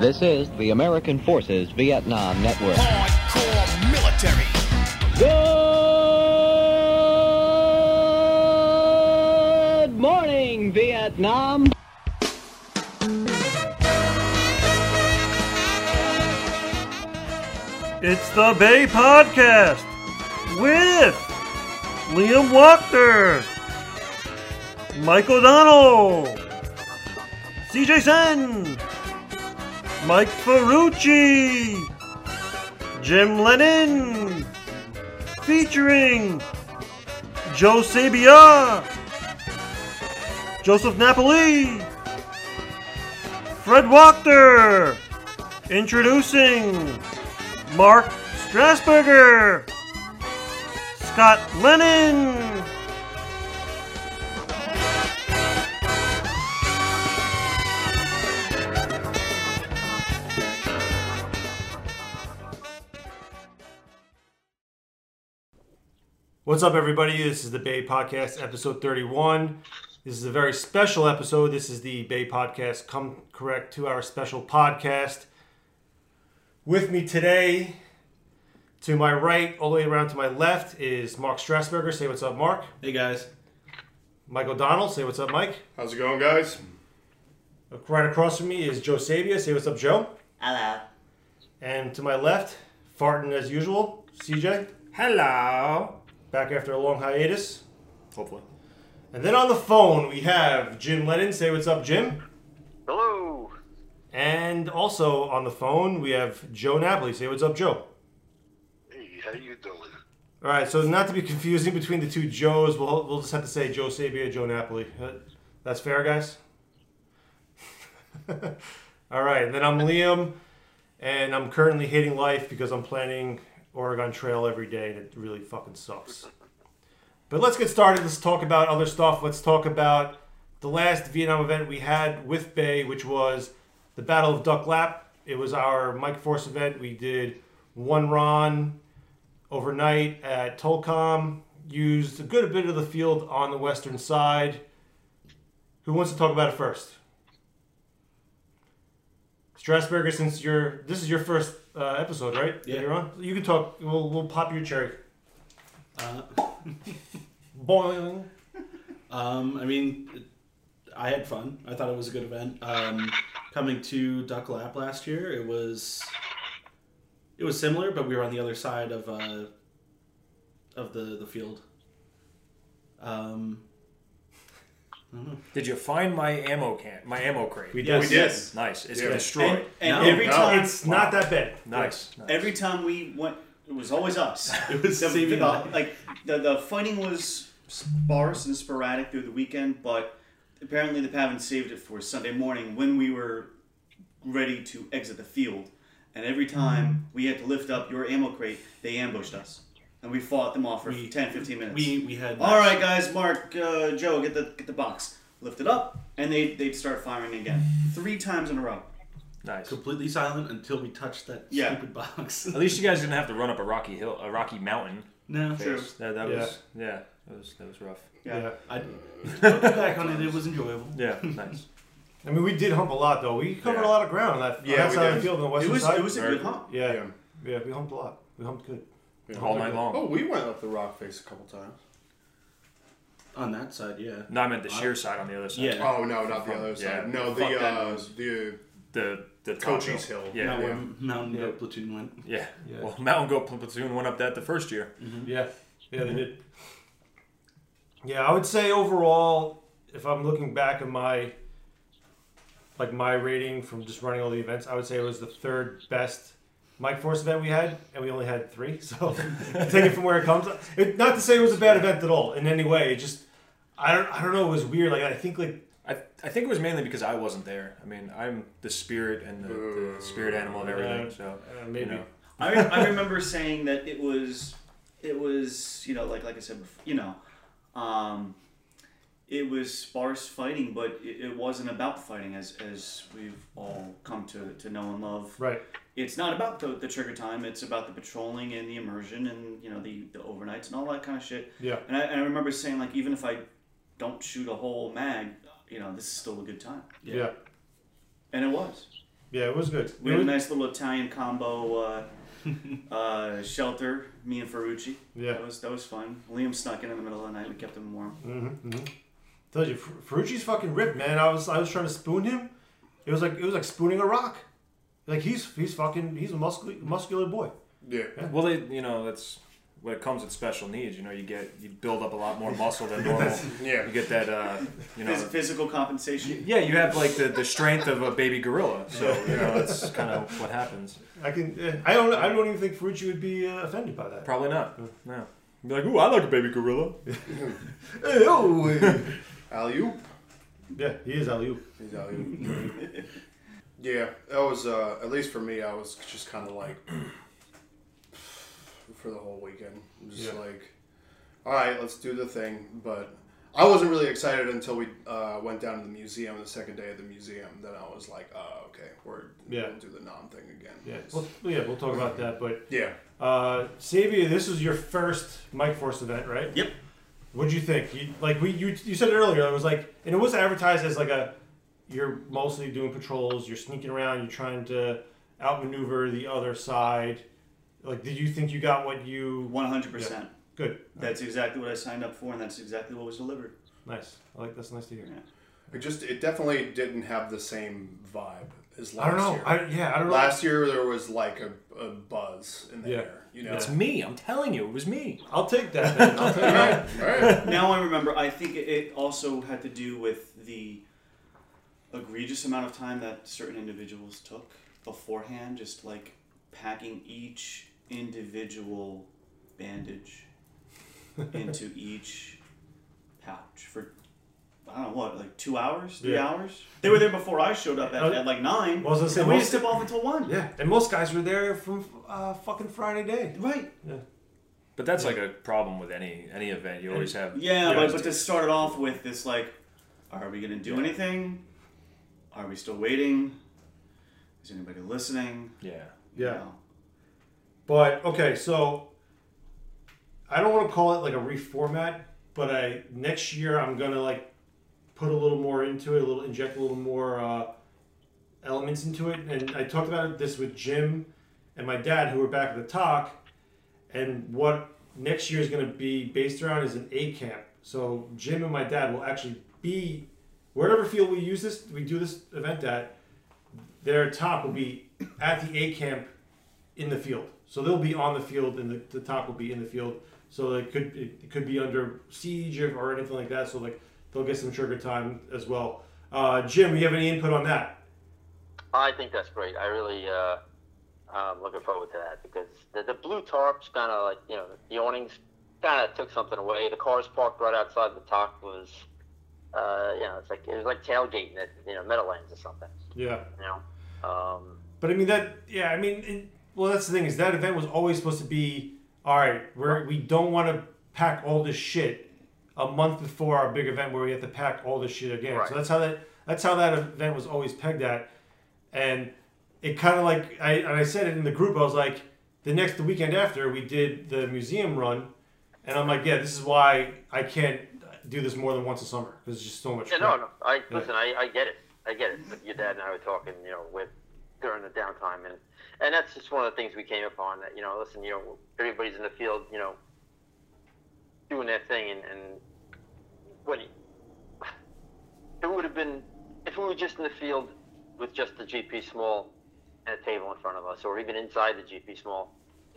This is the American Forces Vietnam Network. Hardcore military. Good morning, Vietnam. It's the BAE Podcast with Liam Wachter, Michael O'Donnell, CJ Sen, Mike Ferrucci, Jim Lennon, featuring Joe Sabia, Joseph Napoli, Fred Wachter, introducing Mark Strasburger, Scott Lennon. What's up, everybody? This is the BAE Podcast, episode 31. This is a very special episode. This is the BAE Podcast Come Correct to our special podcast. With me today, to my right, all the way around to my left, is Mark Strasburger. Say what's up, Mark. Hey guys. Mike O'Donnell. Say what's up, Mike. How's it going, guys? Right across from me is Joe Sabia. Say what's up, Joe. Hello. And to my left, farting as usual, CJ. Hello. Back after a long hiatus. Hopefully. And then on the phone, we have Jim Lennon. Say what's up, Jim. Hello. And also on the phone, we have Joe Napoli. Say what's up, Joe. Hey, how you doing? All right, so not to be confusing between the two Joes, we'll, we'll just have to say Joe Sabia, Joe Napoli. Uh, That's fair, guys? All right, and then I'm Liam, and I'm currently hating life because I'm planning Oregon Trail every day, and it really fucking sucks. But let's get started. Let's talk about other stuff. Let's talk about the last Vietnam event we had with BAE, which was the Battle of Duc Lap. It was our Mike Force event. We did one run overnight at Tolcom. Used a good bit of the field on the western side. Who wants to talk about it first? Strasburger, since you're this is your first uh, episode, right? Yeah. You're on. You can talk. We'll, we'll pop your cherry. Uh, Boing. um, I mean, I had fun. I thought it was a good event. Um, coming to Duc Lap last year, it was it was similar, but we were on the other side of uh, of the the field. Um, I don't. Did you find my ammo can? My ammo crate. We Yes. did. We did. Nice. It's Yeah. destroyed. And, and No, every no. time, It's not that bad. nice. nice. every time we went, it was always us. It was the, saving the- like the the fighting was sparse and sporadic through the weekend, but apparently the PAVN saved it for Sunday morning when we were ready to exit the field. And every time we had to lift up your ammo crate, they ambushed us, and we fought them off for We- 10, 15 minutes. we we had All right, guys, Mark, uh, Joe, get the get the box. Lift it up, and they they'd start firing again three times in a row. Nice. completely silent until we touched that Yeah. stupid box. At least you guys didn't have to run up a rocky hill, a rocky mountain. no, True. That, that Yeah. was yeah. That was that was rough. Yeah. I looking back on it, it was enjoyable. Yeah. Nice. I mean, we did hump a lot though. We covered Yeah. a lot of ground on that, on Yeah, that we side of did. the field on the It was side. it was a good hump. yeah, Yeah. yeah, we humped a lot. We humped good. Yeah. All night long. Oh, we went up the rock face a couple times. On that side, yeah. No, I meant the sheer side on the other side. Yeah. Oh no, not the other side. Yeah. side. No, Fuck the that uh, noise. the The the top Cochise Hill. Yeah. Not Yeah. Mountain Yeah. Goat Platoon went. Yeah. Yeah. Well, Mountain Goat Platoon went up that the first year. Yeah, yeah, they did. Yeah, I would say overall, if I'm looking back at my like my rating from just running all the events, I would say it was the third best Mike Force event we had, and we only had three. So take it from where it comes. It, not to say it was a bad event at all in any way. It just I don't I don't know. It was weird. Like I think like I, I think it was mainly because I wasn't there. I mean, I'm the spirit and the, the spirit animal and everything. So uh, maybe you know, I, re- I remember saying that it was it was you know like like I said before, you know um, it was sparse fighting but it, it wasn't about fighting as as we've all come to, to know and love right. It's not about the, the trigger time it's about the patrolling and the immersion and you know the, the overnights and all that kind of shit Yeah. and I, and I remember saying like even if I don't shoot a whole mag you know this is still a good time Yeah. and it was Yeah, it was good. We It had a nice little Italian combo uh, uh, shelter. Me and Ferrucci. Yeah. that was that was fun. Liam snuck in in the middle of the night. We kept him warm. Mm-hmm, mm-hmm. Told you, Fer- Ferrucci's fucking ripped, man. I was I was trying to spoon him. It was like it was like spooning a rock. Like he's he's fucking he's a muscular muscular boy. Yeah. Well, they, you know, that's when it comes with special needs. You know, you get you build up a lot more muscle than normal. Yeah. You get that, uh, you know. Physical compensation. Yeah, you have like the, the strength of a baby gorilla. So you know that's kind of what happens. I can eh, I don't I don't even think Ferrucci would be uh, offended by that. Probably not. No. Be like, ooh, I like a baby gorilla. Hey, oh, Alley oop. yeah, he is alley He's alley oop. Yeah, that was uh, at least for me. I was just kind of like for the whole weekend, just Yeah. like, all right, let's do the thing. But I wasn't really excited until we uh, went down to the museum. The second day of the museum, then I was like, oh, okay, we're Yeah. gonna do the non thing again. Yeah, well, yeah, we'll talk about that. But yeah. uh, Sabia, this was your first Mike Force event, right? Yep. What'd you think? You, like we, you, you said earlier, it was like, and it was advertised as like a, you're mostly doing patrols, you're sneaking around, you're trying to outmaneuver the other side. Like, did you think you got what you? One hundred percent. Good, That's exactly what I signed up for, and that's exactly what was delivered. nice. I like that's nice to hear. It just it definitely didn't have the same vibe as last I don't know. year. I, yeah, I don't know. Last year there was like a, a buzz in the Yeah. air. You know. It's me. I'm telling you, it was me. I'll take that. Man. I'll take that. right. All right. now I remember. I think it- it also had to do with the egregious amount of time that certain individuals took beforehand, just like packing each individual bandage into each pouch for I don't know what, like two hours, three Yeah. hours. They were there before I showed up at, Uh, at like nine. Well, I was gonna say, and we most- didn't tip off until one. Yeah, and most guys were there from uh, fucking Friday day. Right. Yeah. But that's like a problem with any any event. You always have. Yeah, Yeah, but, it's- but to start it off with this, like, are we gonna do anything? Are we still waiting? Is anybody listening? Yeah. You Yeah. know. But okay, so I don't want to call it like a reformat, but I next year I'm gonna like put a little more into it, a little inject a little more uh, elements into it. And I talked about this with Jim and my dad, who were back at the talk. And what next year is going to be based around is an A camp. So Jim and my dad will actually be wherever field we use this, we do this event at. Their top will be at the A camp in the field. So they'll be on the field, and the, the top will be in the field. So it could it, could be under siege or, or anything like that. So like they'll get some trigger time as well. Uh, Jim, you have any input on that? I think that's great. I really, uh, I'm looking forward to that because the, the blue tarps kind of like, you know, the awnings kind of took something away. The cars parked right outside the top was, uh, you know, it's like, it was like tailgating at, you know, Meadowlands or something, Yeah. you know? Um, But I mean that, yeah. I mean, it, well, that's the thing is that event was always supposed to be all right. We're we don't want to pack all this shit a month before our big event where we have to pack all this shit again. Right. So that's how that that's how that event was always pegged at, and it kind of like I and I said it in the group. I was like, the next the weekend after we did the museum run, and I'm like, yeah, this is why I can't do this more than once a summer because it's just so much. yeah, crap. no, no, I, listen, I, I get it. I get it. But your dad and I were talking, you know, with, during the downtime and, and that's just one of the things we came upon that, you know, listen, you know, everybody's in the field, you know, doing their thing and, and what you- it would have been if we were just in the field with just the GP small and a table in front of us, or even inside the GP small,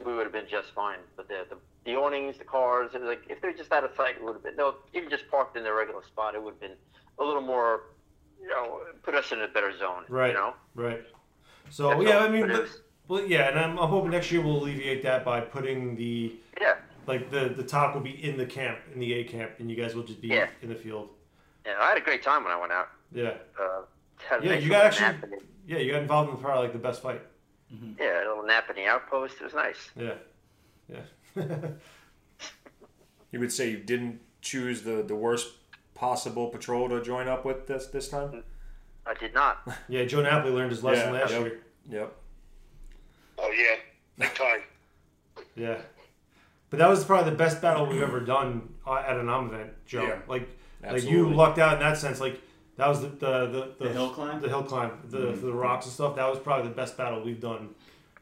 we would have been just fine. But the the, the awnings, the cars, it was like if they're just out of sight, it would have been no. Even just parked in their regular spot, it would have been a little more, you know, put us in a better zone. Right. You know. Right. So That's yeah. I mean, But it but, was- well, yeah, and I'm, I'm hoping next year we'll alleviate that by putting the Yeah. like the the top will be in the camp in the A camp, and you guys will just be Yeah. in the field. Yeah. I had a great time when I went out. Yeah, Uh, yeah, you got little actually, in the- yeah, you got involved in probably like the best fight. yeah, a little nap in the outpost. It was nice. Yeah, yeah, You would say you didn't choose the, the worst possible patrol to join up with this this time. I did not. yeah. Joe Napoli learned his lesson Yeah, last yep. year. Yep. Oh yeah, big time. Yeah, but that was probably the best battle we've ever done uh, at an Om event, Joe. Yeah. Like, like you lucked out in that sense. Like That was the the the, The hill climb? The hill climb, the for the rocks and stuff. That was probably the best battle we've done.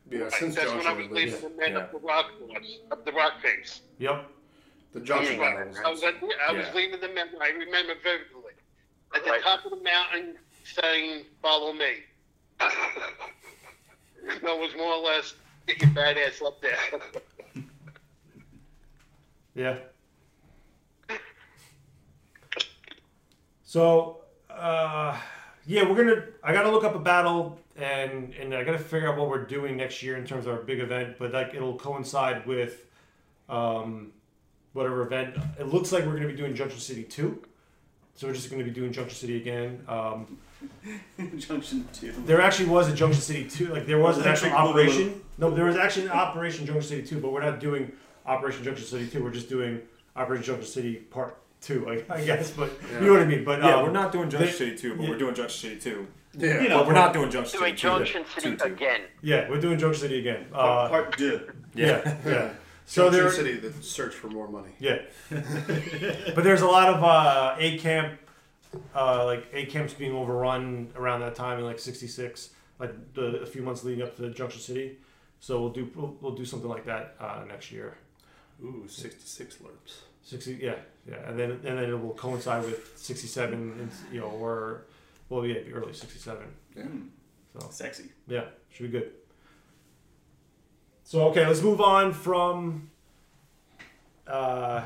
Yeah, since That's when I was at leading the men Yeah. up the rock course, up the rock face. Yep. The Junction Yeah. battles. I was, at, I was Yeah. leading the men. I remember vividly. At the Right. top of the mountain, saying, "Follow me." that was more or less get your bad ass up there. Yeah. So, uh, yeah, we're gonna. I gotta look up a battle, and and I gotta figure out what we're doing next year in terms of our big event. But like, it'll coincide with, um, whatever event. It looks like we're gonna be doing Junction City two. So we're just gonna be doing Junction City again. Um, Junction two. there actually was a Junction City two. Like there was an actual operation. No, there was actually an Operation Junction City two, but we're not doing Operation Junction City two. We're just doing Operation Junction City Part two, I, I guess. But you know what I mean. But Yeah, um, we're not doing Junction City 2, but yeah. we're doing Junction City 2. Yeah. You know, But we're not doing Junction Doing City 2. Junction City Two, two. again. Yeah, we're doing Junction City again. part, Uh, part deux. yeah, yeah. So Junction there, City, the search for more money. yeah. but there's a lot of uh, A camp, uh, like A camps being overrun around that time in like '66, like the, a few months leading up to Junction City. So we'll do we'll, we'll do something like that uh, next year. Ooh, 66 lerps. 60 yeah yeah and then and then it will coincide with 67 and you know or well yeah it'd be early 67 Yeah. so Sexy. yeah should be good. So okay let's move on from uh,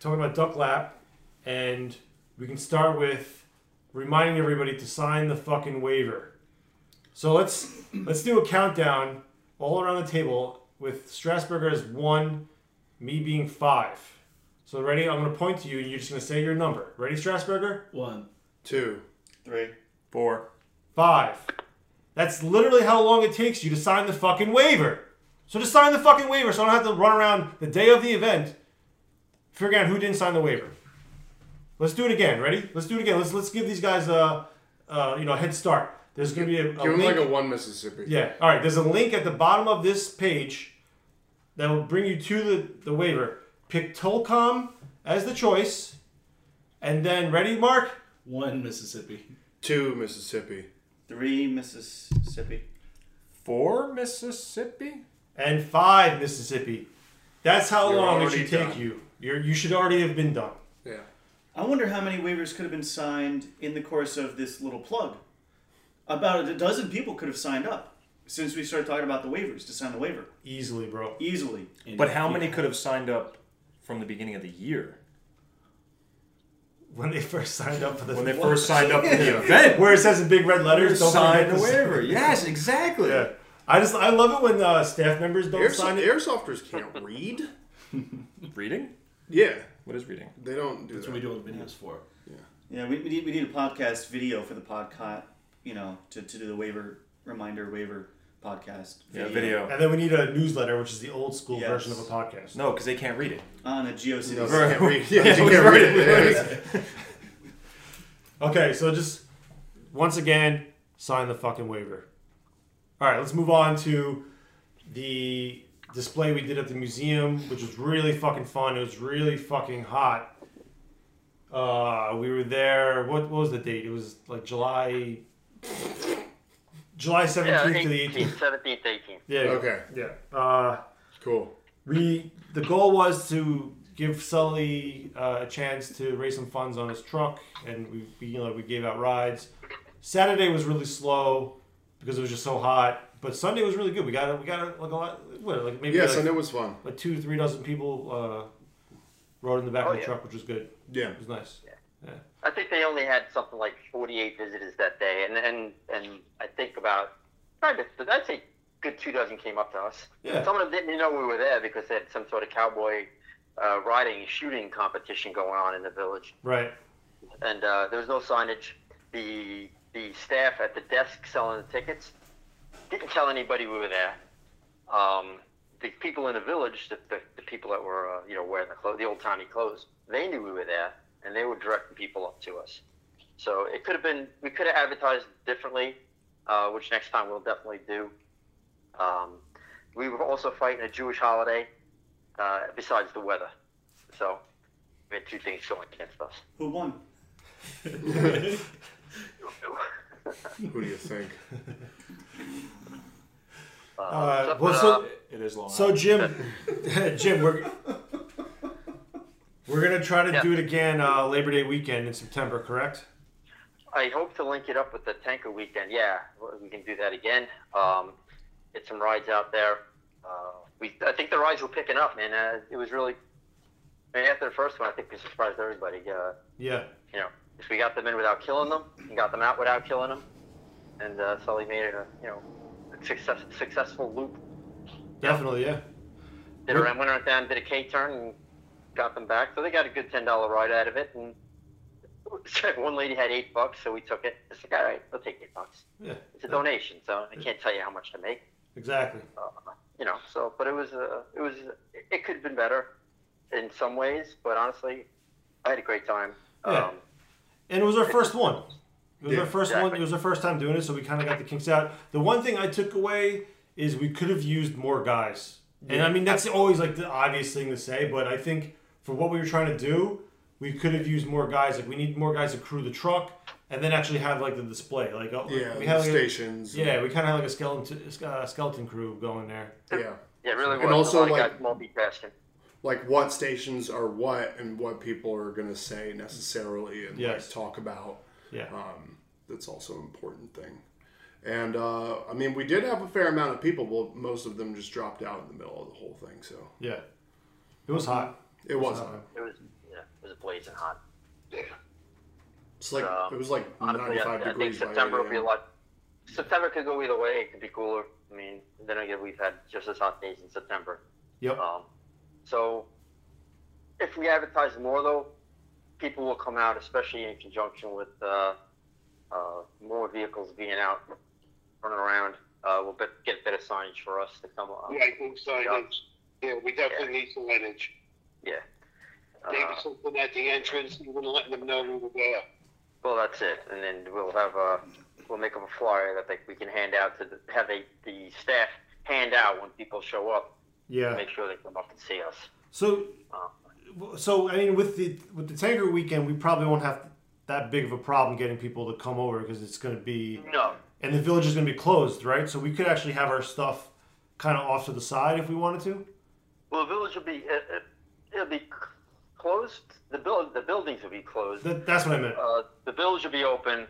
talking about Duc Lap and we can start with reminding everybody to sign the fucking waiver. So let's let's do a countdown all around the table with strasburger as one me being five so ready i'm going to point to you and you're just going to say your number ready strasburger One. Two. Three. Four. Five. That's literally how long it takes you to sign the fucking waiver. So just sign the fucking waiver so I don't have to run around the day of the event figuring out who didn't sign the waiver. Let's do it again. Ready? Let's do it again. Let's let's give these guys a, uh, you know a head start. There's gonna be a, a Give him link. like a one Mississippi. yeah. All right. There's a link at the bottom of this page that will bring you to the, the waiver. Pick Tolcom as the choice, and then ready, Mark. One Mississippi. Two Mississippi. Three Mississippi. Four Mississippi? and five Mississippi. That's how You're long it already should take done. you. You're, you should already have been done. Yeah. I wonder how many waivers could have been signed in the course of this little plug. About a dozen people could have signed up since we started talking about the waivers to sign the waiver Easily, bro. easily. But how many could have signed up from the beginning of the year? When they first signed up for the When they first signed up for the event? where it says in big red letters, don't Sign the waiver. Yes, exactly. Yeah, I just I love it when uh, staff members don't Airsoft, sign it. airsofters can't read. Reading? Yeah. What is reading? They don't do That's that. what we do all the videos for. Yeah, we, we need we need a podcast video for the podcast. You know, to, to do the waiver reminder waiver podcast. Yeah, video. And then we need a newsletter, which is the old school Yes. version of a podcast. No, because they can't read it. on a GeoCities. No, they can't read. Yeah, Yeah, you we can't read it, it. Yeah. Okay, so just once again, sign the fucking waiver. All right, let's move on to the display we did at the museum, which was really fucking fun. It was really fucking hot. Uh, we were there. What, what was the date? It was like July, July Yeah, seventeenth to the 18th, 17th, 18th. Yeah. Okay. Yeah. Uh, Cool. we the goal was to give Sully uh, a chance to raise some funds on his truck, and we, we you know we gave out rides. Saturday was really slow because it was just so hot, but Sunday was really good. We got a, we got like a lot, what like maybe Yeah, like, Sunday was fun. like two three dozen people uh, rode in the back Oh, of the yeah. truck, which was good. Yeah. It was nice. I think they only had something like 48 visitors that day, and and and I think about probably I'd say good two dozen came up to us. Yeah. Some of them didn't even know we were there because they had some sort of cowboy uh, riding shooting competition going on in the village, Right. and uh, there was no signage. The the staff at the desk selling the tickets didn't tell anybody we were there. Um, the people in the village, the, the, the people that were uh, you know wearing the clothes, the old timey clothes, they knew we were there, and they were directing people up to us. So it could have been we could have advertised differently, uh, which next time we'll definitely do. Um, we were also fighting a Jewish holiday uh, besides the weather, so we had two things going against us. Who won? Who do you think? Uh, so- well, so- uh, It is long. So Jim, Jim, we're we're gonna try to Yeah. do it again uh, Labor Day weekend in September, correct? I hope to link it up with the tanker weekend. Yeah, we can do that again. Um, get some rides out there. Uh, we, I think the rides were picking up, man. Uh, it was really, I mean, after the first one, I think we surprised everybody. Uh, Yeah. you know, if we got them in without killing them, and got them out without killing them, and uh, Sully made it a, you know, a success, successful loop. Definitely, yeah. Did a went around down, did a K turn, and got them back. So they got a good ten dollar ride out of it. And one lady had eight bucks, so we took it. It's like, all right, we'll take eight bucks. Yeah. It's a donation, so I can't tell you how much to make. Exactly. Uh, you know, so but it was uh, it was it could have been better in some ways, but honestly, I had a great time. Yeah. Um, And it was our first one. It was Yeah, our first one. It was our first time doing it, so we kind of got the kinks out. The one thing I took away is we could have used more guys. And I mean, that's always like the obvious thing to say, but I think for what we were trying to do, we could have used more guys. Like we need more guys to crew the truck, and then actually have like the display. Like oh, Yeah, we had like a- stations. yeah, we kind of had like a skeleton uh, skeleton crew going there. Yeah. yeah, it really And was. also, a lot like- of guys multitasking. Like what stations are what and what people are going to say necessarily and Yes. like talk about. Yeah. Um, that's also an important thing. And uh, I mean, we did have a fair amount of people. but most of them just dropped out in the middle of the whole thing. So Yeah. It was hot. It was. hot. It was yeah, it was blazing hot. It's like Um, it was like Honestly, I, 95 I think degrees. by September 8 will be a lot. September could go either way. It could be cooler. I mean, then again, we've had just as hot days in September. Yep. Um, so, if we advertise more, though, people will come out, especially in conjunction with uh, uh, more vehicles being out, running around. Uh, we'll bet, get better signage for us to come on. Right, new signage. Yeah, we definitely need signage. Yeah. Maybe Uh, something at the entrance, even letting them know we were there. well, that's it, and then we'll have a we'll make up a flyer that they, we can hand out to the, have they, the staff hand out when people show up. Yeah. Make sure they come up and see us. So, Uh, so I mean, with the with the tanker weekend, we probably won't have that big of a problem getting people to come over because it's going to be no, and the village is going to be closed, right? So we could actually have our stuff kind of off to the side if we wanted to. Well, the village will be it, it, it'll be closed. The build the buildings will be closed. That, that's what I meant. Uh, the village will be open,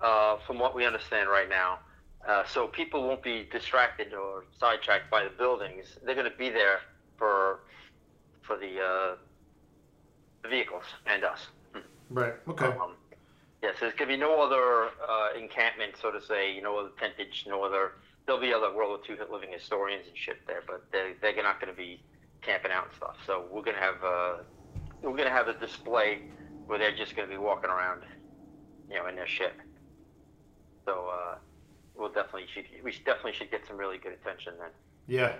uh, from what we understand right now. Uh, so people won't be distracted or sidetracked by the buildings. They're going to be there for for the uh, the vehicles and us. Right. Okay. Um, yeah, so there's going to be no other uh, encampment, so to say, no other tentage, no other. There'll be other World War II living historians and shit there, but they're, they're not going to be camping out and stuff. So we're going to have uh, we're to have a display where they're just going to be walking around, you know, in their shit. So uh, we'll definitely should we definitely should get some really good attention then. Yeah,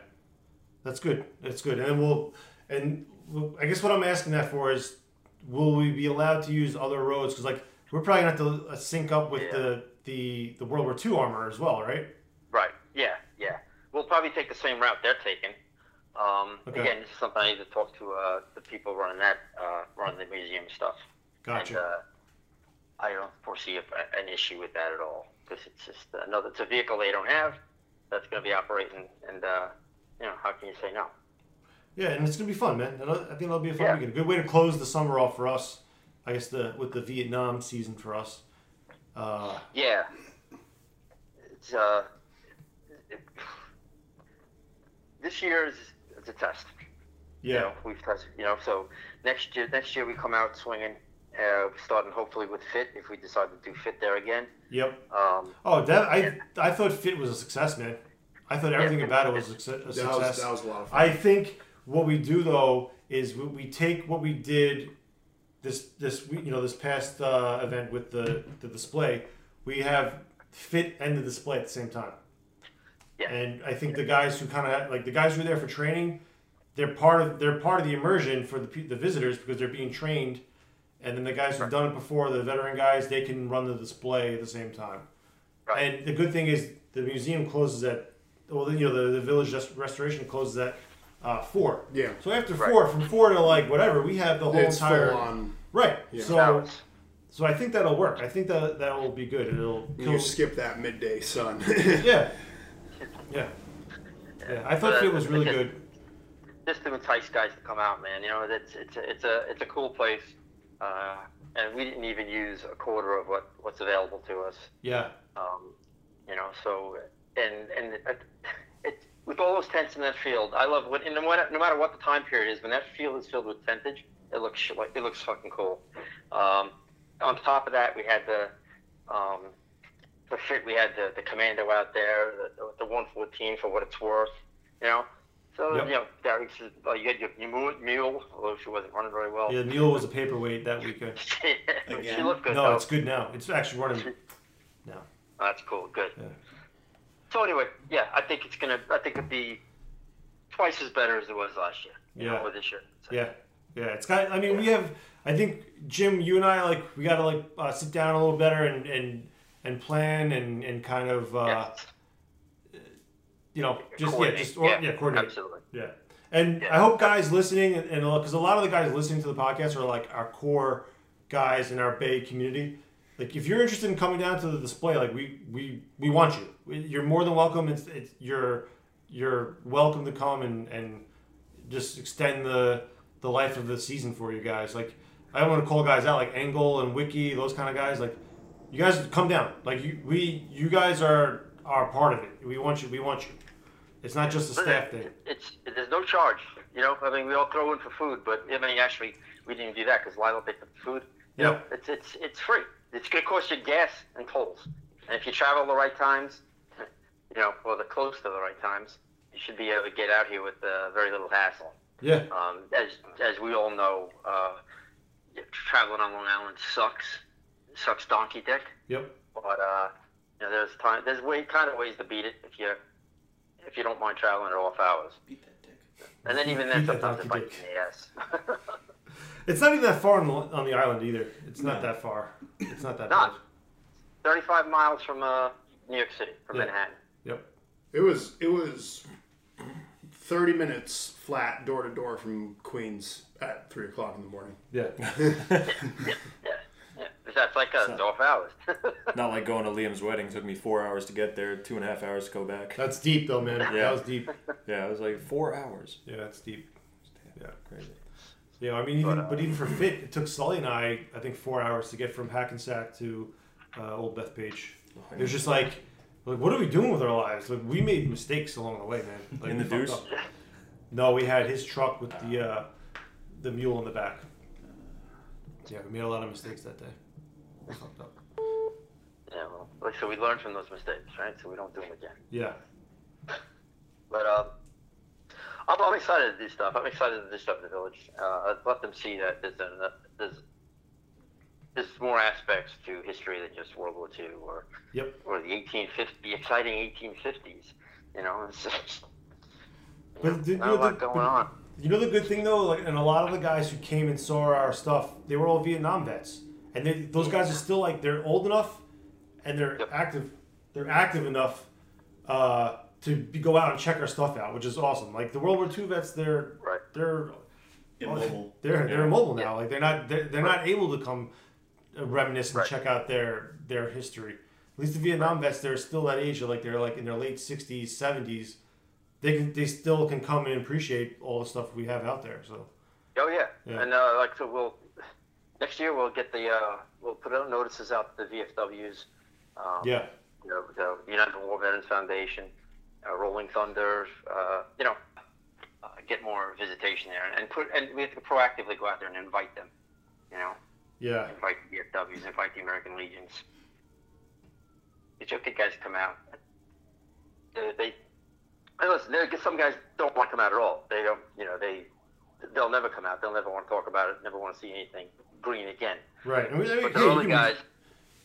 that's good. That's good. And we'll and we'll, I guess what I'm asking that for is, will we be allowed to use other roads? Because like we're probably gonna have to uh, sync up with Yeah. the the the World War II armor as well, right? Right. Yeah. Yeah. We'll probably take the same route they're taking. Um, Okay. Again, this is something I need to talk to uh, the people running that, uh, running the museum stuff. Gotcha. And, uh, I don't foresee a, an issue with that at all because it's just another. It's a vehicle they don't have that's going to be operating, and uh, you know how can you say no? Yeah, and it's gonna be fun, man. I think it'll be a fun Yeah. weekend. A good way to close the summer off for us. I guess the with the Vietnam season for us. Uh, Yeah. It's uh. It, this year is it's a test. You yeah. know, we've tested. You know, so next year, next year we come out swinging, uh, starting hopefully with fit if we decide to do fit there again. Yep. Um, Oh, that I I thought Fit was a success, man. I thought everything Yeah. about it was a success. That was, that was a lot of fun. I think what we do though is we, we take what we did this this you know this past uh, event with the the display. We have fit and the display at the same time. Yeah. And I think the guys who kind of like the guys who are there for training, they're part of they're part of the immersion for the the visitors because they're being trained. And then the guys who've done it before, the veteran guys, they can run the display at the same time. Right. And the good thing is the museum closes at well, you know, the, the village rest- restoration closes at uh, four. Yeah. So after Right. four, from four to like whatever, we have the whole it's entire full on. right. Yeah. So hours. so I think that'll work. I think that that will be good. It'll You skip that midday sun. yeah, yeah, yeah. I thought But, Field was really just- good. just to entice guys to come out, man. You know, it's it's a, it's a it's a cool place, uh, and we didn't even use a quarter of what what's available to us. Yeah, Um, you know, so and and it, it, with all those tents in that field, I love what. And no matter, no matter what the time period is, when that field is filled with tentage, it looks like it looks fucking cool. Um, on top of that, we had the um, the fit. We had the, the commando out there, the, the 114 for what it's worth. You know. So Yep. you know, Derek says, oh, you had your, your mule, mule, although she wasn't running very well. yeah. The mule was a paperweight that weekend. she looked good. No, though. it's good now. It's actually running. now. Oh, that's cool. Good. Yeah. So anyway, yeah, I think it's gonna. I think it'd be twice as better as it was last year. Yeah. know, or this year. So, Yeah, yeah. It's got. I mean, we have. I think Jim, you and I like we got to like uh, sit down a little better and and and plan and and kind of uh, yes. you know just yeah just or, yeah, coordinate. Absolutely. Yeah. And Yeah. I hope guys listening, and because a lot of the guys listening to the podcast are like our core guys in our BAE community. Like, if you're interested in coming down to the display, like we we we want you. You're more than welcome. It's, it's you're you're welcome to come and and just extend the the life of the season for you guys. Like, I don't want to call guys out like Angle and Wiki, those kind of guys. Like, you guys come down. Like, you we you guys are are part of it. We want you. We want you. It's not just a staff thing. It's there's no charge. You know, I mean, we all throw in for food, but I mean, actually, we didn't do that because Lilo picked up the food. You know, it's it's it's free. It's gonna cost you gas and tolls, and if you travel the right times, you know, or the close to the right times, you should be able to get out here with uh, very little hassle. Yeah. Um, as as we all know, uh, traveling on Long Island sucks. Sucks donkey dick. Yep. But uh, you know, there's time. There's way kind of ways to beat it if you if you don't mind traveling at off hours. Beat that dick. And then even then, Beat that sometimes it donkey bites you in the ass. It's not even that far on the, on the island either. It's not that far. It's not that Not. bad. 35 miles from uh, New York City, from Yeah. Manhattan. Yep. It was it was thirty minutes flat door to door from Queens at three o'clock in the morning. Yeah. Yeah, yeah. That's like us, off hours. Not like going to Liam's wedding. took me four hours to get there, two and a half hours to go back. That's deep though, man. Yeah. That was deep. Yeah, it was like four hours. Yeah, that's deep. Yeah, crazy. Yeah, I mean, even but, even for fit, it took Sully and I, I think, four hours to get from Hackensack to uh, Old Bethpage. It was just like, like, what are we doing with our lives? Like, we made mistakes along the way, man. Like, In the deuce? up. No, we had his truck with the uh, the mule in the back. Yeah, we made a lot of mistakes that day. We fucked up. yeah, well, like, so we learn from those mistakes, right? So we don't do them again. Yeah. But uh, I'm, I'm excited to do stuff. I'm excited to do stuff in the village. Uh, let them see that there's, a, there's there's more aspects to history than just World War II or Yep. or the 1850, the exciting 1850s. You know, it's just But the- not you a know, lot the- going on. You know the good thing though, like, and a lot of the guys who came and saw our stuff, they were all Vietnam vets, and they, those guys are still like they're old enough, and they're Yep. active, they're active enough uh, to be, go out and check our stuff out, which is awesome. Like the World War II vets, they're Right. they're Immobile. they're they're Yeah. immobile now. Like they're not they're, they're not able to come uh, reminisce and Right. check out their their history. At least the Vietnam vets, they're still that age. Like they're like in their late sixties, seventies. They can they still can come and appreciate all the stuff we have out there. So Oh yeah, Yeah. and uh, like so we'll next year we'll get the uh, we'll put out notices out to the VFWs. Um, yeah, you know, the United War Veterans Foundation, uh, Rolling Thunder, uh, you know, uh, get more visitation there, and put and we have to proactively go out there and invite them, you know, yeah, invite the VFWs, invite the American Legions. Your kid guys come out. They, they and listen. There, some guys don't want to come out at all. They don't, you know, they they'll never come out. They'll never want to talk about it. Never want to see anything green again. right. I mean, I mean, But there are you other can- guys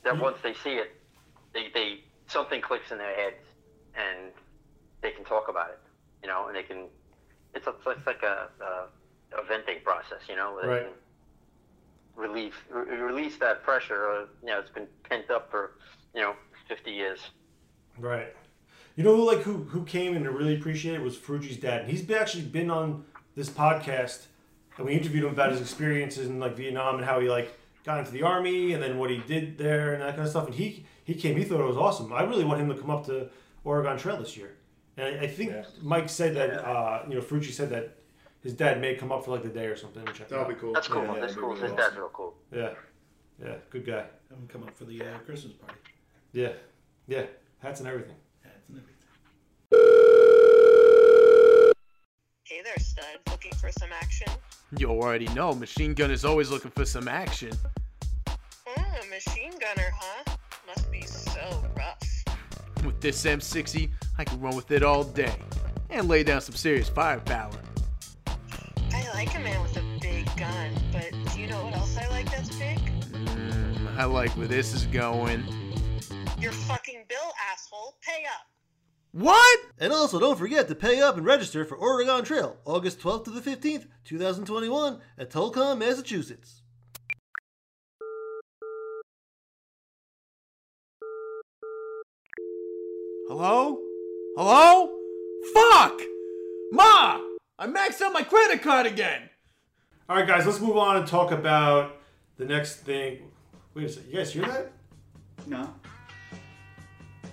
that you- once they see it, they, they something clicks in their heads and they can talk about it, you know, and they can. It's, a, it's like a, a, a venting process, you know, Right. can relieve re- release that pressure. Uh, you know, it's been pent up for you know 50 years. Right. You know who like who who came and really appreciated it was Fuji's dad. And he's been, actually been on this podcast, and we interviewed him about his experiences in like Vietnam and how he like got into the army and then what he did there and that kind of stuff. And he he came. He thought it was awesome. I really want him to come up to Oregon Trail this year. And I, I think Yeah. Mike said that uh, you know Ferrucci said that his dad may come up for like the day or something. And check That'll be cool. That's cool. Yeah, That's that'd be cool. really His dad's real cool. Yeah, yeah, good guy. Have him come up for the uh, Christmas party. Yeah, yeah, hats and everything. Hats and everything. Hey there, stud. Looking for some action? You already know, Machine Gun is always looking for some action. Oh, a machine gunner, huh? Must be so rough. With this M60, I can run with it all day and lay down some serious firepower. I like a man with a big gun, but do you know what else I like that's big? Mm, I like where this is going. Your fucking bill, asshole. Pay up. What? And also, don't forget to pay up and register for Oregon Trail, August 12th to the 15th, 2021, at Tolcom, Massachusetts. Hello? Hello? Fuck! Ma! I maxed out my credit card again! All right, guys, let's move on and talk about the next thing. Wait a second, you guys hear that? No.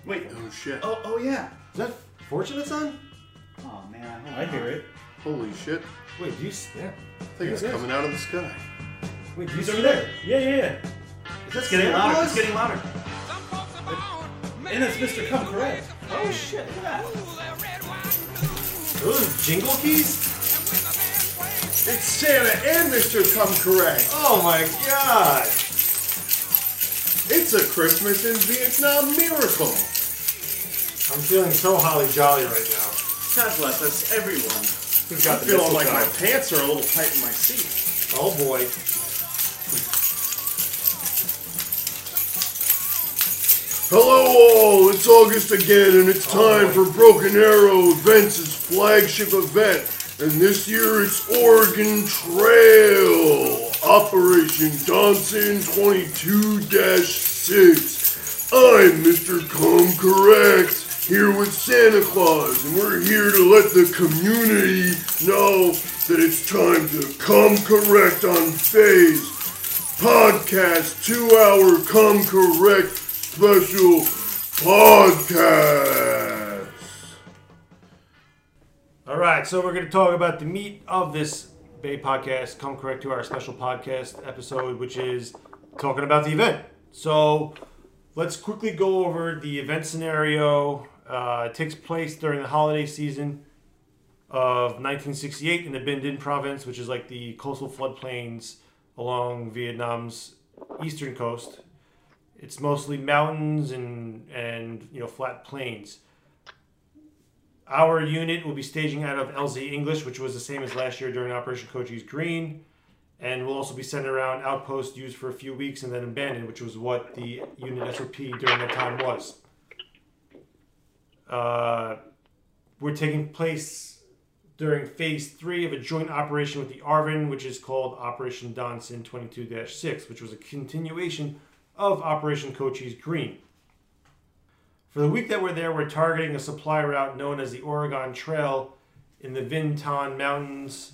Wait. Oh shit. Oh, oh yeah. Is that Fortunate Son? Oh man. I hear it. Holy shit. Wait, do you? s- Yeah. I think it's coming out of the sky. Wait, do you He's see over that? there. Yeah, yeah, yeah. Is that It's getting Santa louder. Claus? It's getting louder. And it's Mr. Come Correct. Oh shit! Look at that. Those jingle keys? It's Santa and Mr. Come Correct. Oh my god! It's a Christmas in Vietnam miracle. I'm feeling so holly jolly right now. God bless us, everyone. Who's I'm the feeling like my pants are a little tight in my seat. Oh boy. Hello all, it's August again and it's oh, time for Broken Arrow Events' flagship event. And this year it's Oregon Trail, Operation Donson 22-6. I'm Mr. Come Correct, here with Santa Claus, and we're here to let the community know that it's time to come correct on phase podcast, two hour come correct special podcast. All right, so we're going to talk about the meat of this BAE podcast. Come correct to our special podcast episode, which is talking about the event. So let's quickly go over the event scenario. Uh, it takes place during the holiday season of 1968 in the Binh Dinh province, which is like the coastal floodplains along Vietnam's eastern coast. It's mostly mountains and and you know flat plains. Our unit will be staging out of LZ English, which was the same as last year during Operation Cochise Green, and we'll also be sent around outpost used for a few weeks and then abandoned, which was what the unit SOP during that time was. Uh, we're taking place during phase three of a joint operation with the ARVN, which is called Operation Donson 22 6, which was a continuation of Operation Cochise Green. For the week that we're there, we're targeting a supply route known as the Oregon Trail in the Vinton Mountains.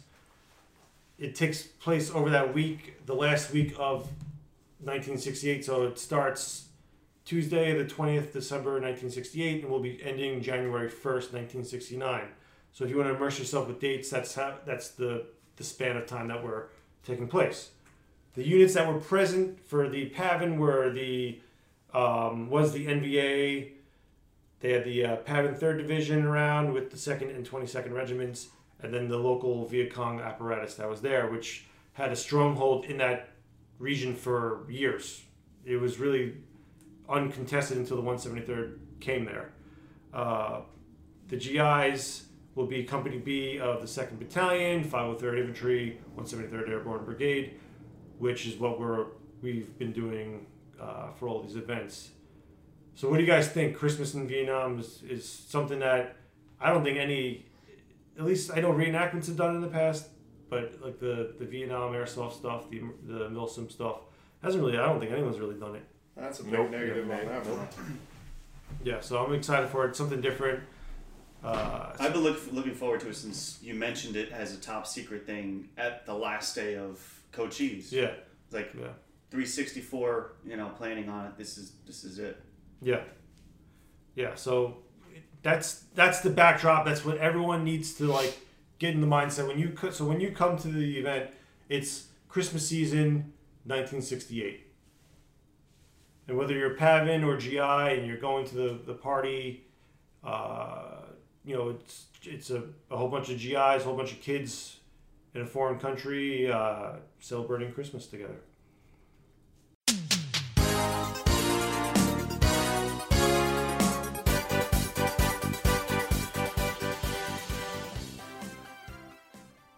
It takes place over that week, the last week of 1968. So it starts Tuesday, the 20th December 1968, and we'll be ending January 1st, 1969. So if you want to immerse yourself with dates, that's how that's the the span of time that we're taking place. The units that were present for the PAVN were the um, was the NVA. They had the uh, PAVN Third Division around with the Second and Twenty Second Regiments, and then the local Viet Cong apparatus that was there, which had a stronghold in that region for years. It was really uncontested until the 173rd came there. Uh, the GIs will be Company B of the 2nd Battalion, 503rd Infantry, 173rd Airborne Brigade, which is what we're we've been doing uh, for all these events. So, what do you guys think? Christmas in Vietnam is, is something that I don't think any, at least I know reenactments have done in the past, but like the, the Vietnam airsoft stuff, the the Milsim stuff, hasn't really. I don't think anyone's really done it. That's a big Nope. negative Yeah, on that one. Yeah, so I'm excited for it. Something different. Uh, I've been look, looking forward to it since you mentioned it as a top secret thing at the last day of Cochise. yeah, It's like yeah. 364, you know, planning on it. This is this is it. Yeah. Yeah. So that's that's the backdrop. That's what everyone needs to like get in the mindset when you co- so when you come to the event, it's Christmas season, 1968. And whether you're PAVN or GI and you're going to the, the party, uh, you know, it's it's a, a whole bunch of GIs, a whole bunch of kids in a foreign country uh, celebrating Christmas together.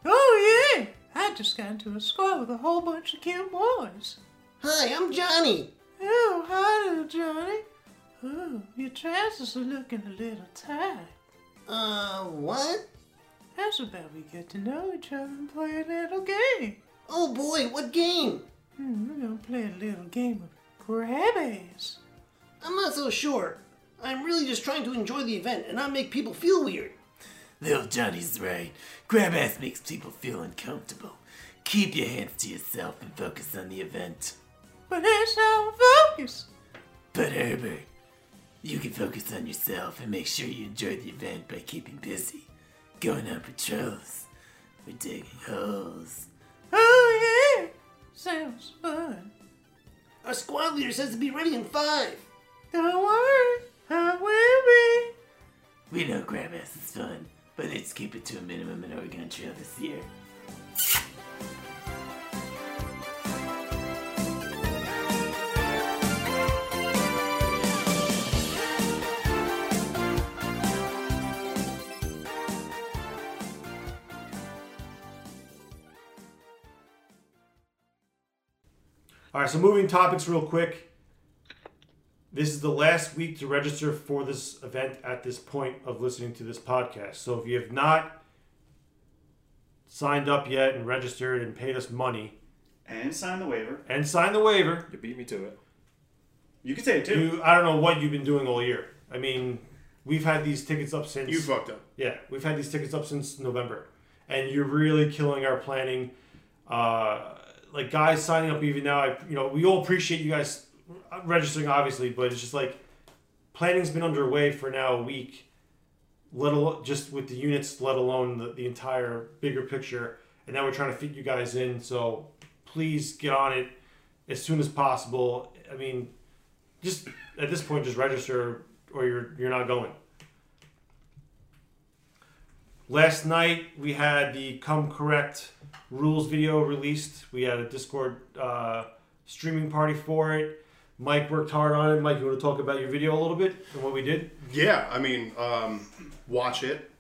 Oh, yeah. I just got into a squad with a whole bunch of cute boys. Hi, I'm Johnny. Oh, hi, little Johnny. Oh, your trousers are looking a little tight. Uh, what? How's about we get to know each other and play a little game? Oh boy, what game? Hmm, we're gonna play a little game of grab ass. I'm not so sure. I'm really just trying to enjoy the event and not make people feel weird. Little Johnny's right. Grab ass makes people feel uncomfortable. Keep your hands to yourself and focus on the event. But focus. But Herbert, you can focus on yourself and make sure you enjoy the event by keeping busy, going on patrols, or digging holes. Oh, yeah. Sounds fun. Our squad leader says to be ready in five. Don't worry, I will be. We know grab ass is fun, but let's keep it to a minimum in Oregon Trail this year. All right, so moving topics real quick. This is the last week to register for this event at this point of listening to this podcast. So if you have not signed up yet and registered and paid us money And sign the waiver. and signed the waiver, You beat me to it. You can say it too. you I don't know what you've been doing all year. I mean, we've had these tickets up since You fucked up. Yeah, we've had these tickets up since November, and you're really killing our planning. Uh, like guys signing up even now, I, you know, we all appreciate you guys registering, obviously, but it's just like planning's been underway for now a week, let alone just with the units, let alone the, the entire bigger picture, and now we're trying to fit you guys in. So please get on it as soon as possible. I mean, just at this point, just register or you're you're not going. Last night we had the Come Correct rules video released. We had a Discord uh, streaming party for it. Mike worked hard on it. Mike, you want to talk about your video a little bit and what we did? Yeah, I mean, um, watch it.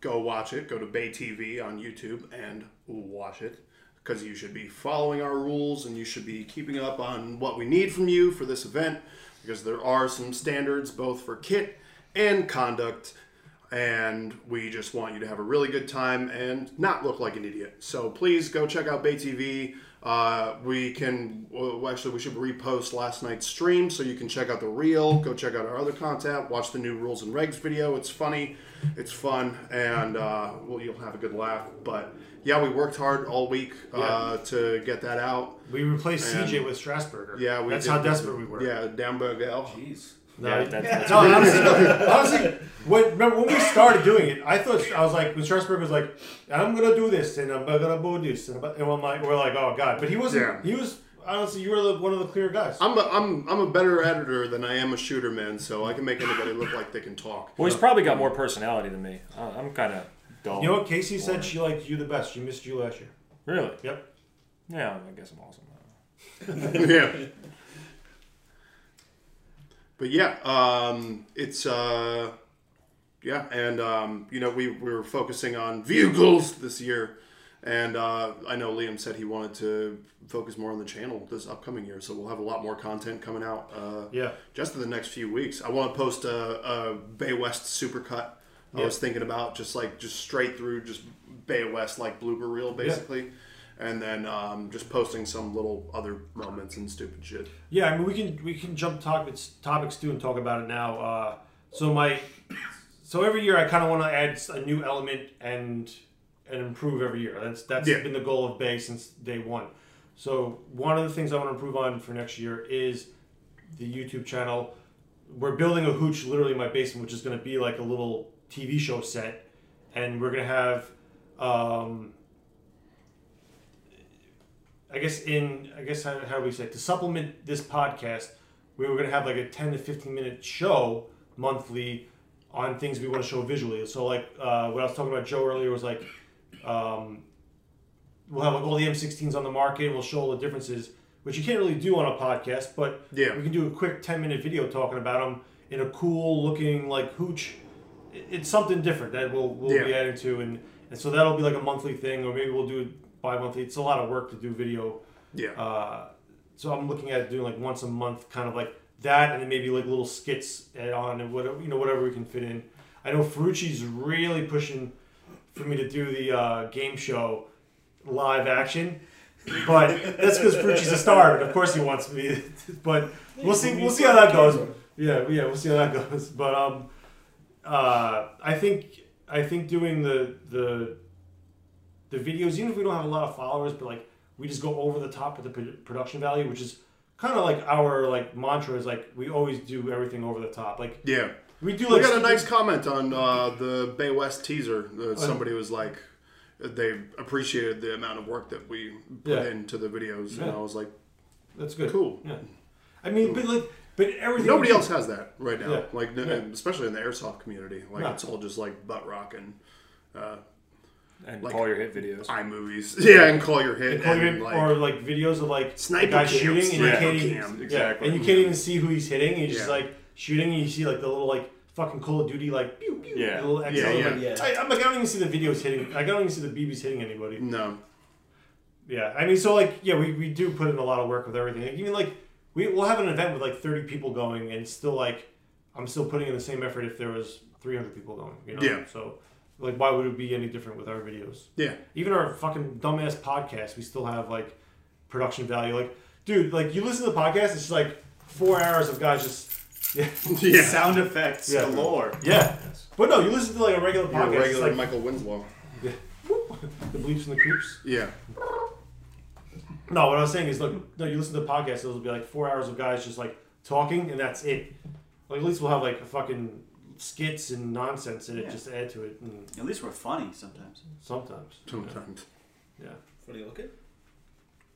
Go watch it. Go to BAE TV on YouTube and watch it because you should be following our rules and you should be keeping up on what we need from you for this event because there are some standards both for kit and conduct and we just want you to have a really good time and not look like an idiot. So please go check out BAE TV. Uh, we can well, actually we should repost last night's stream so you can check out the reel. Go check out our other content. Watch the new rules and regs video. It's funny, it's fun, and uh, well, you'll have a good laugh. But yeah, we worked hard all week uh, to get that out. We replaced And- CJ with Strasburger. Yeah, we that's did. how desperate we were. Yeah, Dambergel. Jeez. No, Yeah, it- that- that's no, honestly, honestly, when, remember when we started doing it, I thought I was like, when Strasburg was like, "I'm gonna do this and I'm gonna do this," and, I'm- and I'm like, we're like, "Oh God!" But he wasn't. Yeah. He was honestly, you were the, one of the clear guys. I'm a, I'm I'm a better editor than I am a shooter, man. So I can make anybody look like they can talk. Well, he's probably got more personality than me. I'm kind of dull. You know what? Casey said she liked you the best. She missed you last year. Really? Yep. Yeah, I guess I'm awesome. yeah. But yeah, um, it's uh, yeah, and um, you know we, we were focusing on vehicles this year, and uh, I know Liam said he wanted to focus more on the channel this upcoming year, so we'll have a lot more content coming out. Uh, Yeah. just in the next few weeks. I want to post a, a BAE West supercut. I Yeah. was thinking about just like just straight through just BAE West like blooper reel basically. And then um, just posting some little other moments and stupid shit. Yeah, I mean we can we can jump topics topics too and talk about it now. Uh, so my so every year I kind of want to add a new element and and improve every year. That's that's Yeah. been the goal of BAE since day one. So one of the things I want to improve on for next year is the YouTube channel. We're building a hooch literally in my basement, which is going to be like a little TV show set, and we're going to have, um, I guess in I guess how, how do we say it? to supplement this podcast, we were going to have like a ten to fifteen minute show monthly on things we want to show visually. So like uh, what I was talking about Joe earlier was like. Um, we'll have like all the M16s on the market. We'll show all the differences, which you can't really do on a podcast. But Yeah. we can do a quick ten minute video talking about them in a cool looking like hooch. It's something different that we'll we'll be adding to, and and so that'll be like a monthly thing, or maybe we'll do it bi-monthly. It's a lot of work to do video. Yeah. Uh, so I'm looking at doing like once a month, kind of like that, and then maybe like little skits on and whatever you know whatever we can fit in. I know Ferrucci's really pushing for me to do the uh, game show live action, but that's because Ferrucci's a star, and of course he wants me. but we'll see. We'll see how that goes. Yeah, yeah, we'll see how that goes. But um, uh, I think I think doing the the the videos, even if we don't have a lot of followers, but like we just go over the top with the production value, which is kind of like our like mantra is like we always do everything over the top. Like Yeah. we do We like got a nice comment on uh, the BAE West teaser. Uh, somebody was like, they appreciated the amount of work that we put Yeah. into the videos, and I was like, That's good. Cool. Yeah. I mean, but like, but everything. Nobody else has that right now. Yeah. Like, Yeah. especially in the airsoft community, like No. it's all just like butt rock and. Uh, And like call your hit videos. iMovies, yeah, and call your hit, And call and your- like, or like videos of like Sniper the guy shooting and you sniper can't even cam, yeah, exactly. and you can't even see who he's hitting. He's just like shooting, and you see like the little like fucking Call of Duty like pew pew, Yeah. the little Yeah, XL, yeah. like, Yeah. I, I'm like I don't even see the videos hitting. I don't even see the BBs hitting anybody. no, Yeah, I mean, so like, yeah, we, we do put in a lot of work with everything. Like, even like, we we'll have an event with like thirty people going, and still like, I'm still putting in the same effort if there was three hundred people going. You know? Yeah. So, like, why would it be any different with our videos? yeah, Even our fucking dumbass podcast, we still have like production value. Like, dude, like you listen to the podcast, it's just like four hours of guys just. Yeah. yeah. Sound effects Yeah. galore. Yeah. But no, you listen to like a regular You're podcast. a regular like Michael Winslow. the bleeps and the creeps. Yeah, No, what I was saying is, look, no, you listen to the podcast, it'll be like four hours of guys just like talking, and that's it. Like at least we'll have like a fucking skits and nonsense in it, Yeah. just to add to it. And At least we're funny sometimes. sometimes, sometimes. yeah. Funny looking.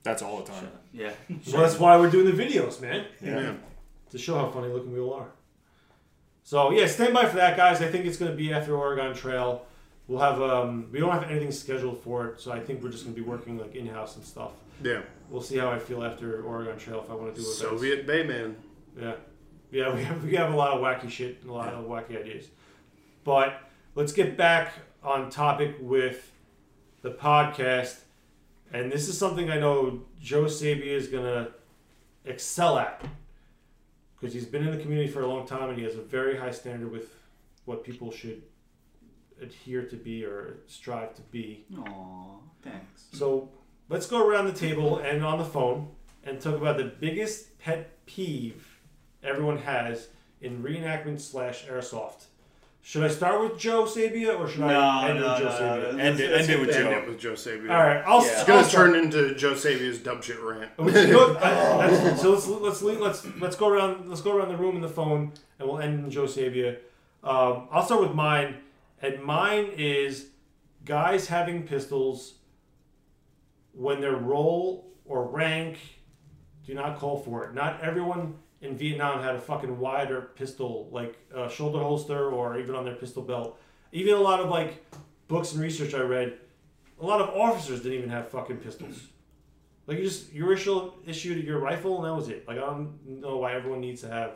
That's all the time. Yeah. So that's why we're doing the videos, man. Yeah. To show how funny looking we all are. So yeah, stand by for that, guys. I think it's going to be after Oregon Trail. We'll have um, we don't have anything scheduled for it, so I think we're just going to be working like in house and stuff. yeah. We'll see how I feel after Oregon Trail if I want to do events. Soviet Bayman. Yeah, yeah, we have we have a lot of wacky shit and a lot of wacky ideas. But let's get back on topic with the podcast, and this is something I know Joe Sabia is gonna excel at because he's been in the community for a long time and he has a very high standard with what people should adhere to be or strive to be. Aw, thanks. So let's go around the table and on the phone and talk about the biggest pet peeve everyone has in reenactment slash airsoft. Should I start with Joe Sabia or should No, I end no, with Joe no, Sabia? no. End it, end it with End Joe. it with Joe Sabia. All right, I'll. Yeah. It's I'll gonna start. turn into Joe Sabia's dumb shit rant. You? I- that's- so let's let's let's let's go around let's go around the room in the phone and we'll end in Joe Sabia. Um, I'll start with mine, and mine is guys having pistols when their role or rank do not call for it. Not everyone in Vietnam had a fucking wider pistol, like a shoulder holster or even on their pistol belt. Even a lot of like books and research I read, a lot of officers didn't even have fucking pistols. Like you just your issue issued your rifle and that was it. Like I don't know why everyone needs to have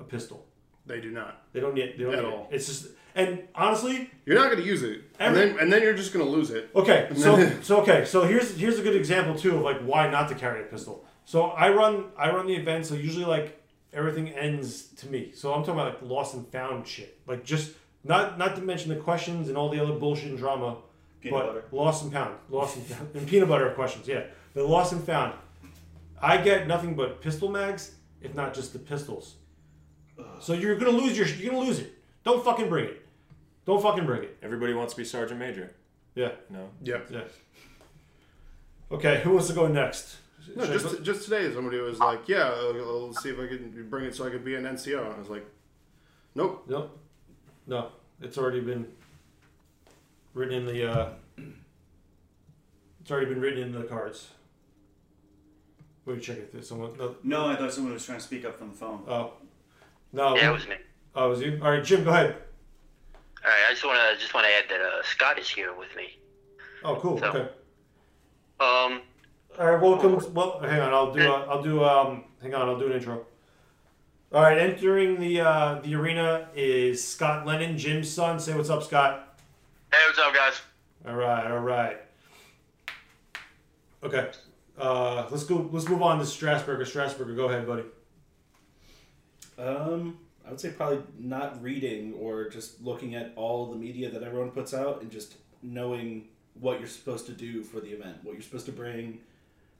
a pistol. They do not. They don't need. They don't At need all. It. It's just and honestly, You're not gonna use it, and then and then you're just gonna lose it. Okay, so so okay, so here's here's a good example too of like why not to carry a pistol. So I run I run the event, so usually like everything ends to me. So I'm talking about like lost and found shit, like just not not to mention the questions and all the other bullshit and drama, Peanut but butter. lost and found, lost and found, and peanut butter questions. Yeah, the lost and found. I get nothing but pistol mags, if not just the pistols. So you're gonna lose your you're gonna lose it. Don't fucking bring it. Don't fucking bring it. Everybody wants to be Sergeant Major. Yeah. No. Yep. Yeah. Okay, who wants to go next? No, Should I just just today, somebody was like, "Yeah, I'll, I'll see if I can bring it so I could be an NCO." And I was like, "Nope." Nope. No, it's already been written in the. Uh, it's already been written in the cards. Wait, check it. There's someone. No. No, I thought someone was trying to speak up from the phone. Oh. No. Yeah, it was me. Oh, it was you? All right, Jim, go ahead. All right, I just want to just want to add that uh, Scott is here with me. Oh, cool. So- Okay. Um, All right, welcome. Well, hang on. I'll do. Uh, I'll do. Um, hang on. I'll do an intro. All right, entering the uh, the arena is Scott Lennon, Jim's son. Say what's up, Scott. hey, what's up, guys? All right. All right. Okay. Uh, let's go. Let's move on to Strasburger. Strasburger, go ahead, buddy. Um, I would say probably not reading or just looking at all the media that everyone puts out and just knowing what you're supposed to do for the event, what you're supposed to bring,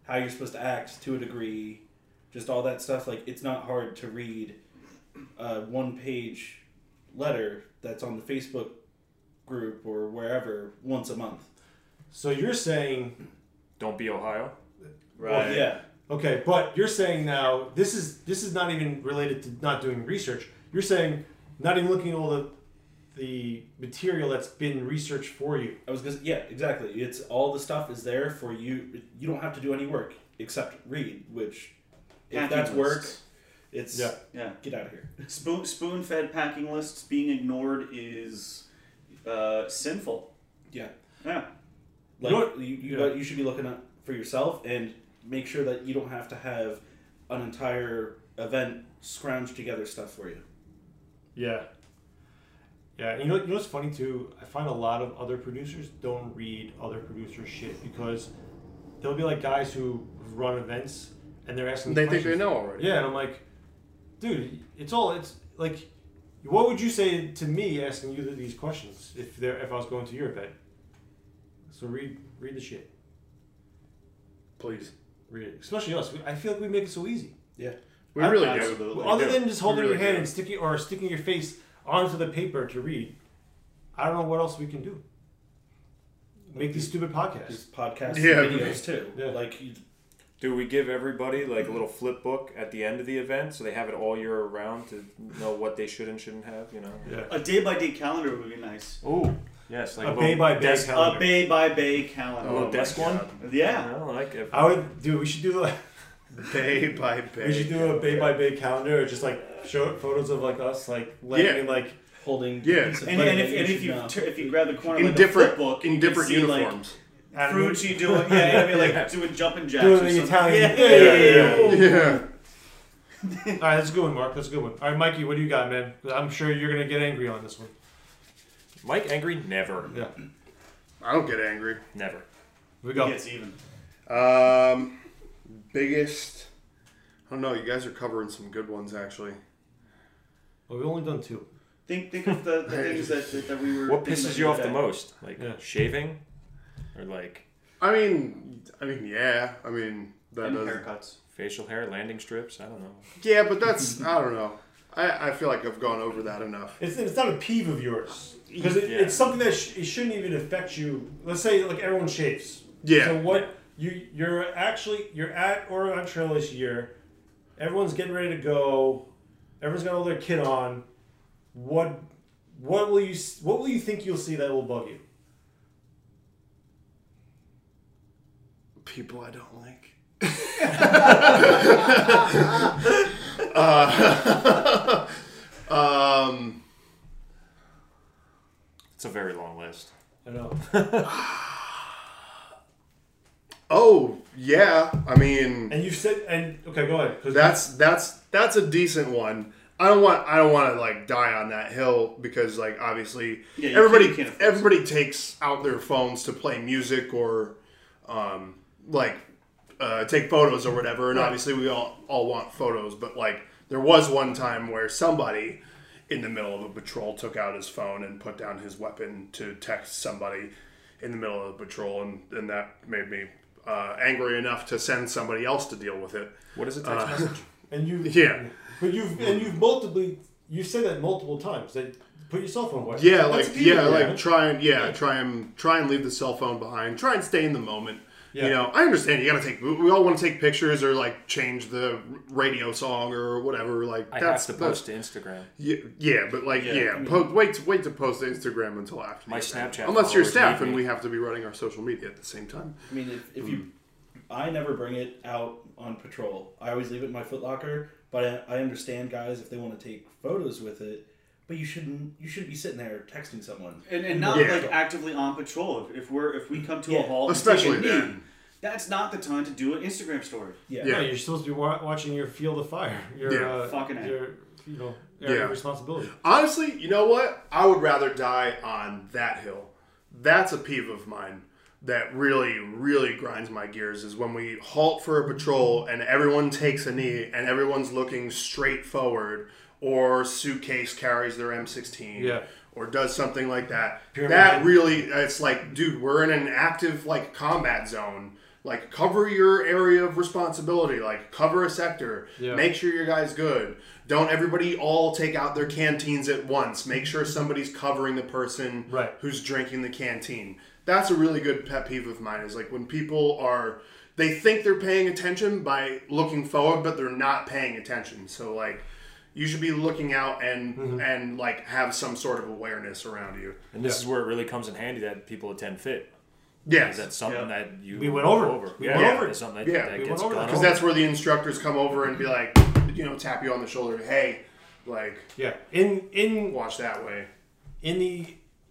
how you're supposed to act to a degree, just all that stuff. Like it's not hard to read a one page letter that's on the Facebook group or wherever once a month. So you're saying Don't be Ohio. Well, yeah. Okay, but you're saying now this is this is not even related to not doing research. You're saying not even looking at all the the material that's been researched for you. I was gonna yeah, exactly. It's all the stuff is there for you. You don't have to do any work except read, which if Packing that's work, lists. it's Yeah. Yeah. get out of here. Spoon spoon fed packing lists being ignored is uh, sinful. Yeah. Yeah. Like You know what- you you, yeah. you should be looking at for yourself and make sure that you don't have to have an entire event scrounge together stuff for you. Yeah. Yeah, you know, you know what's funny too? I find a lot of other producers don't read other producers' shit because there'll be like guys who run events and they're asking. They think they know already. Yeah, and I'm like, dude, it's all it's like. What would you say to me asking you these questions if they're if I was going to your event? So read read the shit. Please. Read it, especially us. I feel like we make it so easy. Yeah. We really do. Other do. than just holding We your hand do. and sticking or sticking your face onto the paper to read, I don't know what else we can do. Make these stupid podcasts. Just podcasts Yeah. and videos too. Yeah. Like you, Do we give everybody like a little flip book at the end of the event so they have it all year around to know what they should and shouldn't have? You know. Yeah. A day by day calendar would be nice. Oh, yes, like A little bay by bay desk, calendar. A bay by bay calendar. a little Oh desk my one. Yeah. I like it. I would do. We should do like Bay by bay. we should do a bay by bay calendar, or just like show photos of like us, like laying Yeah. like holding Yeah. piece And, and if, and if you know. tur- if you grab the corner in like different a book, in you can different see, like, uniforms. fruits you doing, yeah, you'd be like doing jumping jacks. Doing or the something. Italian- Yeah. Yeah, yeah, yeah. All right, that's a good one, Mark. That's a good one. All right, Mikey, what do you got, man? I'm sure you're gonna get angry on this one. Mike angry? Never. Yeah, I don't get angry. Never. here we He go. gets even. Um, biggest. I don't know. You guys are covering some good ones actually. Well, we've only done two. Think think of the, the things that, that, that we were. What thinking pisses of you off the most? Like Yeah. shaving, or like I mean, I mean, yeah. I mean, that And does. haircuts. facial hair, landing strips? I don't know. Yeah, but that's. I don't know. I, I feel like I've gone over that enough. It's, it's not a peeve of yours because it, Yeah. it's something that sh- it shouldn't even affect you. Let's say like everyone shaves. Yeah. So what you you're actually you're at Oregon Trail this year. Everyone's getting ready to go. Everyone's got all their kit on. What what will you what will you think you'll see that will bug you? People I don't like. uh, um. It's a very long list. I know. Oh yeah. I mean. And you said and okay, go ahead. That's that's that's a decent one. I don't want I don't want to like die on that hill because like obviously Yeah, everybody can't- can't afford everybody takes out their phones to play music or um, like uh, take photos or whatever, and Right. obviously we all all want photos. But like there was one time where somebody in the middle of a patrol took out his phone and put down his weapon to text somebody in the middle of the patrol, and and that made me. Uh, angry enough to send somebody else to deal with it. What is a text Uh, message? and you Yeah. But you've and you've multiply you said that multiple times. That put your cell phone away. Yeah, That's like yeah, like try and yeah, try and try and leave the cell phone behind. Try and stay in the moment. You know, I understand you got to take. We all want to take pictures or like change the radio song or whatever. Like I that's have to that's- post to Instagram. Yeah, yeah, but like Yeah, yeah, po- wait to wait to post to Instagram until after My the event. Snapchat unless you're staff and we have to be running our social media at the same time. I mean, if, if you, I never bring it out on patrol. I always leave it in my footlocker. But I, I understand guys if they want to take photos with it. But you shouldn't. You shouldn't be sitting there texting someone and, and not Yeah. like actively on patrol. If, if we're if we come to Yeah. a halt, Especially take a knee, then. that's not the time to do an Instagram story. Yeah, No, you're supposed to be wa- watching your field of fire. Your, Yeah. uh, Fucking your you know area Yeah. of responsibility. Honestly, you know what? I would rather die on that hill. That's a peeve of mine that really, really grinds my gears is when we halt for a patrol and everyone takes a knee and everyone's looking straight forward or suitcase carries their M16 Yeah. or does something like that. Pyramid that head. really, it's like, dude, we're in an active like combat zone. Like cover your area of responsibility. Like cover a sector. Yeah. Make sure your guy's good. Don't everybody all take out their canteens at once. Make sure somebody's covering the person Right. who's drinking the canteen. That's a really good pet peeve of mine. Is like when people are they think they're paying attention by looking forward, but they're not paying attention. So like you should be looking out and Mm-hmm. and like have some sort of awareness around you. And this is where it really comes in handy that people attend fit. Yes. That's something Yeah. that you We went go over. We yeah, went over it. It's something that, Yeah, that we gets went over gone it. Because that's where the instructors come over and be like, you know, tap you on the shoulder. Hey, like, Yeah, in in watch that way. in the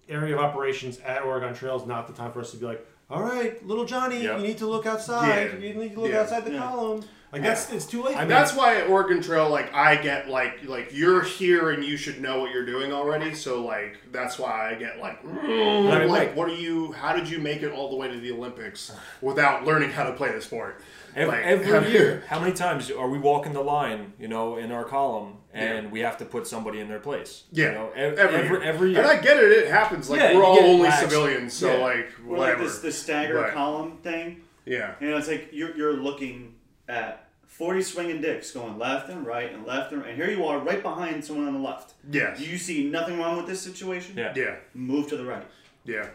area of operations at Oregon Trail is not the time for us to be like, all right, little Johnny, Yep. you need to look outside. Yeah. You need to look Yeah. outside the column. Like that's it's too late. And that's why at Oregon Trail, like I get like like you're here and you should know what you're doing already. So like that's why I get like, mm, I mean, like like- what do you? How did you make it all the way to the Olympics without learning how to play the sport? Every, Like, every year, how many times are we walking the line, you know, in our column, and we have to put somebody in their place? Yeah, you know, ev- every, every, year. every year. And I get it; it happens. Like Yeah, we're all only lax. civilians, so Yeah. like Or whatever. like this the stagger Right. column thing. Yeah. You know, it's like you're you're looking at forty swinging dicks going left and right and left and right, and here you are right behind someone on the left. Yes. Do you see nothing wrong with this situation? Yeah. Yeah. Move to the right. Yeah.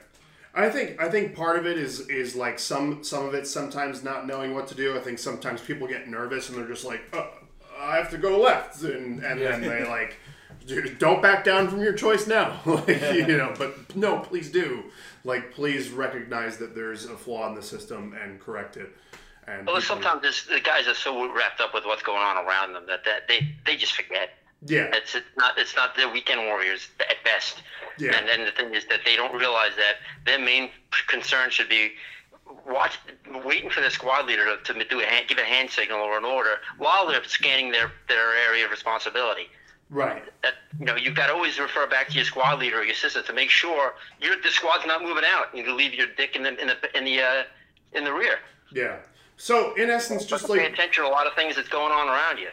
I think I think part of it is is like some some of it sometimes not knowing what to do. I think sometimes people get nervous and they're just like, oh, I have to go left, and and then they like, don't back down from your choice now, like you know. But no, please do, like please recognize that there's a flaw in the system and correct it. And Well, people- sometimes the guys are so wrapped up with what's going on around them that, that they, they just forget. Yeah. It's it's not it's not the weekend warriors at best. Yeah. And then the thing is that they don't realize that their main concern should be watch waiting for the squad leader to, to do a hand, give a hand signal or an order while they're scanning their, their area of responsibility. right. That you know you've got to always refer back to your squad leader or your assistant to make sure your the squad's not moving out. You can leave your dick in the in the in the uh, in the rear. Yeah. So in essence, just like pay attention to a lot of things that's going on around you.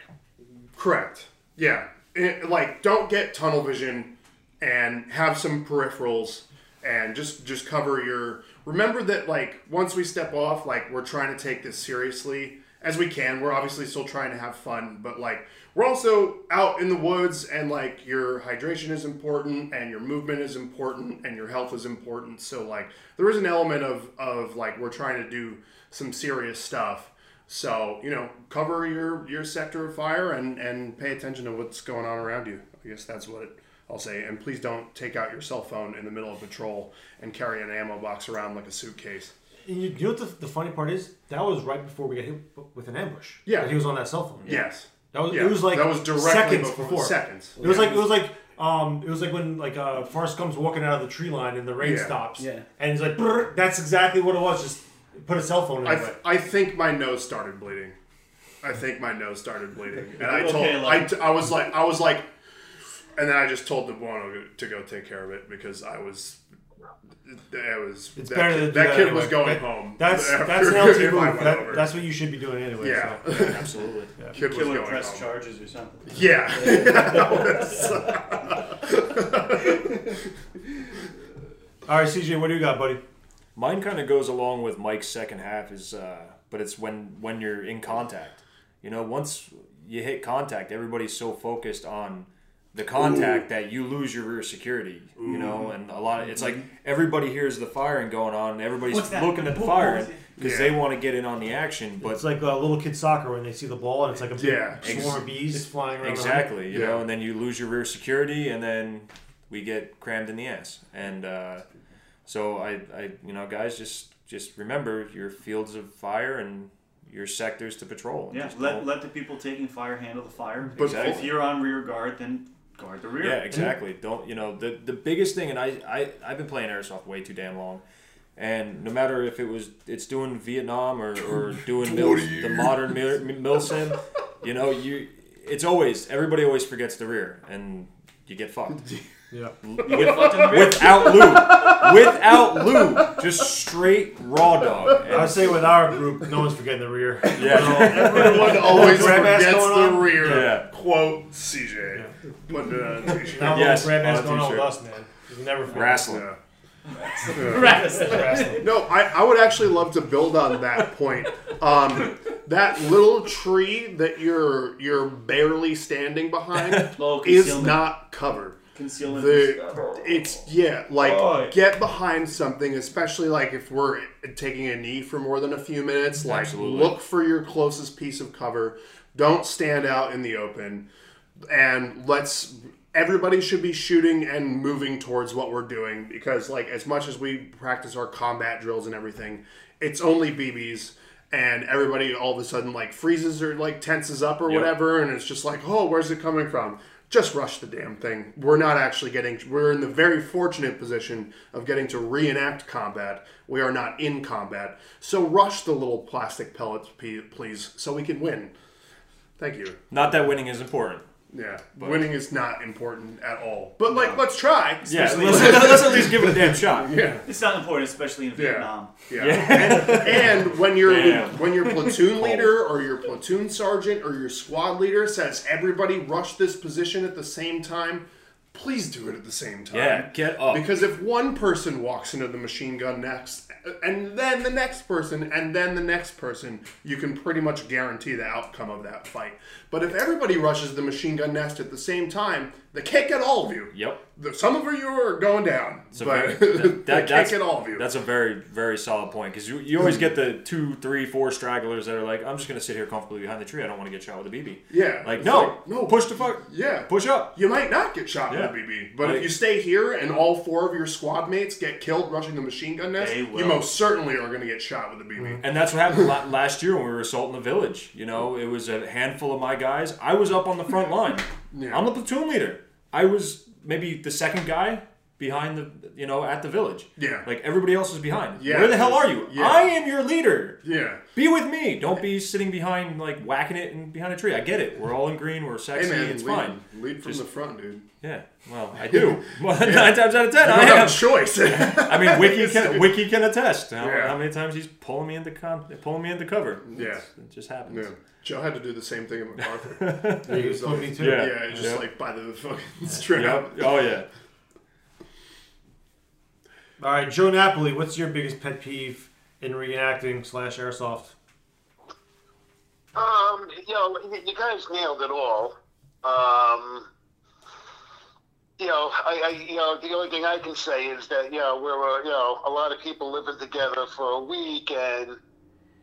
Correct. Yeah. It- like, don't get tunnel vision and have some peripherals and just just cover your. Remember that like once we step off, like we're trying to take this seriously as we can. We're obviously still trying to have fun, but like we're also out in the woods and like your hydration is important and your movement is important and your health is important. So like there is an element of of like we're trying to do some serious stuff. So you know, cover your your sector of fire and and pay attention to what's going on around you. I guess that's what I'll say. And please don't take out your cell phone in the middle of patrol and carry an ammo box around like a suitcase. And you, you know what the, the funny part is? That was right before we got hit with an ambush. Yeah. That he was on that cell phone. Yes. That was Yeah. it was like That was directly seconds before- before. seconds. It was Yeah. like it was like um it was like when like uh Forrest comes walking out of the tree line and the rain Yeah. stops. Yeah. And he's like "Brr." that's exactly what it was. Just put a cell phone in I, th- I think my nose started bleeding. I think my nose started bleeding, and I told I, like- t- I was like I was like, and then I just told the Buono to go take care of it because I was. It was It's that better kid, to that that kid anyway. was going That- home. That's that's an LT move. That, that's what you should be doing anyway. Yeah. so. Absolutely. Yeah. Kid was Killer going press home. charges or something. Yeah. All right, CJ, what do you got, buddy? Mine kind of goes along with Mike's second half is, uh, but it's when when you're in contact. You know, once you hit contact, everybody's so focused on the contact that you lose your rear security. You know, and a lot of it's like everybody hears the firing going on, and everybody's looking at the What- firing what was it? because Yeah. they want to get in on the action. But It's like a little kid soccer when they see the ball and it's like a big Yeah. swarm of bees flying around. Exactly, you Yeah. know, and then you lose your rear security, and then we get crammed in the ass. And uh, so I, I, you know, guys, just just remember your fields of fire and your sectors to patrol. Yeah, let, don't- let the people taking fire handle the fire. But- if you're on rear guard, then guard the rear. Yeah, exactly. Don't you know the the biggest thing? And I I I've been playing airsoft way too damn long, and no matter if it was it's doing Vietnam or or doing mil, the modern mil, mil sim, you know you it's always everybody always forgets the rear and you get fucked. Yeah. You get fucked in the rear. without lube, without lube, just straight raw dog. And- I would say with our group, no one's forgetting the rear. Yeah. Everyone always Grab ass forgets going the on? rear. Yeah. Quote CJ. Put it on a t-shirt. Now Yes, grab ass on a going on with t-shirt. us, man. You never forget. Wrestling. Wrestling. No, I, I would actually love to build on that point. Um, that little tree that you're you're barely standing behind is concealment. not covered. The, it's yeah, like Oh. get behind something, especially like if we're taking a knee for more than a few minutes. Like Absolutely. look for your closest piece of cover. Don't stand out in the open, and let's. Everybody should be shooting and moving towards what we're doing because, like, as much as we practice our combat drills and everything, it's only BBs, and everybody all of a sudden like freezes or like tenses up or Yep. whatever, and it's just like, oh, where's it coming from? Just rush the damn thing. We're not actually getting. We're in the very fortunate position of getting to reenact combat. We are not in combat, so rush the little plastic pellets, please, so we can win. Thank you. Not that winning is important. Yeah, winning is not important at all. But like, let's try. Yeah, let's, let's at least give it a damn shot. Yeah. It's not important, especially in Vietnam. Yeah. And, and when your Damn. when your platoon leader or your platoon sergeant or your squad leader says everybody rush this position at the same time, please do it at the same time. Yeah, get up. Because if one person walks into the machine gun next, and then the next person, and then the next person, you can pretty much guarantee the outcome of that fight. But if everybody rushes the machine gun nest at the same time, they can't get all of you. Yep. Some of you are going down, a but very- they that- can't get all of you. That's a very, very solid point because you, you always get the two, three, four stragglers that are like, I'm just going to sit here comfortably behind the tree. I don't want to get shot with a BB. Yeah. Like, no, like, no. push the fuck. Yeah. Push up. You might not get shot Yeah. with a BB, but Like- if you stay here and all four of your squad mates get killed rushing the machine gun nest, you most certainly are going to get shot with a BB. Mm-hmm. And that's what happened last year when we were assaulting the village. You know, it was a handful of my guys. I was up on the front line. Yeah. I'm the platoon leader. I was maybe the second guy behind the, you know, at the village. Yeah. Like everybody else is behind. Yeah, Where the hell are you? yeah. I am your leader. Yeah. Be with me. Don't be sitting behind, like whacking it and behind a tree. I get it. We're all in green. We're sexy. Hey man, it's lead, fine. lead from Just- the front, dude. Yeah. Well, I do. Well, Nine times out of ten, I have a choice. I mean, Wiki can Wiki can attest. How, Yeah. how many times he's pulling me into con- pulling me into cover? Yeah. It's- it just happens. Yeah. Joe had to do the same thing in MacArthur. Yeah, he was like, me too. Yeah, Yeah. just Yep. like by the fucking strap. Yep. Oh yeah. All right, Joe Napoli, what's your biggest pet peeve in reenacting slash airsoft? Um, you know, you guys nailed it all. Um, you know, I, I, you know, the only thing I can say is that you know we're, uh, you know, a lot of people living together for a week, and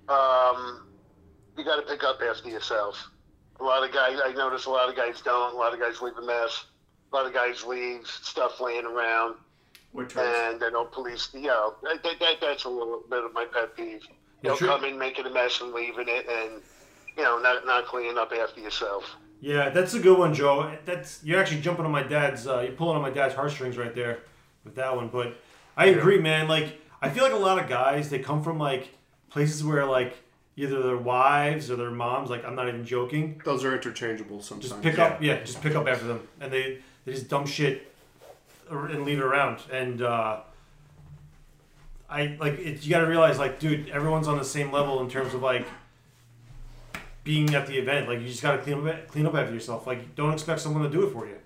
um, you got to pick up after yourself. A lot of guys, I notice a lot of guys don't. A lot of guys leave a mess. A lot of guys leave stuff laying around. And they don't police. You know, that, that, that, that's a little bit of my pet peeve. You Yeah, know, sure. coming, making a mess, and leaving it, and you know, not not cleaning up after yourself. Yeah, that's a good one, Joe. That's you're actually jumping on my dad's. Uh, you're pulling on my dad's heartstrings right there with that one. But I agree, man. Like I feel like a lot of guys they come from like places where like either their wives or their moms. Like I'm not even joking. Those are interchangeable sometimes. Just pick up, yeah, just pick up after them, and they they just dump shit ar- and leave it around. And uh, I like it, you got to realize, like, dude, everyone's on the same level in terms of like being at the event. Like, you just got to clean up clean up after yourself. Like, don't expect someone to do it for you.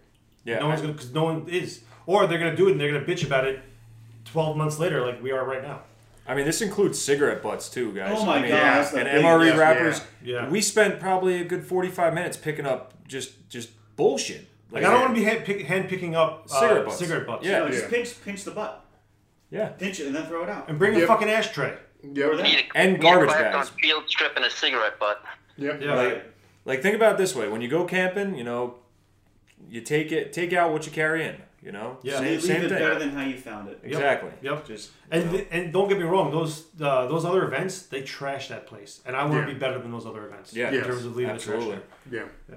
Yeah. no one's gonna because no one is, or they're gonna do it and they're gonna bitch about it twelve months later, like we are right now. I mean, this includes cigarette butts too, guys. Oh my I mean, God, that's the And big- MRE yeah, wrappers. yeah. We spent probably a good forty-five minutes picking up just just bullshit. Like I don't want to be hand, pick, hand picking up uh, Cigarette butts. cigarette butts. No, just pinch pinch the butt. Yeah. Pinch it and then throw it out. and bring a Yep. fucking ashtray. Throw it Need a- And need a garbage clapped bags. on field strip and a cigarette butt. Yep. Yeah. Like, like think about it this way: when you go camping, you know, you take it, take out what you carry in. You know, Yeah. same, Leave same it thing. better than how you found it. Exactly. Yep. Just And th- and don't get me wrong, those uh, those other events they trash that place, and I want to Yeah. be better than those other events. Yeah. in Yes, terms of leaving absolutely. the trash there. Yeah.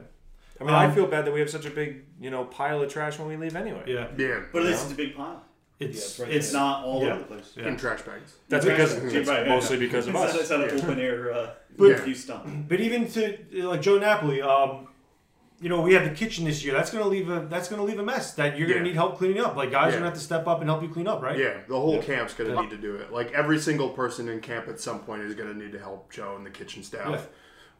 I mean, I Um, feel bad that we have such a big, you know, pile of trash when we leave anyway. Yeah, Yeah. But at least it's a big pile. it's Yeah, it's right it's It's not all Yeah. over the place. Yeah. In trash bags. That's Right, because right, it's right, mostly yeah. because of us. not, it's not an open air uh, But- barbecue stump. But even to like Joe Napoli, um, you know, we have the kitchen this year. That's gonna leave a that's gonna leave a mess that you're gonna need help cleaning up. Like guys are gonna have to step up and help you clean up, right? Yeah, the whole camp's gonna Yeah. need to do it. Like every single person in camp at some point is gonna need to help Joe and the kitchen staff, Yeah.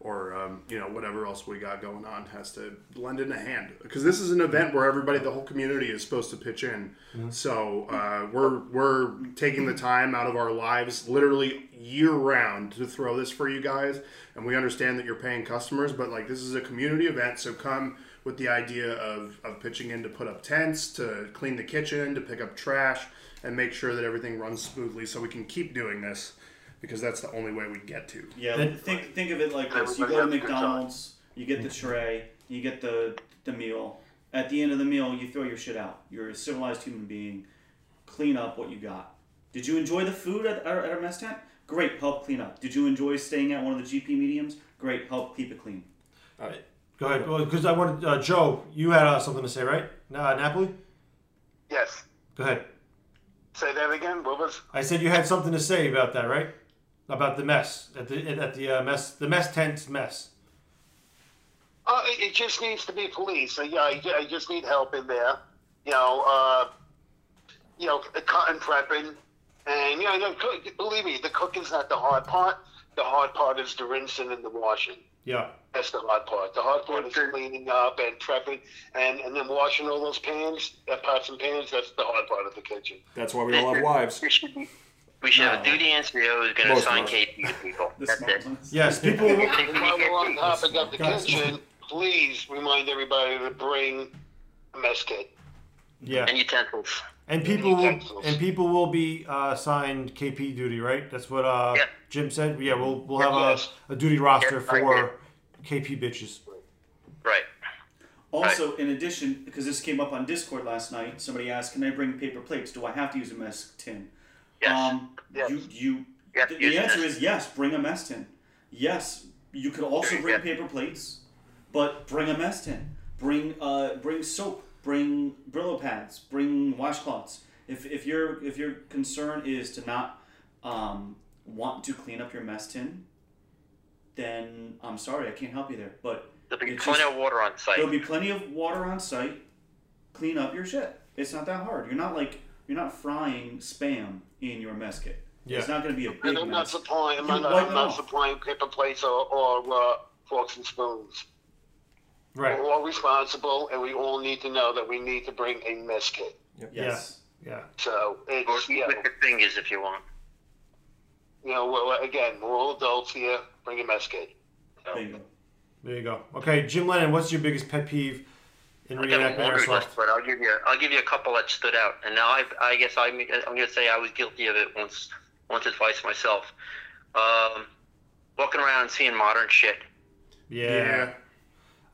Or um, you know whatever else we got going on has to lend in a hand. Because this is an event where everybody, the whole community, is supposed to pitch in. So uh, we're we're taking the time out of our lives, literally year round, to throw this for you guys. And we understand that you're paying customers, but like this is a community event, so come with the idea of, of pitching in to put up tents, to clean the kitchen, to pick up trash, and make sure that everything runs smoothly so we can keep doing this because that's the only way we get to. Yeah, And- think think of it like this: you go to has a good time. McDonald's, you get the tray, you get the the meal. At the end of the meal, you throw your shit out. You're a civilized human being. Clean up what you got. Did you enjoy the food at our, at our mess tent? Great, help clean up. Did you enjoy staying at one of the GP mediums? Great, help keep it clean. All right, go ahead, because I wanted uh, Joe. You had uh, something to say, right? Uh, Napoli. Yes. Go ahead. Say that again. What was? I said you had something to say about that, right? About the mess at the at the uh, mess the mess tent's mess. Uh, it it just needs to be police. So, yeah, I, I just need help in there. You know, uh, you know, cotton prepping, and you know, the cook, believe me, the cooking's not the hard part. The hard part is the rinsing and the washing. Yeah. That's the hard part. The hard part is cleaning up and prepping, and and then washing all those pans, uh, pots and pans. That's the hard part of the kitchen. That's why we all have wives. We should, we have a duty NCO who's going to Most assign us. KP to people. That's it. Yes, people. And while we're on topic of the Guys. kitchen, please remind everybody to bring a mess kit. yeah, And utensils. and people will and people will be uh, assigned KP duty, right? That's what uh, Yeah. Jim said. Yeah, we'll we'll have Yes. a, a duty roster Yeah, I for KP bitches. Right. Also, in addition, because this came up on Discord last night, somebody asked, "Can I bring paper plates? Do I have to use a mess tin?" Yes. Um, Yes. you you. Have The, the answer is yes. Bring a mess tin. Yes, you could also bring Yeah. paper plates, but bring a mess tin. Bring uh, bring soap. Bring Brillo pads. Bring washcloths. If if your if your concern is to not um, want to clean up your mess tin, then I'm sorry, I can't help you there. But There'll be plenty just- of water on site. There'll be plenty of water on site. Clean up your shit. It's not that hard. You're not like you're not frying spam in your mess kit. Yeah. It's not going to be a big And I'm not mess. supplying. I'm not, I'm not supplying paper plates or, or uh, forks and spoons. Right. We're all responsible, and we all need to know that we need to bring a mess kit. Yes. Yeah. So Or it's you know, with your fingers if you want. you know well, again, we're all adults here. Bring a mess kit. So, Bingo. There you go. Okay, Jim Lennon, what's your biggest pet peeve in I got a reenactment laundry list, airsoft? but I'll give you I'll give you a couple that stood out. And now I I guess I'm I'm gonna say I was guilty of it once once or twice myself. Um, walking around and seeing modern shit. Yeah.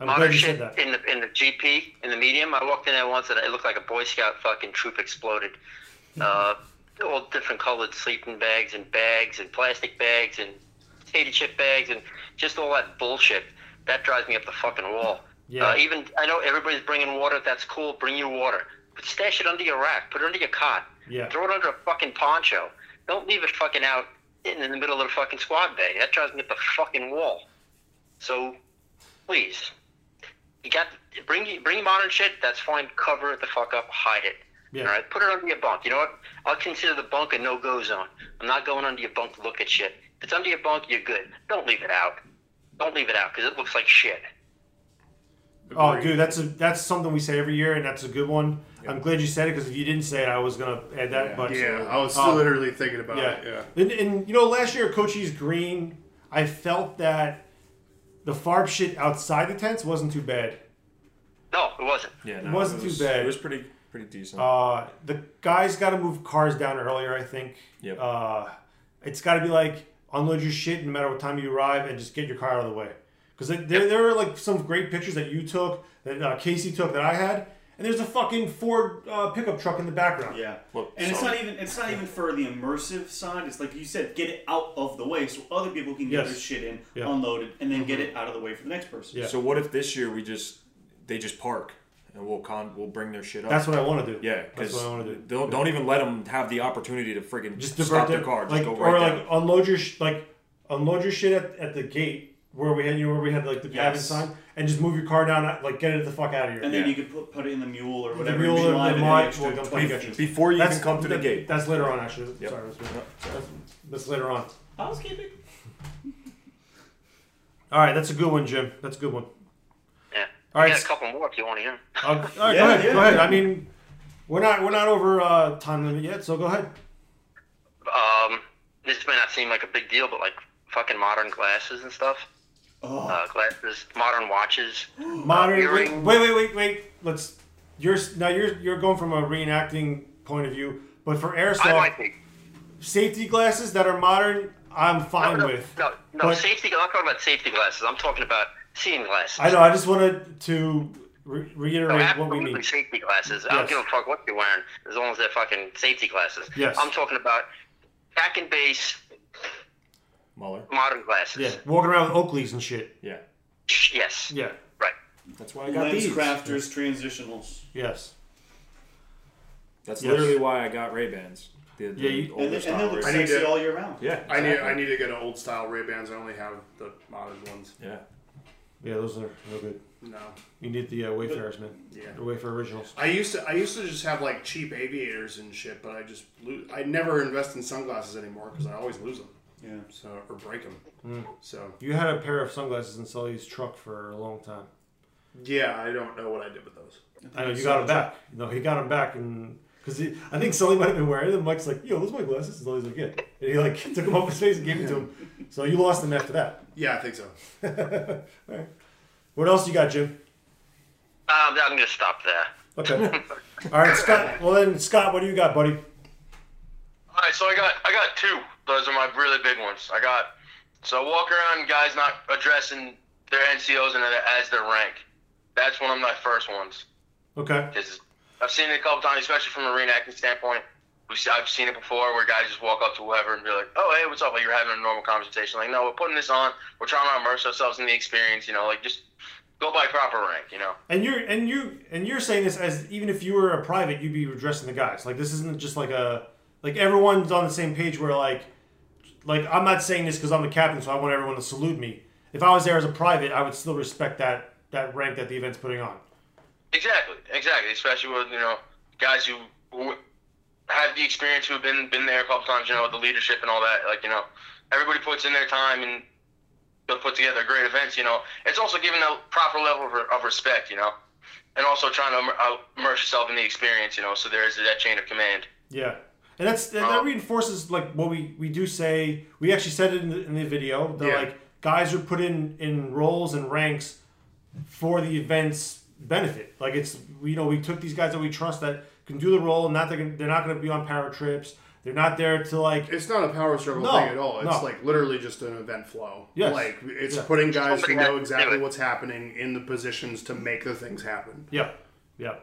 I'm modern glad you shit that. in the in the GP in the medium. I walked in there once and it looked like a Boy Scout fucking troop exploded. Uh, all different colored sleeping bags and bags and plastic bags and potato chip bags and just all that bullshit. That drives me up the fucking wall. Yeah. Uh, even I know everybody's bringing water. That's cool. Bring your water. But stash it under your rack. Put it under your cot. Yeah. Throw it under a fucking poncho. Don't leave it fucking out in, in the middle of the fucking squad bay. That drives me up the fucking wall. So, please, you got bring bring modern shit. That's fine. Cover it the fuck up. Hide it. Yeah. All right. Put it under your bunk. You know what? I'll consider the bunk a no-go zone. I'm not going under your bunk to look at shit. If it's under your bunk, you're good. Don't leave it out. Don't leave it out because it looks like shit. Oh, dude, that's a that's something we say every year, and that's a good one. I'm glad you said it because if you didn't say it, I was gonna add that. But yeah, I was um, literally thinking about yeah. it. Yeah. And, and you know, last year at Cochise Green, I felt that the farb shit outside the tents wasn't too bad. No, it wasn't. Yeah, It wasn't was, too bad. It was pretty pretty decent. Uh, the guys got to move cars down earlier, I think. Yep. Uh, it's got to be like unload your shit no matter what time you arrive and just get your car out of the way. Because there, there are like some great pictures that you took, that uh, Casey took, that I had, and there's a fucking Ford uh, pickup truck in the background. Yeah. Well, And it's so- not even it's not even for the immersive side. It's like you said, get it out of the way so other people can get Yes. their shit in, Yeah. unloaded, and then get it out of the way for the next person. Yeah. So what if this year we just they just park and we'll con we'll bring their shit up. That's what I want to do. Yeah, That's because what I want to do. don't don't even let them have the opportunity to friggin' Just just divert stop their their car. Just like, go right or down. like unload your sh- like unload your shit at, at the gate where we had you know where we had like the Yes. cabin sign, and just move your car down, like get it the fuck out of here. And then Yeah. you could put, put it in the mule or The whatever. mule and or be live the in mod will come get you. Before you That's- even come to the that- gate. That's later on, actually. Yep. Sorry, that's, Yep. that's, that's later on. Housekeeping. All right, that's a good one, Jim. That's a good one. Yeah. All right, I got s- a couple more if you want to hear. Uh, all right, Yeah, go ahead. yeah, go ahead. yeah. I mean, we're not we're not over uh, time limit yet, so go ahead. Um, this may not seem like a big deal, but like fucking modern glasses and stuff. Oh. Uh, glasses, modern watches. Modern. Uh, wait, wait, wait, wait, wait. Let's. You're now you're you're going from a reenacting point of view, but for I airsoft might be. safety glasses that are modern, I'm fine no, no, with. No, no, But- safety. I'm not talking about safety glasses. I'm talking about seeing glasses. I know. I just wanted to re- No, reiterate what we absolutely mean. safety glasses. I don't give a fuck what you're wearing, as long as they're fucking safety glasses. Yes. I'm talking about back and base Muller. modern glasses. Yeah, walking around with Oakleys and shit. Yeah. Yes. Yeah. Right. That's why I got Lens these. crafters, transitionals. Yes. That's Yes. literally why I got Ray Bans. The, the Yeah, you- older And, they, and they look I Ray-Bans. need sexy to- all year round. Yeah. I need exactly. I need to get an old style Ray Bans. I only have the modern ones. Yeah. Yeah, those are no good. No. You need the uh, Wayfarers, man. Yeah. The Wayfarer originals. I used to I used to just have like cheap aviators and shit, but I just lo- I never invest in sunglasses anymore because I always lose them. Yeah. So or break them. Mm. So You had a pair of sunglasses in Sully's truck for a long time. yeah, I don't know what I did with those. I know you got them back. No, he got them back, and because I think Sully might have been wearing them. Mike's like, "Yo, those are my glasses." And Sully's like, "Yeah," and he like took them off his face and gave them to him. So you lost them after that. Yeah, I think so. All right. What else you got, Jim? Um, I'm gonna stop there. Okay. All right, Scott. Well then, Scott, what do you got, buddy? All right, so I got I got two. Those are my really big ones. I got so walk around guys not addressing their NCOs and as their rank. That's one of my first ones Okay. because I've seen it a couple times, especially from a reenacting standpoint. We've I've seen it before where guys just walk up to whoever and be like, "Oh, hey, what's up?" Like you're having a normal conversation. Like, no, we're putting this on. We're trying to immerse ourselves in the experience. You know, like just go by proper rank. You know. And you're and you and you're saying this as even if you were a private, you'd be addressing the guys. Like this isn't just like a like everyone's on the same page. Where like like I'm not saying this because I'm the captain, so I want everyone to salute me. If I was there as a private, I would still respect that that rank that the event's putting on. Exactly, exactly. Especially with you know guys who, who have the experience, who have been been there a couple times. You know, the leadership and all that. Like you know, everybody puts in their time and they'll put together great events. You know, it's also giving a proper level of, of respect. You know, and also trying to uh, immerse yourself in the experience. You know, so there is that chain of command. Yeah, and that's and that oh. reinforces like what we we do say. We actually said it in the, in the video that Yeah. like guys are put in in roles and ranks for the event's benefit. Like it's you know we took these guys that we trust that can do the role, and not they're gonna, they're not going to be on power trips. They're not there to like. It's not a power struggle No, thing at all. It's no. like literally just an event flow. Yes. Like it's Yeah. putting guys who know exactly what's happening in the positions to make the things happen. Yeah, yeah.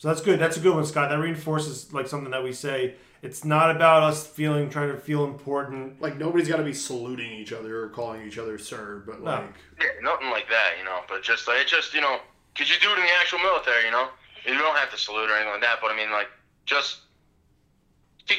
So that's good. That's a good one, Scott. That reinforces like something that we say. It's not about us feeling trying to feel important. Like nobody's got to be saluting each other or calling each other sir, but No. like Yeah, nothing like that. You know, but just like it's just you know, because you do it in the actual military. You know, you don't have to salute or anything like that. But I mean, like just. keep-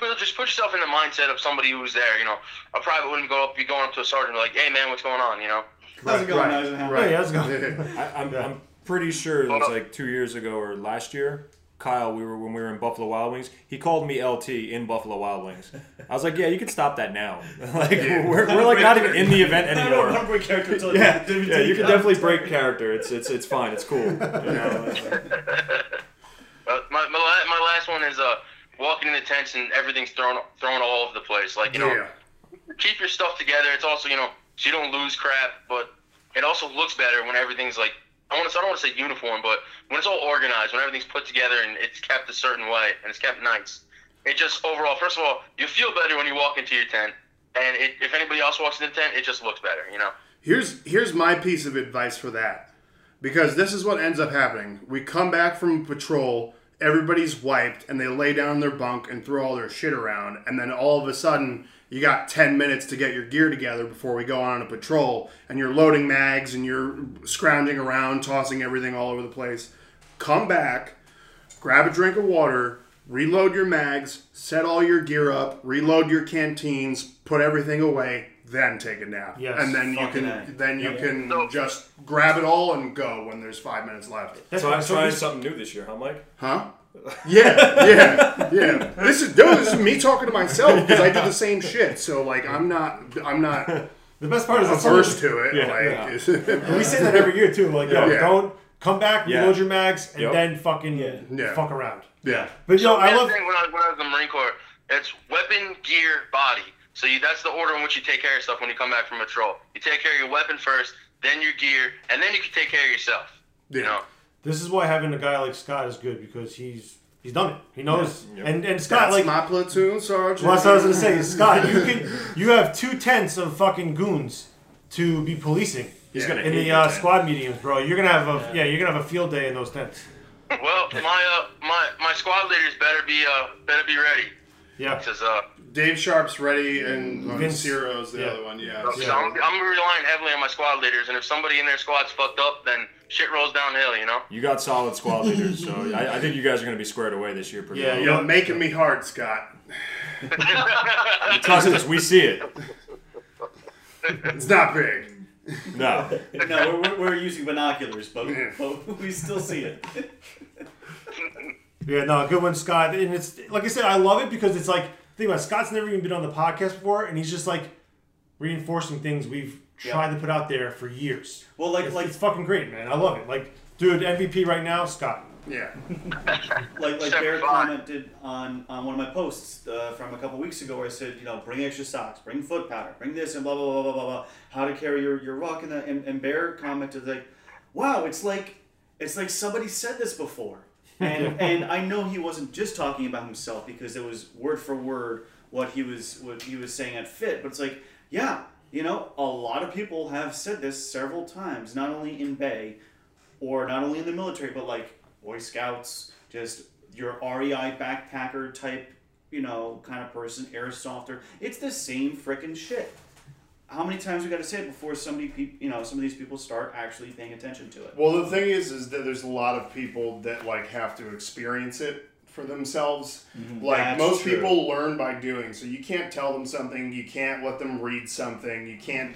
well, Just put yourself in the mindset of somebody who's there. You know, a private wouldn't go up, be going up to a sergeant and be like, "Hey, man, what's going on?" You know. How's it going, right, Eisenhower? right. Hey, how's it going? I, I'm, I'm pretty sure it was like two years ago or last year. Kyle, we were when we were in Buffalo Wild Wings. He called me LT in Buffalo Wild Wings. I was like, "Yeah, you can stop that now. like we're, we're like not even in the event I don't anymore." want break character until Yeah, until yeah, you can definitely break character. It's it's it's fine. It's cool. You know? Uh, my, my, my last one is uh walking in the tents and everything's thrown thrown all over the place. Like you know, yeah. keep your stuff together. It's also you know so you don't lose crap, but it also looks better when everything's like I want to. I don't want to say uniform, but when it's all organized, when everything's put together and it's kept a certain way and it's kept nice, it just overall. First of all, you feel better when you walk into your tent, and it, if anybody else walks into the tent, it just looks better. You know. Here's here's my piece of advice for that. Because this is what ends up happening. We come back from patrol, everybody's wiped, and they lay down in their bunk and throw all their shit around, and then all of a sudden you got 10 minutes to get your gear together before we go on a patrol, and you're loading mags and you're scrounging around, tossing everything all over the place. Come back, grab a drink of water, reload your mags, set all your gear up, reload your canteens, put everything away, then take a nap. Yes, and then you can A. then you Yeah. can just grab it all and go when there's five minutes left. So I'm trying something new this year, huh, Mike? Huh? Yeah, yeah, yeah. This is no, this is me talking to myself because I do the same shit. So like, I'm not, I'm not. The best part is it's averse something- to it. Yeah, like, yeah. we say that every year too. Like, yo, Yeah. don't come back, Yeah. reload your mags, and Yep. then fucking Yeah. fuck around. Yeah. But yo, So I the love. thing when I, when I was in the Marine Corps. It's weapon, gear, body. So you, that's the order in which you take care of yourself when you come back from a patrol. You take care of your weapon first, then your gear, and then you can take care of yourself. You know. This is why having a guy like Scott is good because he's he's done it. He knows. Yeah. And and Scott That's like my platoon sergeant. Well, that's what I was gonna say. Scott, you can you have two tenths of fucking goons to be policing. He's gonna in the uh, squad meetings, bro. You're gonna have a yeah. You're gonna have a field day in those tents. Well, my uh, my my squad leaders better be uh better be ready. Yeah. Because uh, Dave Sharp's ready, and uh, Vince- Ciro's the yeah. other one. Yeah. so so- I'm, I'm relying heavily on my squad leaders, and if somebody in their squad's fucked up, then shit rolls downhill. You know. You got solid squad leaders, so I, I think you guys are going to be squared away this year pretty well. You're making me hard, Scott. Trust us, we see it. It's not big. No. no, we're, we're using binoculars, but, but we still see it. Yeah, no, good one, Scott. And it's like I said, I love it because it's like think about it, Scott's never even been on the podcast before, and he's just like reinforcing things we've tried to put out there for years. Well, like it's, like it's fucking great, man. I love it. Like, dude, MVP right now, Scott. Yeah. like like Bear commented on on one of my posts uh, from a couple weeks ago where I said, you know, bring extra socks, bring foot powder, bring this and blah blah blah blah blah blah. How to carry your your rock and the, and, and Barrett commented like, wow, it's like it's like somebody said this before. And and I know he wasn't just talking about himself because it was word for word what he was what he was saying at Fit, but it's like, yeah, you know, a lot of people have said this several times, not only in BAE or not only in the military, but like Boy Scouts, just your REI backpacker type, you know, kind of person, airsofter. It's the same freaking shit. How many times we got to say it before somebody, peop- you know, some of these people start actually paying attention to it? Well, the thing is, is that there's a lot of people that like have to experience it for themselves. Mhm. Like That's most true. people learn by doing. So you can't tell them something. You can't let them read something. You can't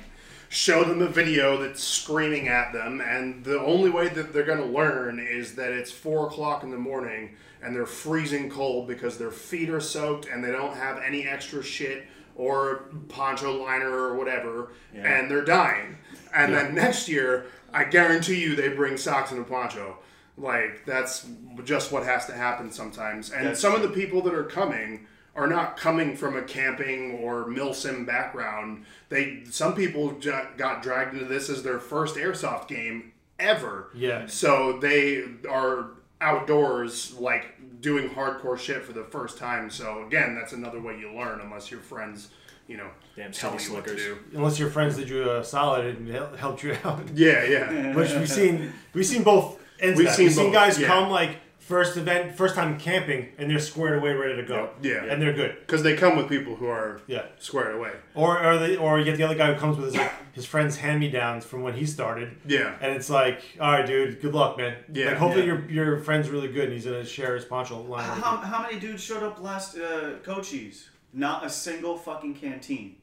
show them a video that's screaming at them. And the only way that they're going to learn is that it's four o'clock in the morning and they're freezing cold because their feet are soaked and they don't have any extra shit or poncho liner or whatever, Yeah. and they're dying. And Yeah. then next year, I guarantee you they bring socks and a poncho. Like that's just what has to happen sometimes. And That's some of the people that are coming are not coming from a camping or milsim background. They some people ju- got dragged into this as their first airsoft game ever. Yeah. So they are outdoors like doing hardcore shit for the first time. So again, that's another way you learn unless your friends, you know, Damn tell city you what to do. Unless your friends did you a solid and helped you out. Yeah, yeah. Which we've seen. We've seen both ends. We've of seen we've seen both, guys yeah. come like first event, first time camping, and they're squared away, ready to go. Yeah. and they're good. Because they come with people who are Yeah. squared away. Or or they or you get the other guy who comes with his like, his friend's hand me downs from when he started. Yeah. And it's like, all right, dude, good luck, man. Yeah. Like, hopefully Yeah. your your friend's really good and he's gonna share his poncho line. How, you. how many dudes showed up last uh, Cochise? Not a single fucking canteen.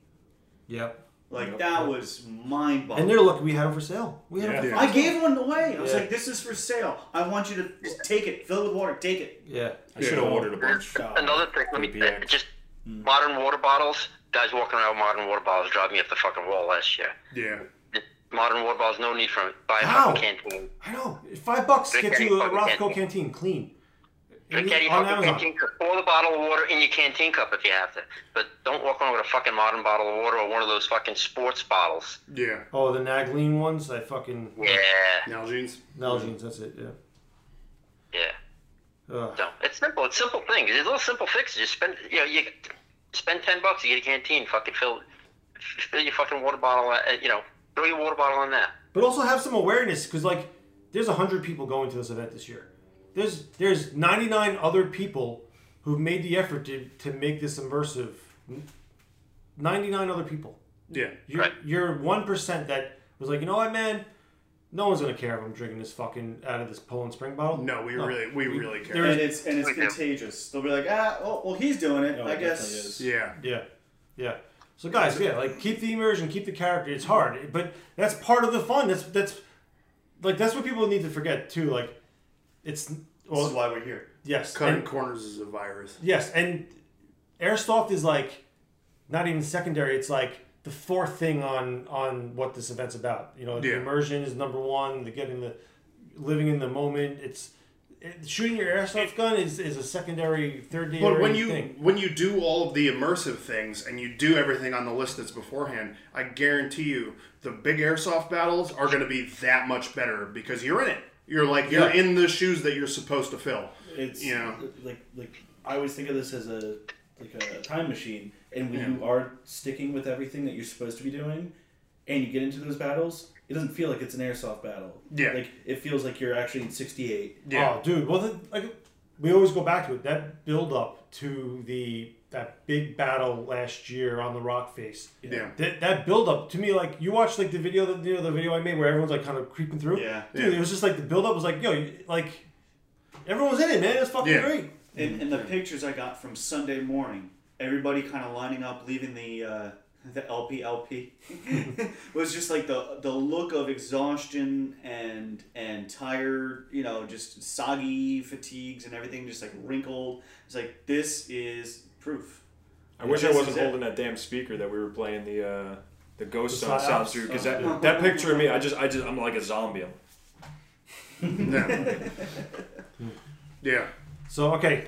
Yep. Like Yep. that was mind boggling. And they're lucky we had them for sale. We had them for Yeah. I sale. gave one away. I was Yeah. like, "This is for sale. I want you to just take it, fill it with water, take it." Yeah. I should have ordered a bunch. Another thing, let me uh, just modern water bottles. Guys walking around with modern water bottles drive me up the fucking wall last year. Yeah. Modern water bottles, no need for it. Buy a How? fucking canteen. I know. Five bucks Drink gets you a fucking Rothco canteen. canteen clean. In- Carry your on fucking Amazon. canteen cup. Pour the bottle of water in your canteen cup if you have to. But don't walk around with a fucking modern bottle of water or one of those fucking sports bottles. Yeah. Oh, the Nalgene ones. I fucking Yeah. Nalgene's. Nalgene's. That's it. Yeah. Yeah. Ugh. So it's simple. It's simple things. It's a little simple fixes. Just spend, you know, you spend ten bucks. You get a canteen. Fucking fill, fill your fucking water bottle. At, you know, throw your water bottle in that. But also have some awareness because like there's hundred people going to this event this year. There's there's 99 other people who've made the effort to to make this immersive. 99 other people. Yeah. You're you're one percent that was like, you know what, man. No one's gonna care if I'm drinking this fucking out of this Poland Spring bottle. No, we really- we really care. and it's and it's contagious. They'll be like, ah, oh, well, he's doing it. Oh, I it guess. Yeah. Yeah, yeah. So guys, yeah, like keep the immersion, keep the character. It's hard, but that's part of the fun. That's that's like that's what people need to forget too. Like it's well, This is why we're here. Yes, Cutting and- corners is a virus. Yes, and airsoft is like not even secondary. It's like the fourth thing on on what this event's about. You know, the immersion is number one. The getting the living in the moment. It's it, shooting your airsoft gun is, is a secondary, third day. But when you thing. when you do all of the immersive things and you do everything on the list that's beforehand, I guarantee you the big airsoft battles are going to be that much better because you're in it. You're like you're Yeah. in the shoes that you're supposed to fill. It's you know. like like I always think of this as a like a time machine, and when Yeah. you are sticking with everything that you're supposed to be doing, and you get into those battles, it doesn't feel like it's an airsoft battle. Yeah. like it feels like you're actually in '68. Oh, dude. Well, the, like we always go back to it. That build up to the that big battle last year on the rock face. Yeah. That, that build up to me, like you watched like the video, that you know, the video I made where everyone's like kind of creeping through. Yeah. Dude, Yeah. it was just like the build up was like, yo, you- like everyone was in it, man. It was fucking great. And, and the pictures I got from Sunday morning, everybody kind of lining up, leaving the uh, the LP LP, was just like the the look of exhaustion and and tired, you know, just soggy fatigues and everything, just like wrinkled. It's like this is proof. I wish I wasn't is it. holding that damn speaker that we were playing the uh, the ghost The sound sounds through because that, that picture of me, I just I just I'm like a zombie. Yeah. So okay,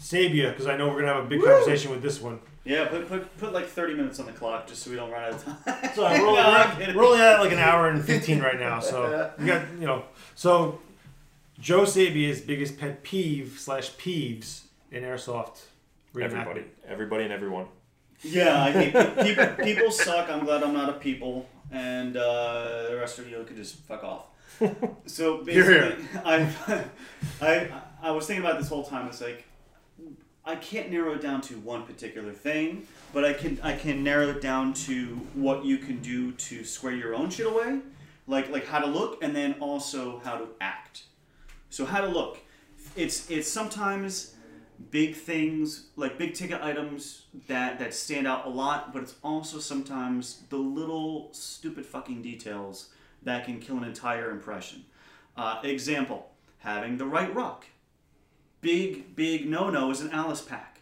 Sabia, because I know we're gonna have a big conversation with this one. Yeah, put, put put like thirty minutes on the clock just so we don't run out of time. So we're, only, No, I'm we're, kidding. we're only at like an hour and fifteen right now. So we got you know. So Joe Sabia's biggest pet peeve slash peeves in airsoft. Reenactment. Everybody, everybody, and everyone. Yeah, I hate pe- people. People suck. I'm glad I'm not a people, and uh, the rest of you can just fuck off. So Hear, basically, I, I, I was thinking about this whole time. It's like I can't narrow it down to one particular thing, but I can I can narrow it down to what you can do to square your own shit away, like like how to look, and then also how to act. So how to look, it's it's sometimes big things like big ticket items that that stand out a lot, but it's also sometimes the little stupid fucking details that can kill an entire impression. Uh, example: having the right rock. Big big no no is an Alice pack.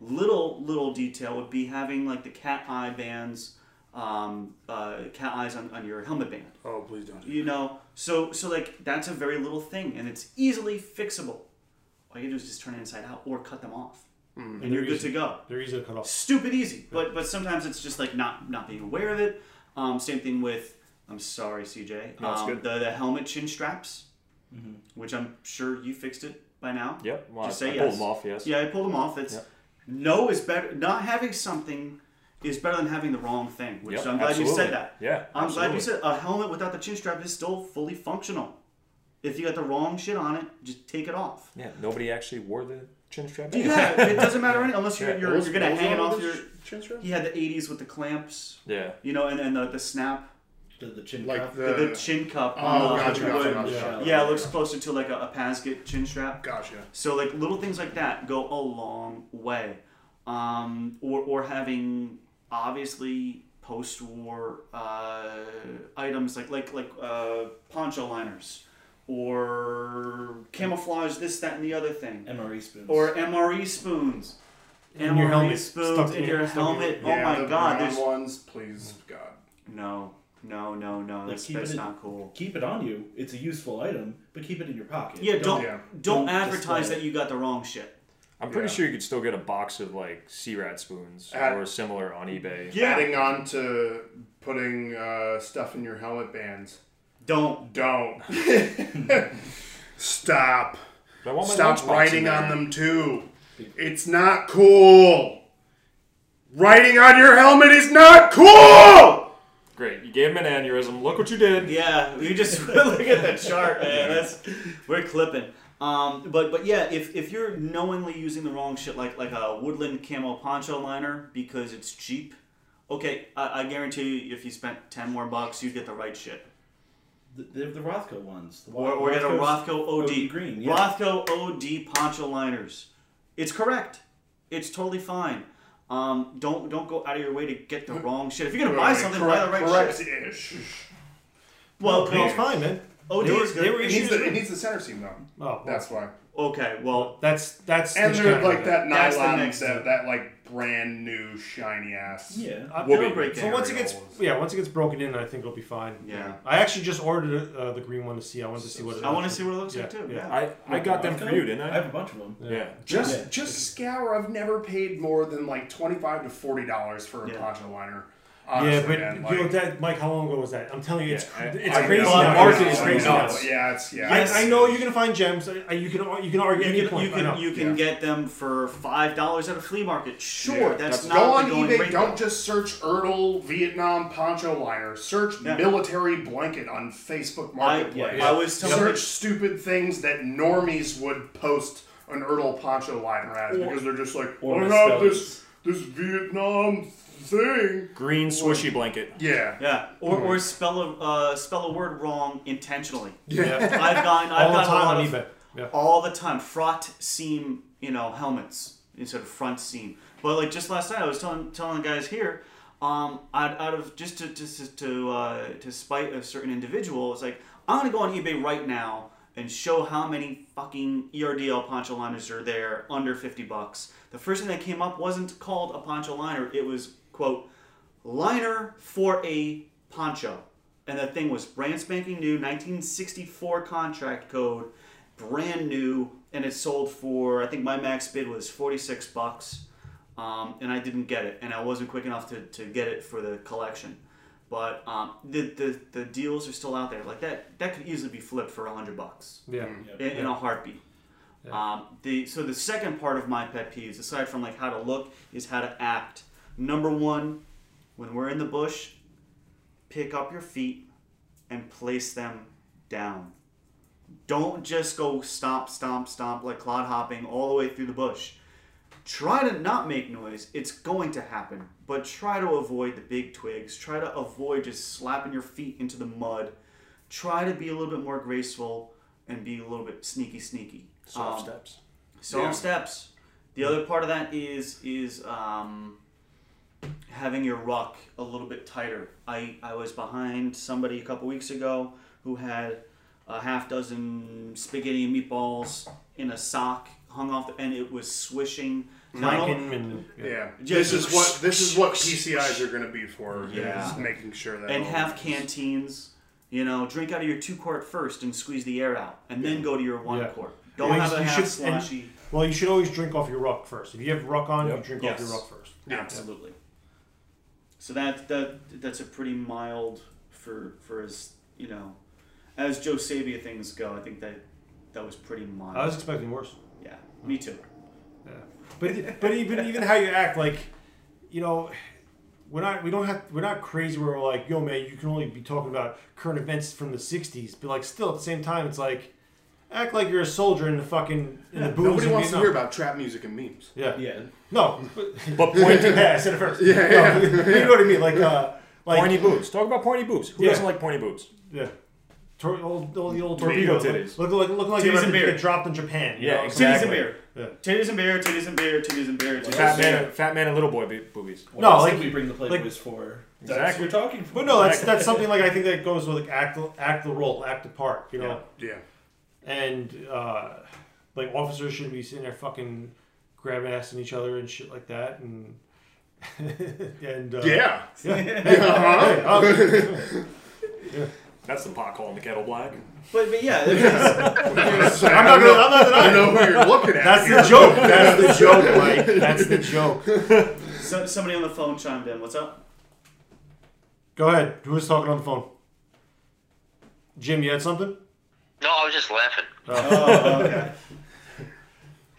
Little little detail would be having like the cat eye bands, um, uh, cat eyes on, on your helmet band. Oh, please don't. You know, so so like that's a very little thing, and it's easily fixable. All you do is just turn it inside out or cut them off, Mm. and you're good easy. to go. They're easy to cut off. Stupid easy, but but sometimes it's just like not not being aware of it. Um, same thing with I'm sorry, CJ. No, um, good. The the helmet chin straps, Mm-hmm. which I'm sure you fixed it by now. Yep, well, Just I- say I yes. pulled them off, yes. Yeah, I pulled them off. It's Yep. no is better. Not having something is better than having the wrong thing. Which Yep, I'm glad you said that. Yeah, I'm glad you said a helmet without the chin strap is still fully functional. If you got the wrong shit on it, just take it off. Yeah, nobody actually wore the chin strap. Yeah, it doesn't matter any, unless you're Yeah. you're, was- you're gonna hang it off your. the chin strap? He had the '80s with the clamps. Yeah. You know, and then the, the snap. The, the chin Like cuff. The, the- the chin cup. Oh, on the- gotcha, the gotcha, gotcha. Yeah, Yeah. it looks closer to like a, a PASGT chin strap. Gotcha. So like little things like that go a long way. Um, or or having obviously post-war uh, items like like like uh, poncho liners or camouflage this that and the other thing. MRE spoons. Or MRE spoons. In your MRE helmet, spoons stuck in in your your- stuck in helmet. Yeah, oh my the god, brown there's ones, please, God. no. No, no, no. Like, That's, keep that's it in- not cool. Keep it on you. It's a useful item, but keep it in your pocket. Yeah, don't don't, display advertise it. that you got the wrong shit. I'm pretty Yeah. sure you could still get a box of like C-rat spoons At- or similar on eBay. Adding on to putting uh, stuff in your helmet bands. Don't. Don't. Stop. I want my Stop writing on them too. It's not cool. Writing on your helmet is not cool. Great, you gave him an aneurysm. Look what you did. Yeah, you just look at the chart, man. That's we're clipping. Um, but but yeah, if, if you're knowingly using the wrong shit, like like a woodland camo poncho liner because it's cheap, okay, I, I guarantee you, if you spent ten more bucks, you'd get the right shit. The, the, the Rothco ones. The Or, or get a Rothco OD. green. Yeah. Rothco OD poncho liners. It's correct. It's totally fine. Um, don't don't go out of your way to get the wrong shit. If you're gonna buy something, correct- buy the right correct shit. ish. Well, No, it's fine, man. OD They were- is good. they were It needs, issues- the, it needs the center seam though. Oh, That's why. Okay, well, that's that's And the they're like with that it. That's the nylon, next that, that like brand new shiny ass. Yeah. Whoopee it'll break So once it gets yeah, once it gets broken in, I think it'll be fine. Yeah. I actually just ordered uh, the green one to see. I wanted to see what it. I wanna see what it looks yeah, like, too. Yeah. I, I got them for you, didn't I I? have a bunch of them. Yeah. Just Yeah. just scour. I've never paid more than like twenty five to forty dollars for a Yeah. poncho liner. Yeah, but man, you like, know that Mike, how long ago was that? I'm telling you, it's Yeah, it's I crazy. know, now. I Market know, is crazy know. now. Yeah, it's yeah. I, it's- I know you can find gems. uh, You can you can argue You any can, point. you can, you can Yeah. get them for five dollars at a flea market. Sure, Yeah, that's that's- not go the on going eBay. rate. Don't just search Erdl Vietnam poncho liner. Search Yeah. military blanket on Facebook I, Marketplace. I was telling search stupid things that normies would post an Erdl poncho liner as Or- because they're just like, or I have this this Vietnam thing. Green swishy blanket. Yeah. Yeah, or, or spell a uh, spell a word wrong intentionally. Yeah. I've gotten I've all the gotten a time lot on of eBay. Yeah. all the time front seam you know helmets instead of front seam. But like just last night, I was telling telling the guys here, um, out, out of just to just to uh, to spite a certain individual, it's like I'm gonna go on eBay right now and show how many fucking ERDL poncho liners are there under fifty bucks. The first thing that came up wasn't called a poncho liner; it was quote liner for a poncho. And the thing was brand spanking new, 1964 contract code, brand new, and it sold for I think my max bid was 46 bucks, um, and I didn't get it, and I wasn't quick enough to, to get it for the collection. But um, the, the the deals are still out there. Like that that could easily be flipped for 100 bucks Yeah. in, in a heartbeat. Um, the so the second part of my pet peeves, aside from like how to look, is how to act. Number one, when we're in the bush, pick up your feet and place them down. Don't just go stomp, stomp, stomp like clod hopping all the way through the bush. Try to not make noise. It's going to happen, but try to avoid the big twigs. Try to avoid just slapping your feet into the mud. Try to be a little bit more graceful and be a little bit sneaky, sneaky. Soft Um, steps. Soft Yeah. steps. The other part of that is is um, having your ruck a little bit tighter. I, I was behind somebody a couple weeks ago who had a half dozen spaghetti and meatballs in a sock hung off, the, and it was swishing. Not Mike and, and Yeah. Just- This is what this is what PCIs are going to be for. Yeah. Is making sure that and have this- canteens. You know, drink out of your two quart first and squeeze the air out, and then go to your one Yeah. quart. Don't Well, you- have a half should- and- Well, you should always drink off your ruck first. If you have ruck on, Yep. you drink Yes. off your ruck first. Absolutely. So that that that's a pretty mild for for as you know, as Joe Sabia things go. I think that that was pretty mild. I was expecting worse. yeah, me too. Yeah. But but even even how you act, like, you know, we're not we don't have we're not crazy where we're like, yo man, you can only be talking about current events from the '60s. But like, still at the same time, it's like, act like you're a soldier in the fucking in the booze. Nobody in wants to Vietnam. hear about trap music and memes. Yeah. Yeah. No. But pointy, yeah, I said it first. Yeah, No, yeah. you know what I mean? Like, uh, like pointy boobs. Talk about pointy boobs. Who Yeah. doesn't like pointy boobs? Yeah. Tor- old, old, the old Torpedo torpedo titties. Look, look, looking like Titties they and about to beer. get dropped in Japan. you Yeah, know? exactly. Titties and beer. Yeah. Titties and beer. Titties and beer. Titties and beer. Titties Fat and beer. man, fat man, and little boy bo- boobies. What No, else like- did we bring the Playboys like- for? That's Exactly. what we're talking for. But no, that's that's something like I think that goes with like act act the role, act the part, you know. Yeah. And uh, like officers shouldn't be sitting there fucking grabbing ass in each other and shit like that. And and uh, Yeah. yeah, Uh-huh. Hey, yeah. That's the pot calling the kettle black. But, but yeah, it's- I'm not gonna. I'm not I denying. know who you're looking at. That's here. the joke. That's the joke, Mike. That's the joke. so, somebody on the phone chimed in. What's up? Go ahead. Who was talking on the phone? Jim, you had something? No, I was just laughing. Oh, oh okay.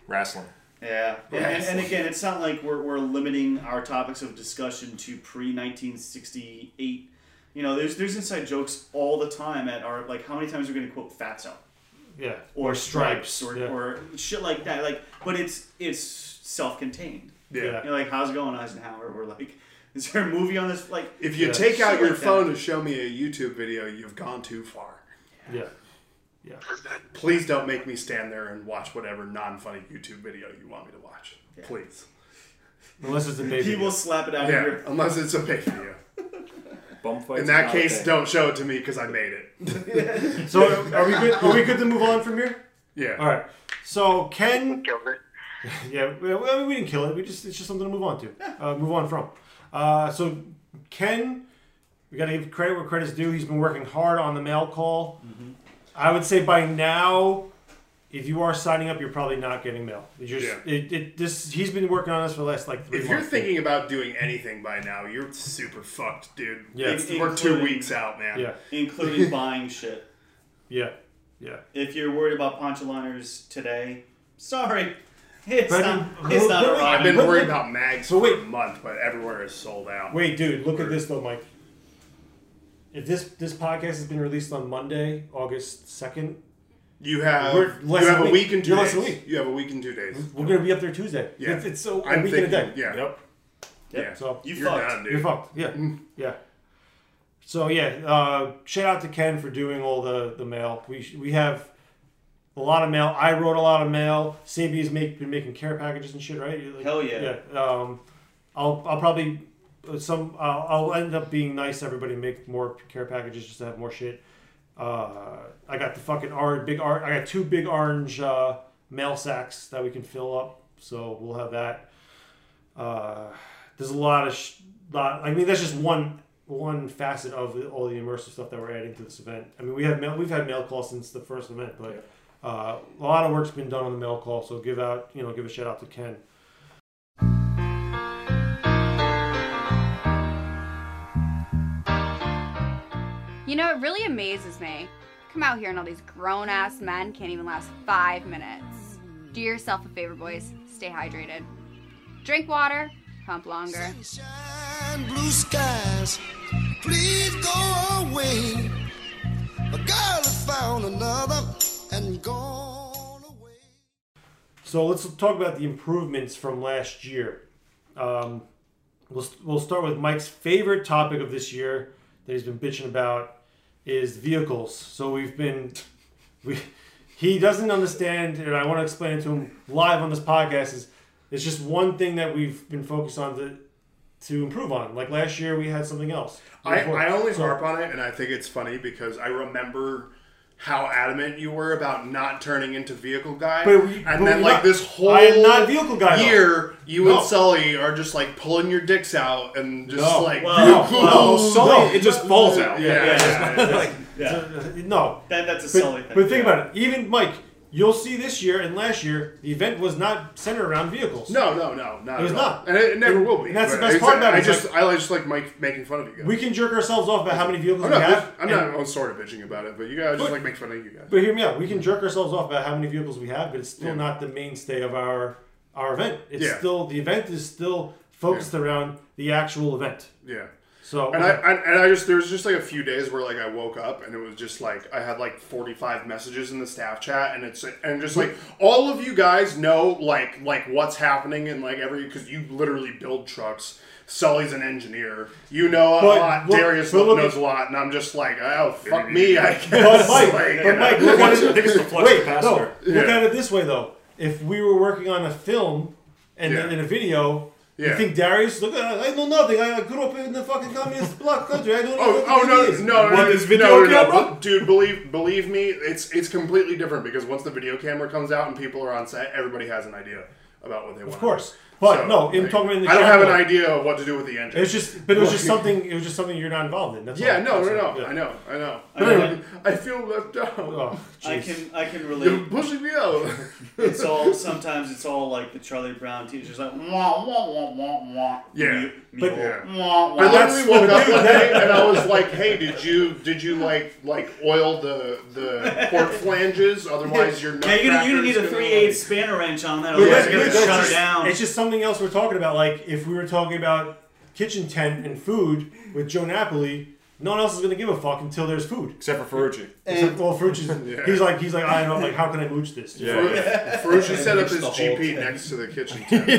Wrestling. Yeah, yeah, and, and again, it's not like we're, we're limiting our topics of discussion to pre nineteen sixty eight. You know, there's there's inside jokes all the time at our like how many times are we going to quote Fatso Yeah. or stripes or, Yeah. or shit like that. Like, but it's it's self contained. Yeah. You're like, how's it going, Eisenhower? We're like, is there a movie on this? Like, If you Yeah. take out your like that. phone to show me a YouTube video, you've gone too far. Yeah. Yeah. Please don't make me stand there and watch whatever non-funny YouTube video you want me to watch. Please. Unless it's a baby. he will slap it out Yeah, of your. unless it's a fake video. Bum fights In that case, okay. don't show it to me because I made it. So are we good? Are we good to move on from here? Yeah. All right. So Ken. Killed it. Yeah, we, we didn't kill it. We just it's just something to move on to. Uh, move on from. Uh, so Ken, we got to give credit where credit's due. He's been working hard on the mail call. I would say by now, if you are signing up, you're probably not getting mail. It's just, Yeah. it, it, this he's been working on this for the last like three If you're months. thinking about doing anything by now, you're super fucked, dude. Yeah. It's- we're two weeks out, man. yeah, including buying shit. yeah, yeah. If you're worried about poncho liners today, sorry, it's But- not. It's not but- a I've been worried about mags so for wait. a month, but everywhere is sold out. Wait, dude, look at this though, Mike. If this this podcast has been released on Monday, August second, You have We're you less than have a a week. week and 2 You're days. less than a week. You have a week and two days. we're gonna be up there Tuesday. Yeah. It's, it's so a I'm week and a thinking- day. yeah. Yep. Yeah. So You You're fucked. done, dude. You're fucked. Yeah. Yeah. So yeah, uh, shout out to Ken for doing all the the mail. We sh- we have a lot of mail. I wrote a lot of mail. Sabia's make been making care packages and shit, right? You- like- Hell yeah. Yeah. Um, I'll I'll probably some uh, I'll end up being nice to everybody and make more care packages just to have more shit. Uh, I got the fucking orange big art. I got two big orange uh, mail sacks that we can fill up, so we'll have that. Uh, there's a lot of sh- lot. I mean, that's just one one facet of all the immersive stuff that we're adding to this event. I mean, we have mail, we've had mail call since the first event, but uh, a lot of work's been done on the mail call. So give out, you know, give a shout out to Ken. You know, it really amazes me. Come out here and all these grown ass men can't even last five minutes. Do yourself a favor, boys. Stay hydrated. Drink water, pump longer. and blue skies. Please go away. A girl found another and gone away. So let's talk about the improvements from last year. Um, we'll, we'll start with Mike's favorite topic of this year that he's been bitching about is vehicles. So we've been we he doesn't understand, and I want to explain it to him live on this podcast. Is it's just one thing that we've been focused on to to improve on. Like last year, we had something else. I, I always So- harp on it, and I think it's funny because I remember how adamant you were about not turning into vehicle guy, But we- and but then like not- this whole I am not vehicle guy, though. year, you No. and Sully are just like pulling your dicks out and just No. like Well, vehicle- well, Sully, No. it just falls out. Yeah, yeah, Yeah. No, That, that's a but, Sully thing. But think yeah. about it. Even Mike, you'll see this year and last year, the event was not centered around vehicles. No, no, no, not It was at all. not. and it, it never And- will be. and that's the best part about it. I just, like- I just like Mike making fun of you guys. We can jerk ourselves off about how many vehicles I'm we not, have. I'm not. I'm sort of bitching about it, but you guys just like make fun of you guys. But hear me out. We can jerk ourselves off about how many vehicles we have, but it's still Yeah. not the mainstay of our our event. It's Yeah. still the event is still focused around the actual event. Yeah. So And I, I and I just there was just like a few days where like I woke up and it was just like I had like 45 messages in the staff chat and it's and just like all of you guys know like like what's happening and like every because you literally build trucks. Sully's an engineer. You know a But lot. look- Darius but look knows a lot, and I'm just like, oh fuck me, I guess. But Mike, Like, you but know. Mike, look at it. It's the flux Wait, capacitor. no, look Yeah. at it this way though. If we were working on a film and Yeah. in a video, you think Darius? Look, I I know nothing. I I grew up in the fucking communist bloc country. I don't know Oh, what oh no, is. no, no, What no, is video no, no, camera? no, dude. Believe, believe me, it's it's completely different because once the video camera comes out and people are on set, everybody has an idea about what they want. Of course. But So, no, I'm like, talking about in the I don't have an idea of what to do with the engine. It's just, but it was just something. It was just something you're not involved in. That's Yeah, all. no, That's no, all. no. Yeah. I know, I know. But anyway- I feel left out. Oh, I can I can relate. You're pushing me out. It's all sometimes it's all like the Charlie Brown teacher's like wah wah wah wah wah. Yeah. Me- But- Yeah. wah, wah. I literally woke up one day and I was like, "Hey, did you did you like like oil the the port flanges? Otherwise, your Yeah, you're gonna, you're gonna need a three gonna- eight spanner wrench on that. But Otherwise, that's- you're gonna shut just- it down. It's just something else we're talking about. Like if we were talking about kitchen tent and food with Joe Napoli, no one else is gonna give a fuck until there's food. Except for Ferrucci. Except, well, Ferrucci's, Yeah. he's like he's like I don't like how can I mooch this? Yeah. Ferrucci set up his GP thing. next to the kitchen. tent.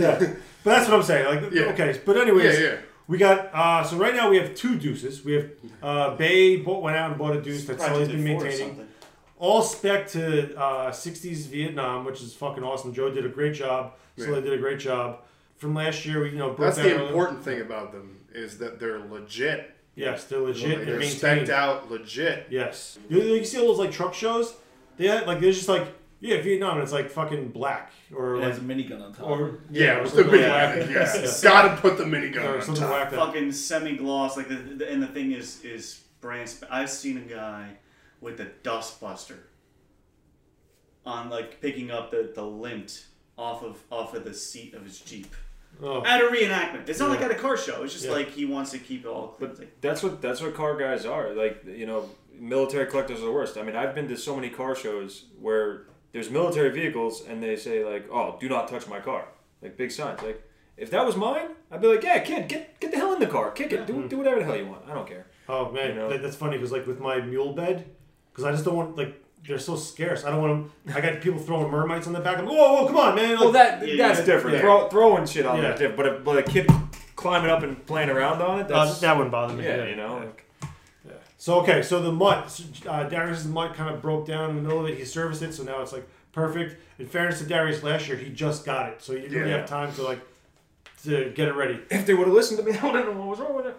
yeah. But that's what I'm saying. Like, Yeah. okay. But anyways, Yeah, yeah. we got. Uh, so right now we have two deuces. We have uh, BAE bought, went out and bought a deuce that Sully's been Practically maintaining. All spec to uh, 60s Vietnam, which is fucking awesome. Joe did a great job. Sully Yeah. did a great job. From last year, we you know That's the important thing about them is that they're legit. Yes, they're legit. They're and spec'd out, legit. Yes. You, you see all those like truck shows? They had, like there's just like yeah Vietnam and it's like fucking black or It like has a minigun on top. or Yeah, or the something mini- like yeah. Gotta put the minigun Or on something top. like fucking semi gloss like the, the and the thing is is brand. Sp- I've seen a guy with a dust buster on like picking up the the lint off of off of the seat of his jeep Oh. at a reenactment. It's not like at a car show. It's just Yeah. like he wants to keep it all clean. But that's what that's what car guys are. Like you know, military collectors are the worst. I mean, I've been to so many car shows where there's military vehicles and they say like, "Oh, do not touch my car," like big signs. Like if that was mine, I'd be like, "Yeah, kid, get get the hell in the car, kick it, do do whatever the hell you want. I don't care." Oh man, You know? that, that's funny because like with my mule bed, because I just don't want like they're so scarce. I don't want them. I got people throwing mermites on the back. I'm like, whoa, whoa, come on, man! Like, Well, that Yeah, that's yeah. different. Yeah. Throw, throwing shit on Yeah. there. But a, but a kid climbing up and playing around on it, uh, that wouldn't bother me. yeah, you know. Like, So okay, so the mutt, uh, Darius's mutt kind of broke down in the middle of it. He serviced it, so now it's like perfect. In fairness to Darius, last year he just got it, so you didn't really have time to like to get it ready. if they would have listened to me, I wouldn't know what was wrong with it.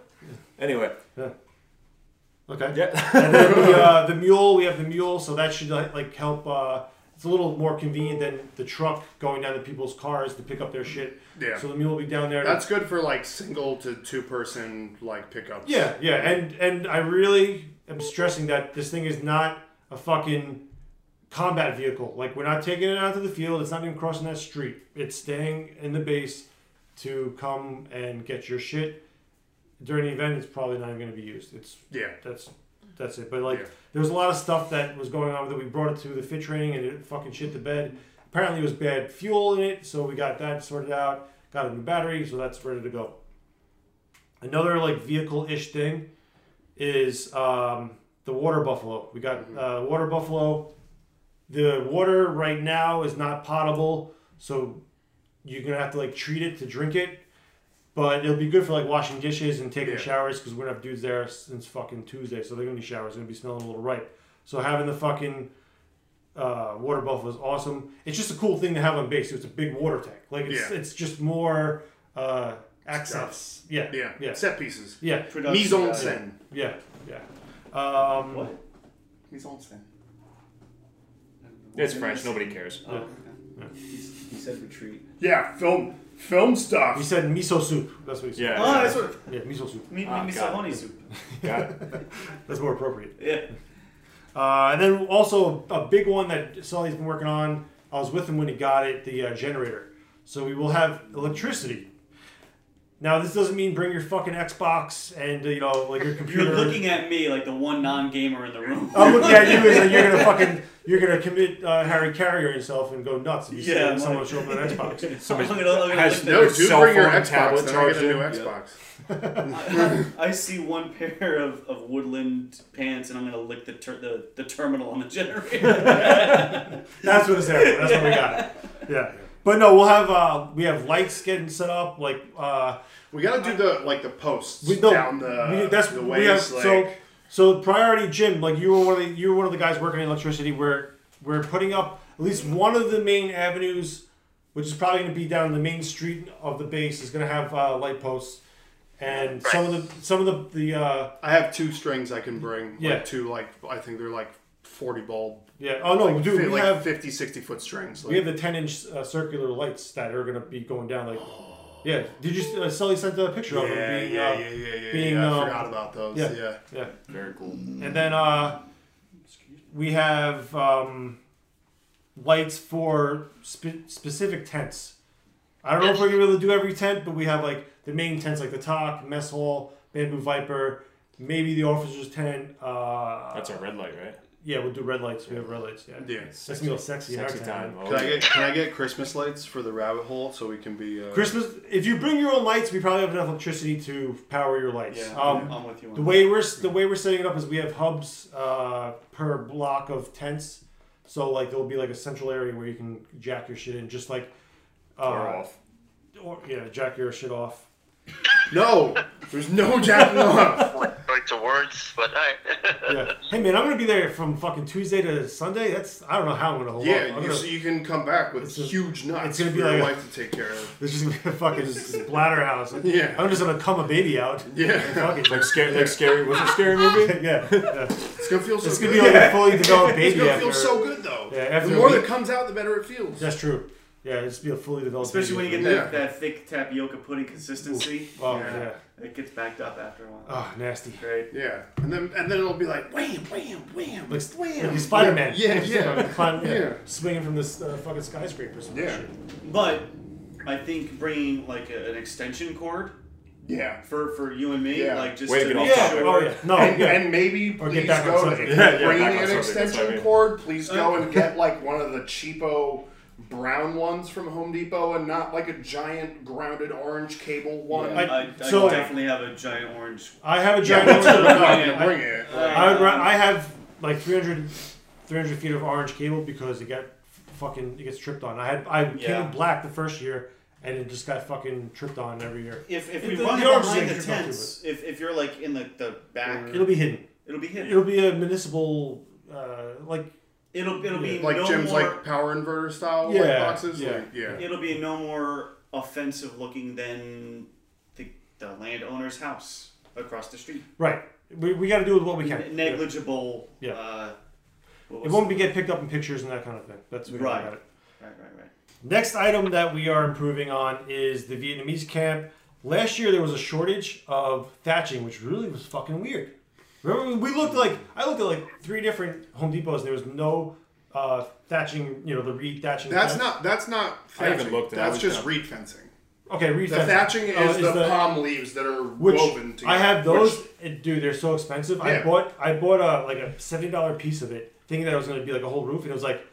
Anyway, Okay. yeah. and then the, uh, the mule, we have the mule, so that should like, like help. Uh, it's a little more convenient than the truck going down to people's cars to pick up their shit. Yeah. So the mule will be down there. to- That's good for like single to two person like pickups. Yeah, yeah, and and I really am stressing that this thing is not a fucking combat vehicle. Like we're not taking it out to the field. It's not even crossing that street. It's staying in the base to come and get your shit during the event. It's probably not even going to be used. It's Yeah. that's that's it. But like Yeah. There was a lot of stuff that was going on with it. We brought it to the fit training and it fucking shit the bed. Apparently it was bad fuel in it, so we got that sorted out. Got a new battery, so that's ready to go. Another like vehicle ish thing is um, the water buffalo. We got uh, water buffalo. The water right now is not potable, so you're gonna have to like treat it to drink it. But it'll be good for like washing dishes and taking Yeah. showers because we're gonna have dudes there since fucking Tuesday, so they're gonna be showers. Gonna be smelling a little ripe. So having the fucking uh, water buffalo is awesome. It's just a cool thing to have on base. It's a big water tank. Like it's Yeah. it's just more uh, access. Yeah, Yeah. yeah, Set pieces. yeah, Production Mise en value. scène. yeah, yeah. Um, What? Mise en scène. it's French. Nobody cares. Oh, okay. He said retreat. Yeah, film film He stuff. said miso soup. That's what he said. Yeah. Oh, that's what. Yeah, miso soup. Me, me, Ah, me honey soup. Got it. That's more appropriate. Yeah. Uh, and then also a big one that Sully's been working on. I was with him when he got it, the uh, generator. So we will have electricity. Now this doesn't mean bring your fucking Xbox and you know like your computer. You're looking at me like the one non-gamer in the room. I'm looking at you as like you're gonna fucking you're gonna commit uh, Harry Carrier yourself and go nuts if you Yeah, see someone like- show up with an Xbox. I'm gonna, I'm gonna has No, at- dude, cell bring your Xbox. Then I get a new charger. Xbox. I, I see one pair of, of woodland pants, and I'm gonna lick the ter- the, the terminal on the generator. That's what it's there. for. That's what we got. Yeah. But no, we'll have uh, we have lights getting set up like uh, We gotta do the like the posts we no, down the we, that's the we ways. have, like, so so priority Jim like you were one of the you were one of the guys working in electricity we're we're putting up at least one of the main avenues which is probably going to be down the main street of the base is going to have uh, light posts and some of the some of the the uh, I have two strings I can bring. Yeah. Like two like I think they're like 40 bulb. Yeah. Oh no, like, dude, fi- we like have 50, 60 foot strings. we have the 10 inch uh, circular lights that are gonna be going down like. Yeah. Did you uh, Sully sent a picture of them Yeah, being yeah, uh, yeah, yeah, yeah, being yeah. I um, forgot about those. Yeah. Yeah. Yeah. Very cool. And then uh, we have um, lights for spe- specific tents. I don't know if we're gonna be able to do every tent, but we have like the main tents, like the TOC, mess hall, bamboo viper, maybe the officers tent. Uh, That's our red light, right? Yeah, we'll do red lights. We have red lights. Yeah, Yeah. That's gonna be sexy. in our Sexy tent. time. Can I get can I get Christmas lights for the rabbit hole so we can be uh, Christmas. If you bring your own lights, we probably have enough electricity to power your lights. Yeah, um, I'm with you on The that. way we're the way we're setting it up is we have hubs uh, per block of tents. So like there will be like a central area where you can jack your shit in, just like uh, Or off. Or yeah, jack your shit off. No, there's no jacking off. Like to words, but hey. Yeah. Hey man, I'm gonna be there from fucking Tuesday to Sunday. That's I don't know how I'm gonna hold Yeah, up. I'm you, gonna, so you can come back with It's a- huge nuts it's gonna for be your like a- wife to take care of. This is gonna be a fucking splatterhouse. Yeah. I'm just gonna come a baby out. Yeah. Fuck it. Like scary, like scary. Was it a scary movie? yeah. yeah. It's gonna feel so. It's good. gonna be like a fully developed baby. It's gonna after, feel so good though. Yeah, after the more week- that comes out, the better it feels. That's true. Yeah, it's be a fully developed. Especially when you get that, a that thick tapioca pudding consistency. Oh, yeah. It gets backed up after a while. Oh, nasty. Great. Yeah, and then and then it'll be like wham, wham, wham, Like, wham. like Spider Man. Yeah, yeah, Climb, yeah. yeah. Swinging from this uh, fucking skyscraper. some Yeah. shit. But I think bringing like a, an extension cord Yeah. for for you and me, Yeah. like just Way to to get off Yeah. sure. Oh yeah. No. and, yeah. and maybe Or please get back on go subject. if Yeah, you're yeah, bringing back an subject, that's what I extension cord. Please go and get like one of the cheapo brown ones from Home Depot and not like a giant grounded orange cable one. Yeah, I, I so- definitely have a giant orange. I have a giant. but you're not I- gonna bring it. I, would I have like 300, 300 feet of orange cable because it got fucking it gets tripped on. I had I came Yeah. in black the first year and it just got fucking tripped on every year. If, if It- we the- run the behind the tripped on too, tents, if, if you're like in the, the back, It'll be hidden. it'll be hidden. It'll be a municipal uh, like It'll it'll be like no Jim's more, like power inverter style Yeah, like boxes. yeah. Like, yeah. It'll be no more offensive looking than the the landowner's house across the street. right. We, we got to do with what we can. Negligible. Yeah. Uh, It won't be get picked up in pictures and that kind of thing. That's we Right. got it. Right, right, right. Next item that we are improving on is the Vietnamese camp. Last year there was a shortage of thatching, which really was fucking weird. Remember we looked like I looked at like three different Home Depots and there was no uh, thatching, you know, the reed thatching. That's fence. not that's not I even thatching. looked and I That's was just kinda- reed fencing. okay. Reed The fencing. thatching Oh, is, the, palm leaves that are which woven together. I have those. which- and dude, they're so expensive. I bought I bought a like a seventy dollar piece of it, thinking that it was going to be like a whole roof, and it was like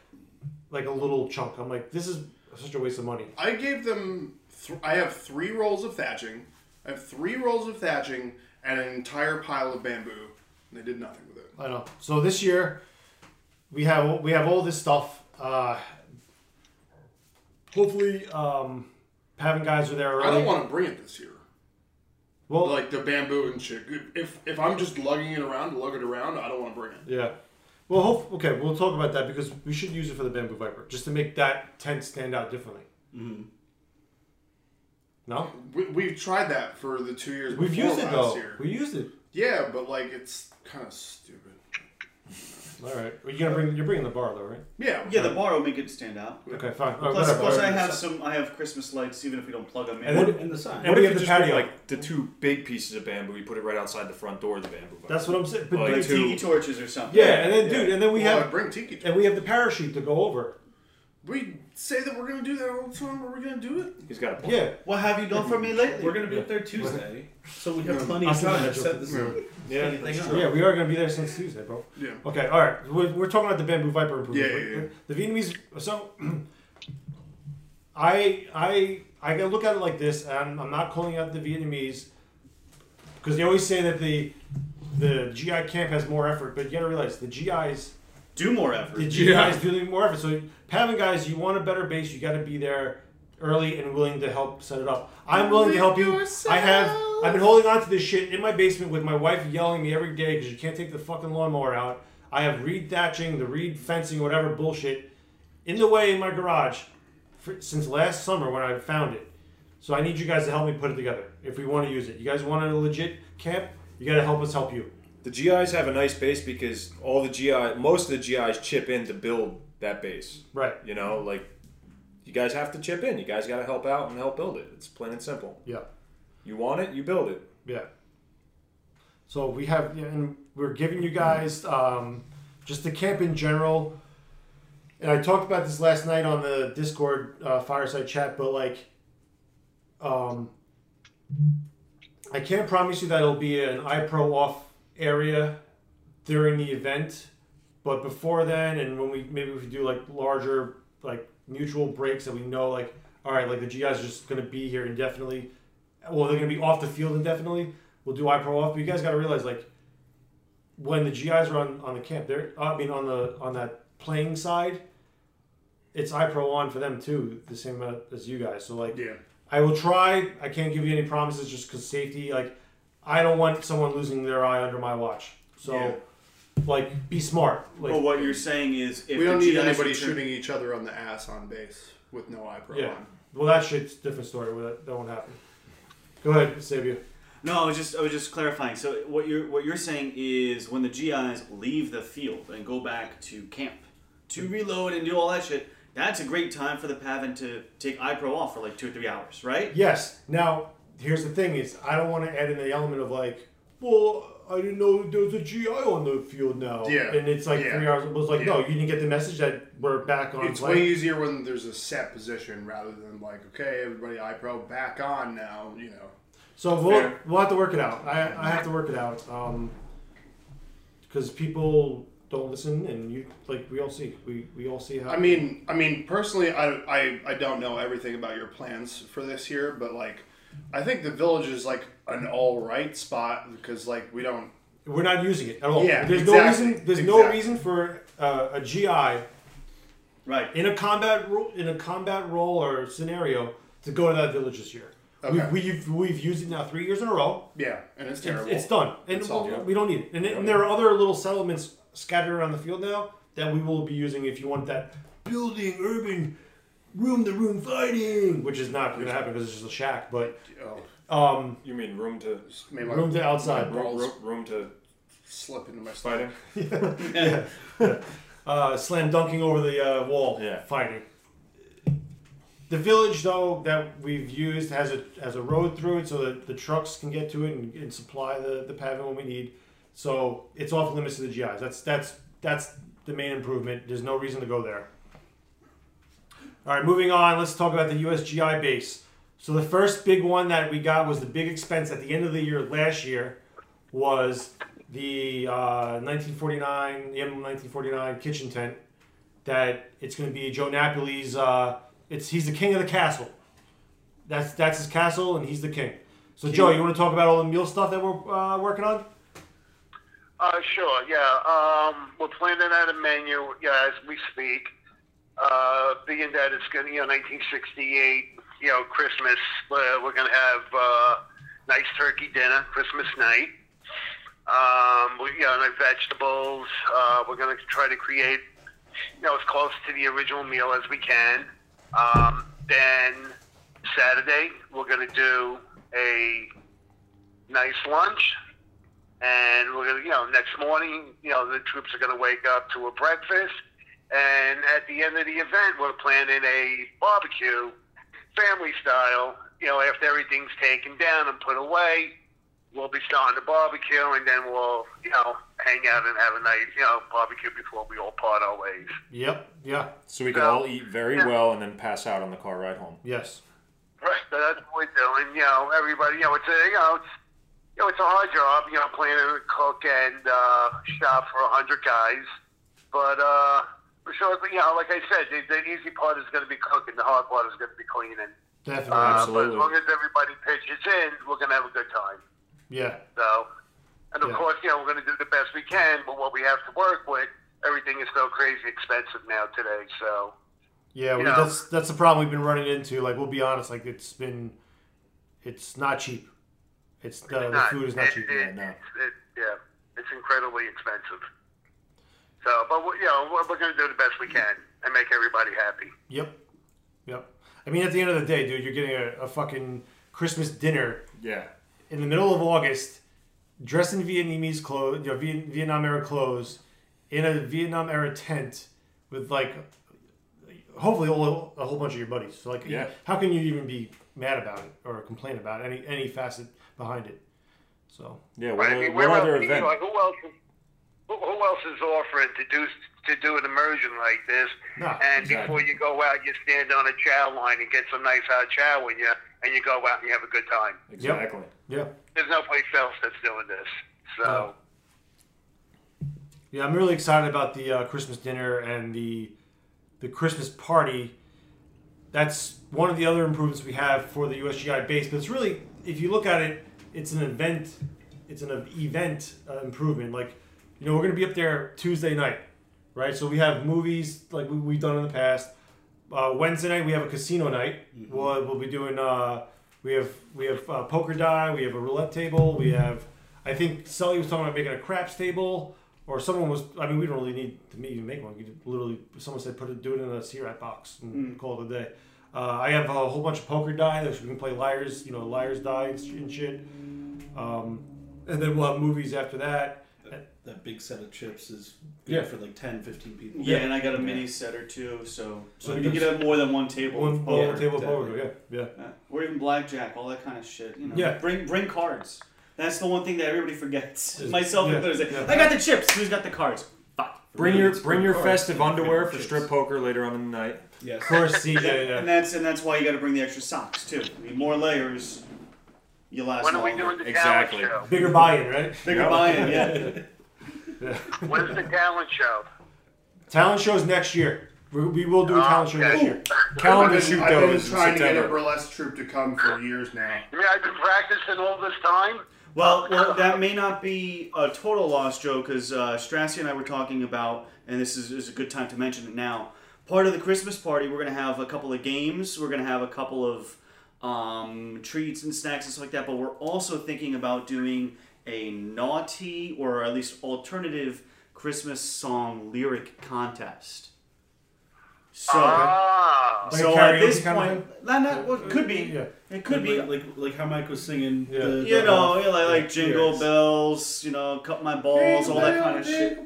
like a little chunk. I'm like, this is such a waste of money. I gave them. Th- I have three rolls of thatching. I have three rolls of thatching and an entire pile of bamboo. And they did nothing with it. I know. So this year, we have we have all this stuff. Uh, hopefully, um, PAVN guys are there early. I don't want to bring it this year. Well, like the bamboo and shit. If if I'm just lugging it around lug it around, I don't want to bring it. yeah. Well, hope, okay, we'll talk about that because we should use it for the bamboo viper just to make that tent stand out differently. Mm-hmm. No, We, we've tried that for the two years. we've used it though. Year. We used it. Yeah, but like it's kind of stupid. All right. Well, you're gonna bring you're bringing the bar though, right? Yeah. Yeah, the bar will make it stand out. Okay, fine. All right, Plus, whatever. plus I have some. I have Christmas lights, even if we don't plug them in. And then- in the sign. And What we if have you the just bring patio. like the two big pieces of bamboo? You put it right outside the front door of the bamboo. viper. That's what I'm saying. But Like like two- tiki torches or something. yeah, and then dude, and then we Well, have I'd bring tiki. and we have the parachute to go over. We say that we're gonna do that all the time. Are we gonna do it? He's got a point. Yeah. What have you done for me lately? We're gonna be up there Tuesday, so we have plenty I of saw time that to set this Yeah. Yeah, up. Yeah, we are going to be there since Tuesday, bro. Yeah. Okay, all right. We're, we're talking about the bamboo viper improvement. Yeah, yeah, yeah. The Vietnamese. So, I I I gotta look at it like this, and I'm, I'm not calling out the Vietnamese because they always say that the the GI camp has more effort, but you gotta realize the GIs Do more effort. the guys do more effort. So, PAVN guys, you want a better base, you got to be there early and willing to help set it up. I'm willing to help you. I have. I've been holding on to this shit in my basement with my wife yelling at me every day because you can't take the fucking lawnmower out. I have reed thatching, the reed fencing, whatever bullshit, in the way in my garage for, since last summer when I found it. So I need you guys to help me put it together if we want to use it. You guys want a legit camp? You got to help us help you. The GIs have a nice base because all the GI, most of the GIs chip in to build that base. Right. You know, like you guys have to chip in. You guys got to help out and help build it. It's plain and simple. Yeah. You want it, you build it. Yeah. So we have, yeah, and we're giving you guys um, just the camp in general. And I talked about this last night on the Discord uh, fireside chat, but like, um, I can't promise you that it'll be an eye pro off area during the event, but before then, and when we maybe we do like larger like mutual breaks that we know like, all right, like the GIs are just gonna be here indefinitely. Well, they're gonna be off the field indefinitely. We'll do eye pro off, but you guys gotta realize like when the GIs are on, on the camp, they're I mean on the on that playing side, it's eye pro on for them too, the same as you guys. So like, yeah, I will try. I can't give you any promises just because safety. Like, I don't want someone losing their eye under my watch. So, Yeah. like, be smart. Like, But what you're saying is, if we don't the need GIs anybody return- shooting each other on the ass on base with no eye pro yeah. on. Well, that shit's a different story. Well, That, that won't happen. Go ahead, Sabia. No, I was just I was just clarifying. So what you're what you're saying is when the GIs leave the field and go back to camp to reload and do all that shit, that's a great time for the PAVN to take eye pro off for like two or three hours, right? Yes. Now, here's the thing: is I don't want to add in the element of like, well, I didn't know there was a GI on the field now. Yeah. And it's like Yeah. three hours. It was like, Yeah. no, you didn't get the message that we're back on. It's play. way easier when there's a set position rather than like, okay, everybody eye pro back on now. You know. So we'll, Fair. we'll have to work it out. I, I have to work it out um, because people don't listen, and you like we all see we, we all see how. I mean, I mean, personally, I, I, I don't know everything about your plans for this year, but like, I think the village is like an all right spot because like we don't. we're not using it at all. Yeah, there's exactly, no reason. There's no reason for uh, a GI, right, in a combat ro- in a combat role or scenario to go to that village this year. Okay. We've, we've we've used it now three years in a row. Yeah, and it's It's, terrible. it's done, and It's we- we don't need it. And, it- and there are other little settlements scattered around the field now that we will be using if you want that building urban room to room fighting, which is not going to happen because it's just a shack. But um, You mean room to Made my- room to outside, room, room, room to slip into my fighting? yeah. uh, slam dunking over the uh, wall, Yeah. fighting. The village, though, that we've used has a has a road through it, so that the trucks can get to it and, and supply the the PAVN when we need. So it's off limits to the GIs. That's that's that's the main improvement. There's no reason to go there. All right, moving on. Let's talk about the USGI base. So the first big one that we got was the big expense at the end of the year last year was the uh, 1949 the M 1949 kitchen tent. That it's going to be Joe Napoli's. Uh, it's he's the king of the castle. That's that's his castle, and he's the king. So Joe, you want to talk about all the meal stuff that we're uh, working on? Uh, sure, yeah. Um, we're planning out a menu, yeah, as we speak. Uh, being that it's going to, you know, 1968, you know, Christmas, uh, we're going to have uh, nice turkey dinner, Christmas night. Um, we, you know, like vegetables. Uh, we're going to try to create, you know, as close to the original meal as we can. Um, then Saturday, we're going to do a nice lunch and we're gonna, you know, next morning, you know, the troops are gonna wake up to a breakfast, and at the end of the event, we're planning a barbecue, family style. You know, after everything's taken down and put away, we'll be starting the barbecue, and then we'll, you know, hang out and have a nice, you know, barbecue before we all part our ways. Yep. Yeah. So we can all eat very well and then pass out on the car ride home. Yes. Right, so that's what we're doing. You know, everybody, you know, it's a, you know, it's, you know, it's a hard job. You know, planning to cook and uh, shop for a hundred guys, but uh, so you know, like I said, the, the easy part is going to be cooking. The hard part is going to be cleaning. Definitely. Uh, but as long as everybody pitches in, we're going to have a good time. Yeah. So, and of Yeah. course, you know, we're going to do the best we can. But what we have to work with, everything is so crazy expensive now today. So. Yeah, we, that's that's the problem we've been running into. Like we'll be honest, like it's been, it's not cheap. It's the, the not. food is not It- cheap it- right now. It, yeah, it's incredibly expensive. So, but we- you know, we're, we're going to do the best we can and make everybody happy. Yep, yep. I mean, at the end of the day, dude, you're getting a, a fucking Christmas dinner. Yeah. In the middle of August, dressed in Vietnamese clothes, you know, Vietnam era clothes, in a Vietnam era tent with like, hopefully a whole, a whole bunch of your buddies. So like, Yeah. how can you even be mad about it or complain about any any facet behind it? So Yeah. Right, What, I other- mean, what other event? Like, who else? Is, who, who else is offering to do to do an immersion like this? No, and exactly. before you go out, you stand on a chow line and get some nice hot chow with you, and you go out and you have a good time. Exactly. Yeah. There's no place else that's doing this. So. Yeah, I'm really excited about the uh, Christmas dinner and the the Christmas party. That's one of the other improvements we have for the USGI base. But it's really, if you look at it, it's an event. It's an event uh, improvement. Like, you know, we're gonna be up there Tuesday night, right? So we have movies like we, we've done in the past. Uh, Wednesday night we have a casino night. We'll, we'll be doing. Uh, we have we have uh, poker die. We have a roulette table. We have. I think Sully was talking about making a craps table, or someone was. I mean, we don't really need to even make one. You literally, someone said, put it, do it in a C-Rat box and Mm. call it a day. Uh, I have a whole bunch of poker die that we can play liars, you know, liars die and and shit. Um, and then we'll have movies after that. That big set of chips is Yeah. good for like 10, 15 people. Yeah, and I got a mini set or two, so, So you you can- have more than one table. One- of one table of poker, yeah, yeah. Or even blackjack, all that kind of shit. You know, Yeah. Bring bring cards. That's the one thing that everybody forgets. Is- Myself yeah, included. yeah. I got the chips. Who's got the cards? Fuck. Bring your bring your Cards. festive underwear for strip poker later on in the night. Yes. Of course, CJ. And that's and that's why you got to bring the extra socks too. I mean, more layers, you last When are we longer. doing the Exactly. show? Bigger buy-in, right? Bigger Yep. buy-in, yeah. When's the talent show? Talent shows next year. We, we will do a talent show next year. Calendar I've been, shoot I've been those in trying to get a September. burlesque troupe to come for years now. I mean, I've been practicing all this time. Well, well, that may not be a total loss, Joe, because uh, Strassi and I were talking about, and this is, is a good time to mention it now. Part of the Christmas party, we're going to have a couple of games. We're going to have a couple of um, treats and snacks and stuff like that. But we're also thinking about doing a naughty or at least alternative Christmas song lyric contest. So, Ah. Like so at karaoke this kind of point, that, that well, could be. Yeah. It could be. like, like like how Mike was singing. Yeah. The, You the, know, uh, yeah, like, like jingle lyrics. bells, you know, cut my balls, all that kind of shit.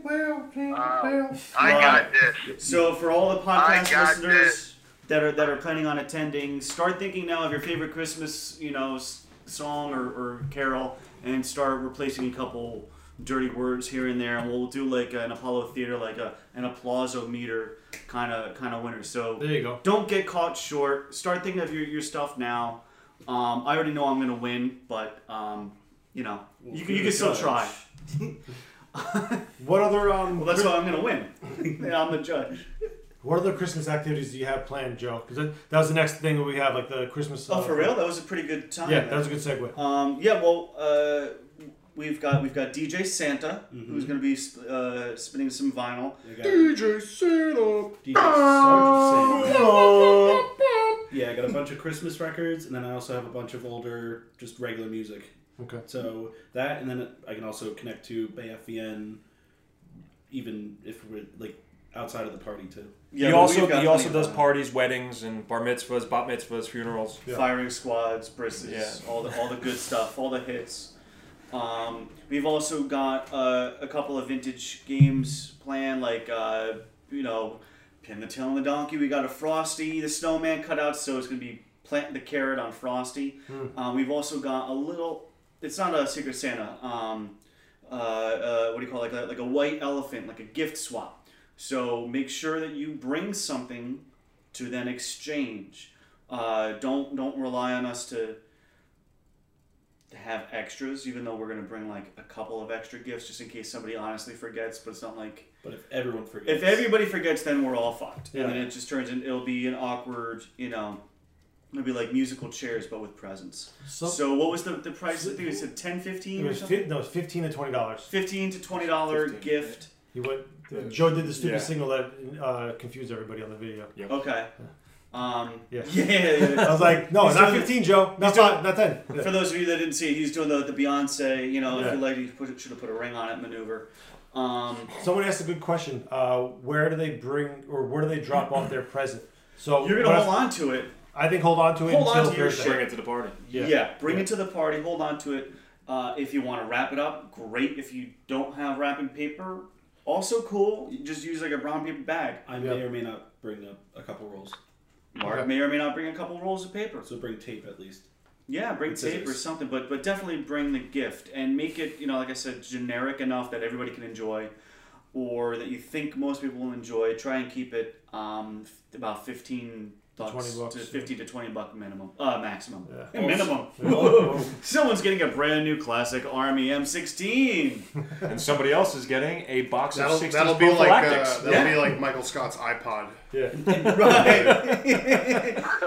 I got this. So for all the podcast listeners this. that are that are planning on attending, start thinking now of your favorite Christmas, you know, song or, or carol, and start replacing a couple dirty words here and there, and we'll do like an Apollo Theater, like a an applausometer kind of kind of winner. So There you go. don't get caught short. Start thinking of your, your stuff now. Um, I already know I'm gonna win, but um, you know, you can you can still try. What other um? Well, that's why I'm gonna win. Yeah, I'm the judge. What other Christmas activities do you have planned, Joe? Because that, that was the next thing that we have, like the Christmas. Oh, uh, for real? That was a pretty good time. Yeah, that was a good segue. Um, yeah, well, uh, we've got we've got DJ Santa Mm-hmm. who's going to be sp- uh, spinning some vinyl. DJ Santa. DJ Sergeant Sam. Yeah, I got a bunch of Christmas records, and then I also have a bunch of older, just regular music. Okay. So that, and then I can also connect to BAE FVN, even if we're like outside of the party too. Yeah, he also he also does vinyl. parties, weddings, and bar mitzvahs, bat mitzvahs, funerals. Firing squads, brisses, Yeah. all the all the good stuff, all the hits. Um, we've also got uh, a couple of vintage games planned, like uh, you know, pin the tail on the donkey. We got a Frosty the Snowman cutout, so it's gonna be plant the carrot on Frosty. Hmm. Um, we've also got a little. It's not a Secret Santa. Um, uh, uh, what do you call it? Like a, like a white elephant, like a gift swap. So make sure that you bring something to then exchange. Uh, don't don't rely on us to to have extras, even though we're gonna bring like a couple of extra gifts just in case somebody honestly forgets. But it's not like But if everyone forgets, if everybody forgets, then we're all fucked. Yeah. And then it just turns in it'll be an awkward, you know, it'll be like musical chairs but with presents. So- So, what was the the price? I think it said 10 15 It or was something. fi- no, it was fifteen to twenty dollars. Fifteen to twenty dollar gift. He went. Joe did the stupid Yeah. signal that uh, confused everybody on the video. Okay. Um, Yeah. yeah, yeah, yeah. I was like, no, He's not doing- 15, Joe. Not he's doing- five, not 10. Yeah. For those of you that didn't see it, he's doing the, the Beyonce, you know, Yeah. if you like, you should have put a ring on it maneuver. Um, Someone asked a good question. Uh, where do they bring or where do they drop off their present? So you're gonna I- hold on to it. I think hold on to it Hold on until to your Thursday. shit. Bring it to the party. Yeah, Yeah. bring Yeah. it to the party. Hold on to it. Uh, if you want to wrap it up, great. If you don't have wrapping paper, also cool. Just use like a brown paper bag. I may or may not bring up a couple rolls. Mark may or may not bring a couple rolls of paper. So bring tape at least. Yeah, bring And tape or scissors. something, but but definitely bring the gift and make it, you know, like I said, generic enough that everybody can enjoy, or that you think most people will enjoy. Try and keep it um, f- about fifteen bucks, 20 bucks, to yeah. fifteen to twenty buck minimum, uh, maximum, Yeah. minimum. Someone's getting a brand new classic Army M16. and somebody else is getting a box That'll, of 60s that'll be like uh, that'll be like Michael Scott's iPod. Yeah.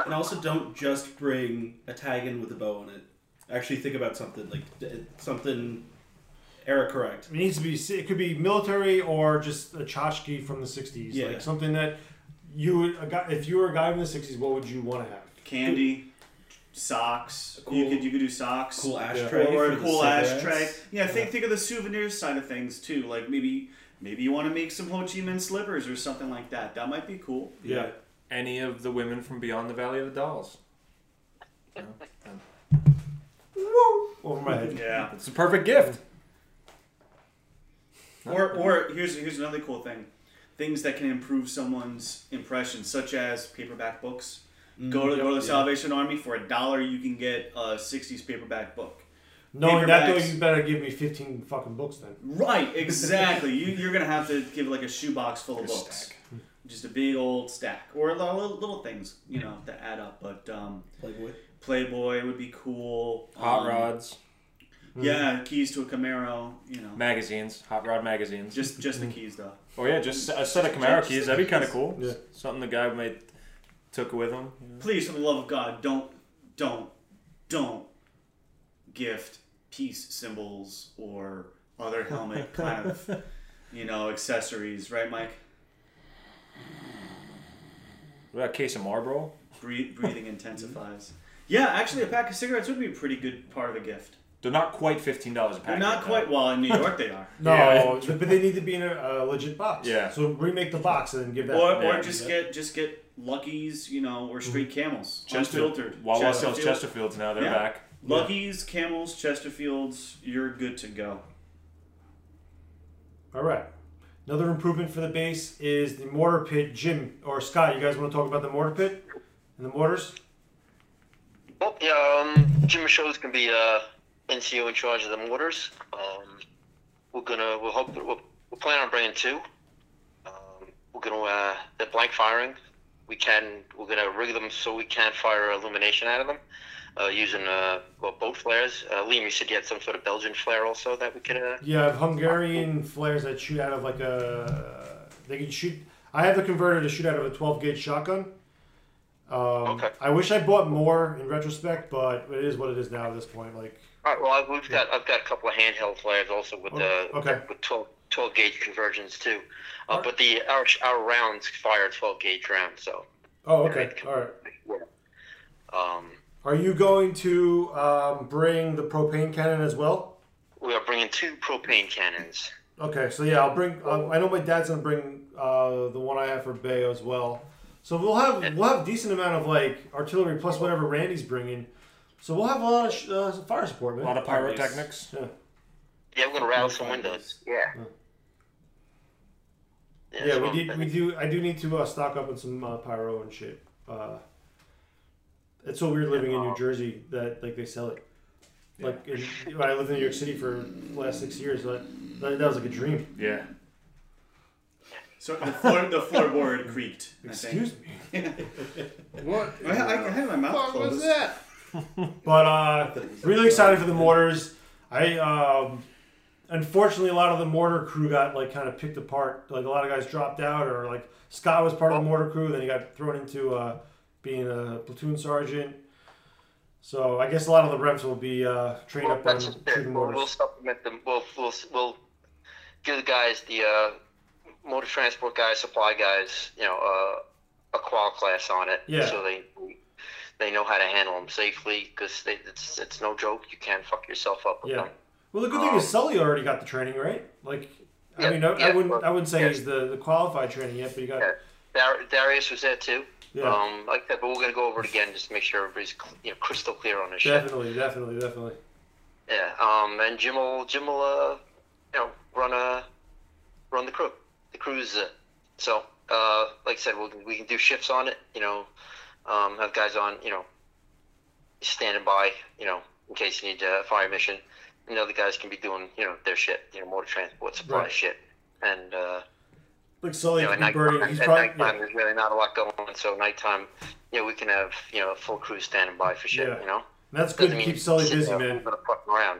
and also don't just bring a tag in with a bow on it. Actually think about something like something era correct. It needs to be. It could be military or just a tchotchke from the '60s, Yeah. like something that you would. A guy, if you were a guy from the '60s, what would you want to have? Candy, socks. you could you could do socks. cool ashtray or a cool ashtray. Yeah, think think of the souvenir side of things too. Like maybe maybe you want to make some Ho Chi Minh slippers or something like that. That might be cool. Yeah. Any of the women from Beyond the Valley of the Dolls. Over my head. Yeah. It's a perfect gift. Or or here's here's another cool thing. Things that can improve someone's impression, such as paperback books. Go to Mm, go to the yeah. Salvation Army for a dollar. You can get a '60s paperback book. Knowing that though, you better give me 15 fucking books then. Right, exactly. you, you're gonna have to give like a shoebox full of A books, just a big old stack, or little, little things, you know, to add up. But um, Playboy, Playboy would be cool. Hot Um, rods. Mm-hmm. Yeah, keys to a Camaro. You know, Magazines. Hot rod magazines. just just the keys though. Oh yeah, just a set of Camaro Just keys. the That'd be kind of cool. Yeah. Something the guy might took with him. you know. Please, for the love of God, don't don't don't gift peace symbols or other helmet kind of you know accessories, right, Mike? What about a case of Marlboro? Breathe, breathing intensifies. Yeah, actually, a pack of cigarettes would be a pretty good part of a gift. They're not quite fifteen dollars a pack. They're pack. not yet, quite though. well in New York. They are. No, Yeah. but they need to be in a, a legit box. Yeah. So remake the box and then give that. Or, or just get just get Luckies, you know, or straight Camels, Chester, unfiltered. Wawa sells Chesterfield. Chesterfields now. They're Yeah. back. Luckies, Camels, Chesterfields. You're good to go. All right. Another improvement for the base is the mortar pit. Jim or Scott, you guys want to talk about the mortar pit and the mortars? Well, yeah, um, Jim Shows can be uh, NCO in charge of the mortars. Um, we're gonna, we'll hope, we'll, we're planning on bringing two. Um, we're gonna, uh, they're blank firing. We can, we're gonna rig them so we can fire illumination out of them uh, using uh, well, both flares. Uh, Liam, you said you had some sort of Belgian flare also that we could. Uh, have Hungarian flares that shoot out of like a. They can shoot. I have the converter to shoot out of a 12 gauge shotgun. Um, Okay. I wish I bought more in retrospect, but it is what it is now at this point. Like, All right. Well, I've, we've got I've got a couple of handheld flares also with Oh, uh, okay. with 12, 12 gauge conversions too. Uh, but the our our rounds fire 12 gauge rounds, so oh, okay, all right. um, Are you going to um, bring the propane cannon as well? we are bringing two propane cannons. Okay, so yeah, I'll bring. Uh, I know my dad's gonna bring uh, the one I have for Bayo as well. So we'll have we'll have a decent amount of like artillery plus whatever Randy's bringing. So we'll have a lot of sh- uh, fire support, man. A lot of pyrotechnics. Yeah. Yeah, we're gonna rattle some windows. Yeah. Yeah, we did. We do. I do need to uh, stock up on some uh, pyro and shit. Uh, it's so weird living in New Jersey that like they sell it. Like in, when I lived in New York City for the last six years, that that, that was like a dream. Yeah. So the floor the floorboard creaked. I think. Excuse me. What? I, I, I had my mouth What closed. was that? But uh, really excited for the mortars. I um, unfortunately a lot of the mortar crew got like kind of picked apart. Like a lot of guys dropped out, or like Scott was part of the mortar crew, then he got thrown into uh, being a platoon sergeant. So I guess a lot of the reps will be uh, trained Well, up on that's just it. shooting We'll, we'll supplement them. We'll, we'll, we'll give the guys, the uh, motor transport guys, supply guys, you know, uh, a qual class on it, Yeah. so they they know how to handle them safely. Because it's it's no joke. You can't fuck yourself up with Yeah. them. Well, the good thing is Sully already got the training, right? Like, I Yeah, mean, I, I wouldn't, I wouldn't say yeah. he's the, the qualified training yet, but he got. Dar- Darius was there too. Yeah. Um, like that, but we're gonna go over it again just to make sure everybody's you know crystal clear on this shit. Definitely, definitely, definitely. Yeah, um, and Jim will Jim will uh, you know run a run the crew, the cruise. Uh, so uh, like I said, we can, we can do shifts on it. You know, um, have guys on you know standing by. You know, in case you need a fire mission. And the other guys can be doing you know their shit. You know, motor transport, supply Right. shit, and. Uh, Like Sully you know, could at be burning. nighttime, He's at probably nighttime there's really not a lot going on. So nighttime, you know, we can have you know a full crew standing by for shit. Yeah. You know, That's good Doesn't to keep Sully sit busy, there man. moving fucking around.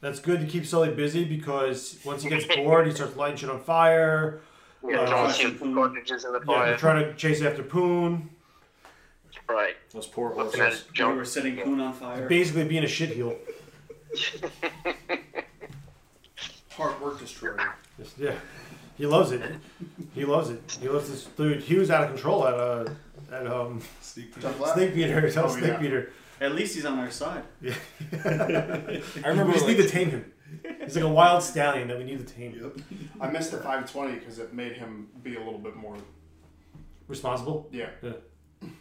That's good to keep Sully busy because once he gets bored, he starts lighting shit on fire. Yeah, Uh, throwing CO2 cartridges in the fire. we're trying to chase after Poon. Right. Those poor Looking at his We junk. were setting Poon on fire. Basically, being a shitheel. Hard work destroyer. Just- Yeah, he loves it. He loves it. He loves this dude. He was out of control at uh at um Snake Snake Beater. Tell Oh, Snake yeah. Beater. At least he's on our side. Yeah. I I remember we just need to tame him. He's like a wild stallion that we need to tame. Yep. I missed the 520 because it made him be a little bit more. Responsible. Yeah. Yeah.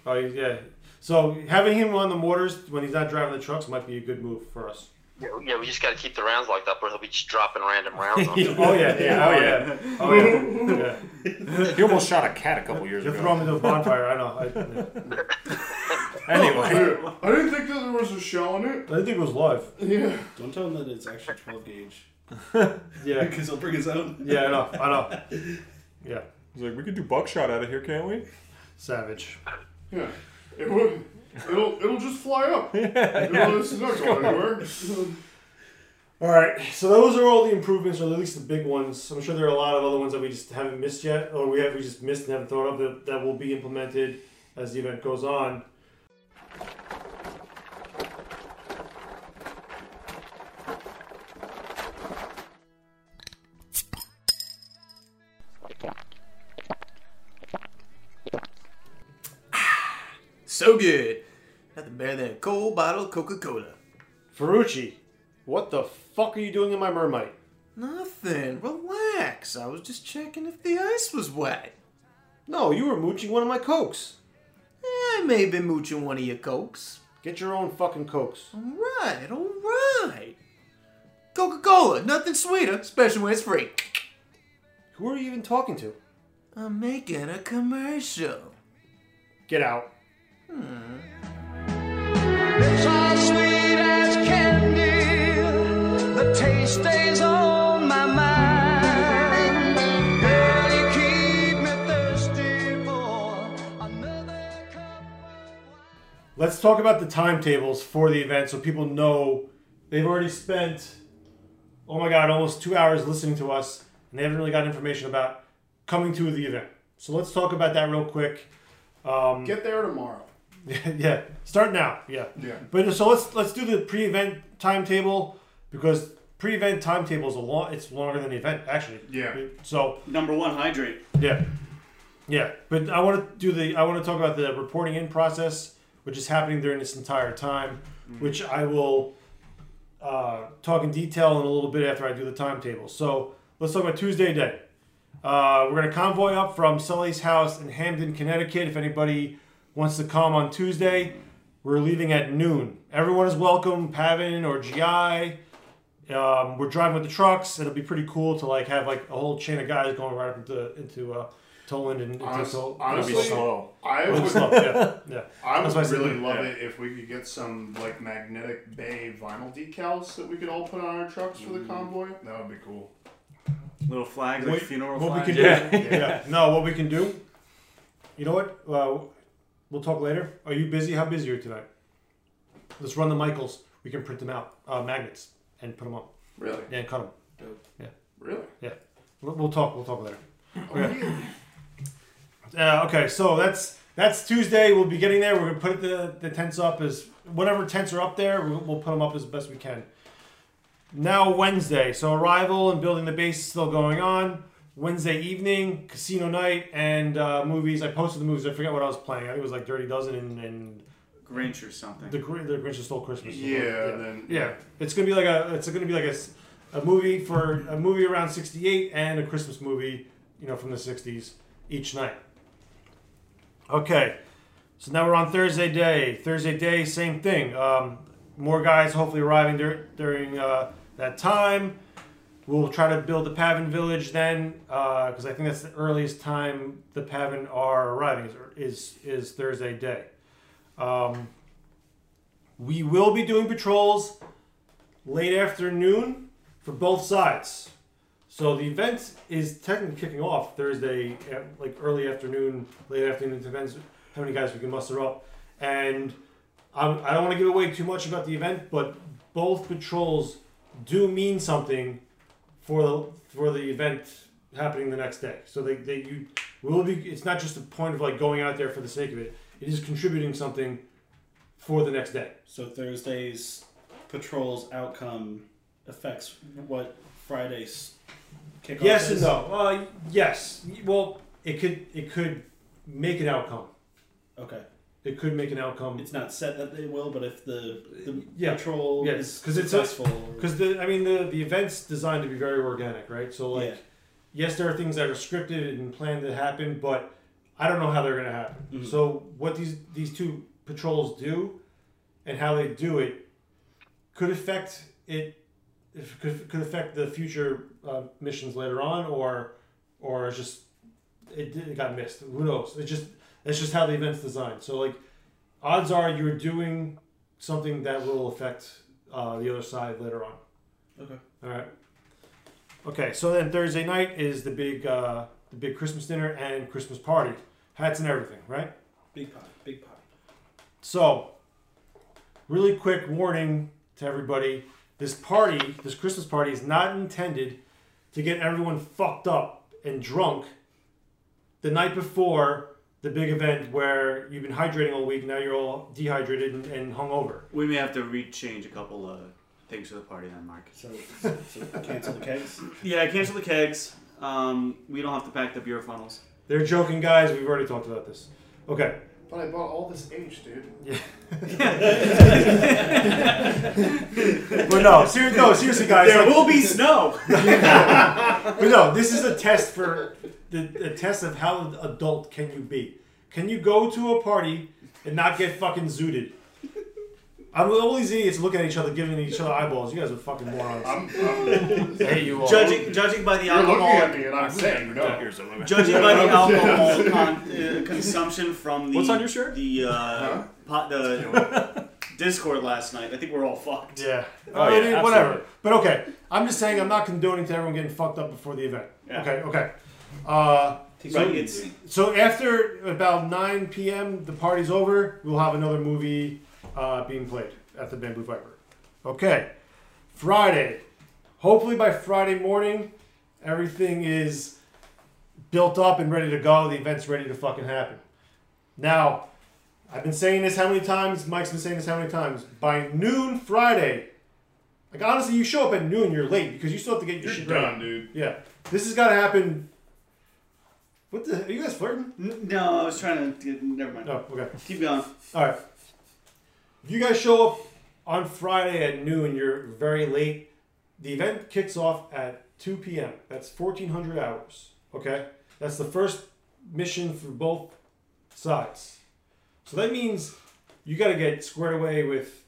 Oh yeah. So having him on the mortars when he's not driving the trucks might be a good move for us. Yeah, yeah, we just got to keep the rounds locked up, or he'll be just dropping random rounds. on us. oh yeah, yeah, oh yeah, oh yeah. yeah. He almost shot a cat a couple years ago. You'll ago. throw him into a bonfire. I know. I, Anyway. I didn't think that there was a shell in it. I didn't think it was live. Yeah. Don't tell him that it's actually 12 gauge. Yeah. Because he'll bring his own. Yeah, I know. I know. Yeah. He's like, we could do buckshot out of here, can't we? Savage. Yeah. It would. It'll it'll just fly up. It'll, it's not going anywhere. All right, so those are all the improvements, or at least the big ones. I'm sure there are a lot of other ones that we just haven't missed yet, or we have we just missed and haven't thought of that, that will be implemented as the event goes on. So good. Nothing better than a cold bottle of Coca Cola. Ferrucci, what the fuck are you doing in my mermaid? Nothing. Relax. I was just checking if the ice was wet. No, you were mooching one of my cokes. Eh, I may have been mooching one of your cokes. Get your own fucking cokes. Alright, alright. Coca Cola, nothing sweeter, especially when it's free. Who are you even talking to? I'm making a commercial. Get out. Let's talk about the timetables for the event so people know they've already spent, oh my god, almost two hours listening to us and they haven't really got information about coming to the event. So let's talk about that real quick. Um, Get there tomorrow. yeah, start now. Yeah. Yeah. But so let's let's do the pre-event timetable because pre-event timetable is a long. It's longer than the event actually. Yeah. So Number one, hydrate. yeah, yeah. But I want to do the. I want to talk about the reporting in process, which is happening during this entire time, which I will uh, talk in detail in a little bit after I do the timetable. So let's talk about Tuesday day. Uh, we're gonna convoy up from Sully's house in Hamden, Connecticut. If anybody wants to come on Tuesday, we're leaving at noon. Everyone is welcome. PAVN or GI. Um, we're driving with the trucks. It'll be pretty cool to like have like a whole chain of guys going right up into into uh, Toland and into Honest- Tol- honestly, It'll be slow. I It'll be would, slow, yeah, yeah. I would why said really noon, love yeah. it if we could get some like magnetic BAE vinyl decals that we could all put on our trucks for the convoy. That would be cool. Little flags, like funeral what flags. we can do? Yeah. No, what we can do? You know what? Uh, we'll talk later. Are you busy? How busy are you tonight? Let's run the Michaels. We can print them out, uh, magnets, and put them up. Really? Yeah, and cut them. Dope. Yeah. Really? Yeah. We'll, we'll talk. We'll talk later. Oh, Okay. Uh, okay, so that's that's Tuesday. We'll be getting there. We're gonna put the the tents up as whatever tents are up there. We'll, we'll put them up as best we can. Now Wednesday, so arrival and building the base is still going on. Wednesday evening, casino night and uh, movies. I posted the movies. I forget what I was playing. I think it was like Dirty Dozen and, and Grinch or something. the the Grinch Stole Christmas. Yeah, yeah. then- yeah. It's gonna be like a it's gonna be like a, a movie for a movie around '68 and a Christmas movie, you know, from the '60s each night. Okay, so now we're on Thursday day. Thursday day, same thing. Um, more guys hopefully arriving dur- during uh, that time. We'll try to build the PAVN village then, because I think that's the earliest time the PAVN are arriving is is, is Thursday day. Um, we will be doing patrols late afternoon for both sides. So the event is technically kicking off Thursday, like early afternoon, late afternoon. Depends how many guys we can muster up. And um, I don't want to give away too much about the event, but both patrols do mean something for the for the event happening the next day. So they, they you will be. It's not just a point of like going out there for the sake of it. It is contributing something for the next day. So Thursday's patrol's outcome affects what Friday's kickoff Yes is? and no. Uh, yes. Well, it could it could make an outcome. Okay. It could make an outcome. It's not set that they will, but if the, the yeah. patrol yes, is because it's successful, because the I mean the the event's designed to be very organic, right? So like, Yeah. yes, there are things that are scripted and planned to happen, but I don't know how they're gonna happen. Mhm. So what these these two patrols do, and how they do it, could affect it. If could, could affect the future uh, missions later on, or or just it, it got missed. Who knows? It just it's just how the event's designed. So like, odds are you're doing something that will affect uh, the other side later on. Okay. All right. Okay. So then Thursday night is the big uh, the big Christmas dinner and Christmas party, hats and everything, right? big pot, big pot. So, really quick warning to everybody: this party, this Christmas party, is not intended to get everyone fucked up and drunk the night before the big event where you've been hydrating all week. Now you're all dehydrated and, and hungover. We may have to rechange a couple of things for the party then, Mark. So, so cancel the kegs. Yeah, cancel the kegs. Um, we don't have to pack the beer funnels. They're joking, guys. We've already talked about this. Okay. But I bought all this H, dude. Yeah. but no, ser- no, seriously, guys. There like- will be snow. but no, this is a test for the, the test of how adult can you be. Can you go to a party and not get fucking zooted? I'm all these idiots looking at each other, giving each other eyeballs. You guys are fucking morons. I hate you all. Judging, judging by the You're alcohol, looking at me and I'm saying no. Judging by the alcohol con- uh, consumption from the What's on your shirt? the uh, pot, the Discord last night, I think we're all fucked. Yeah. Oh, Uh, yeah, it is- whatever. absolutely. But okay, I'm just saying I'm not condoning to everyone getting fucked up before the event. Yeah. Okay, okay. Uh, so, Right, it's- so after about 9 p.m., the party's over. We'll have another movie uh, being played at the Bamboo Viper. Okay, Friday. Hopefully by Friday morning, everything is built up and ready to go. The event's ready to fucking happen. Now, I've been saying this how many times? Mike's been saying this how many times? By noon Friday, like honestly, you show up at noon, you're late because you still have to get your You're shit done, ready. dude. Yeah, this has got to happen. What the? Are you guys flirting? No, I was trying to. Get, never mind. No, okay. Keep going. All right. If you guys show up on Friday at noon, you're very late. The event kicks off at 2 p.m. That's 1,400 hours. Okay? That's the first mission for both sides. So that means you got to get squared away with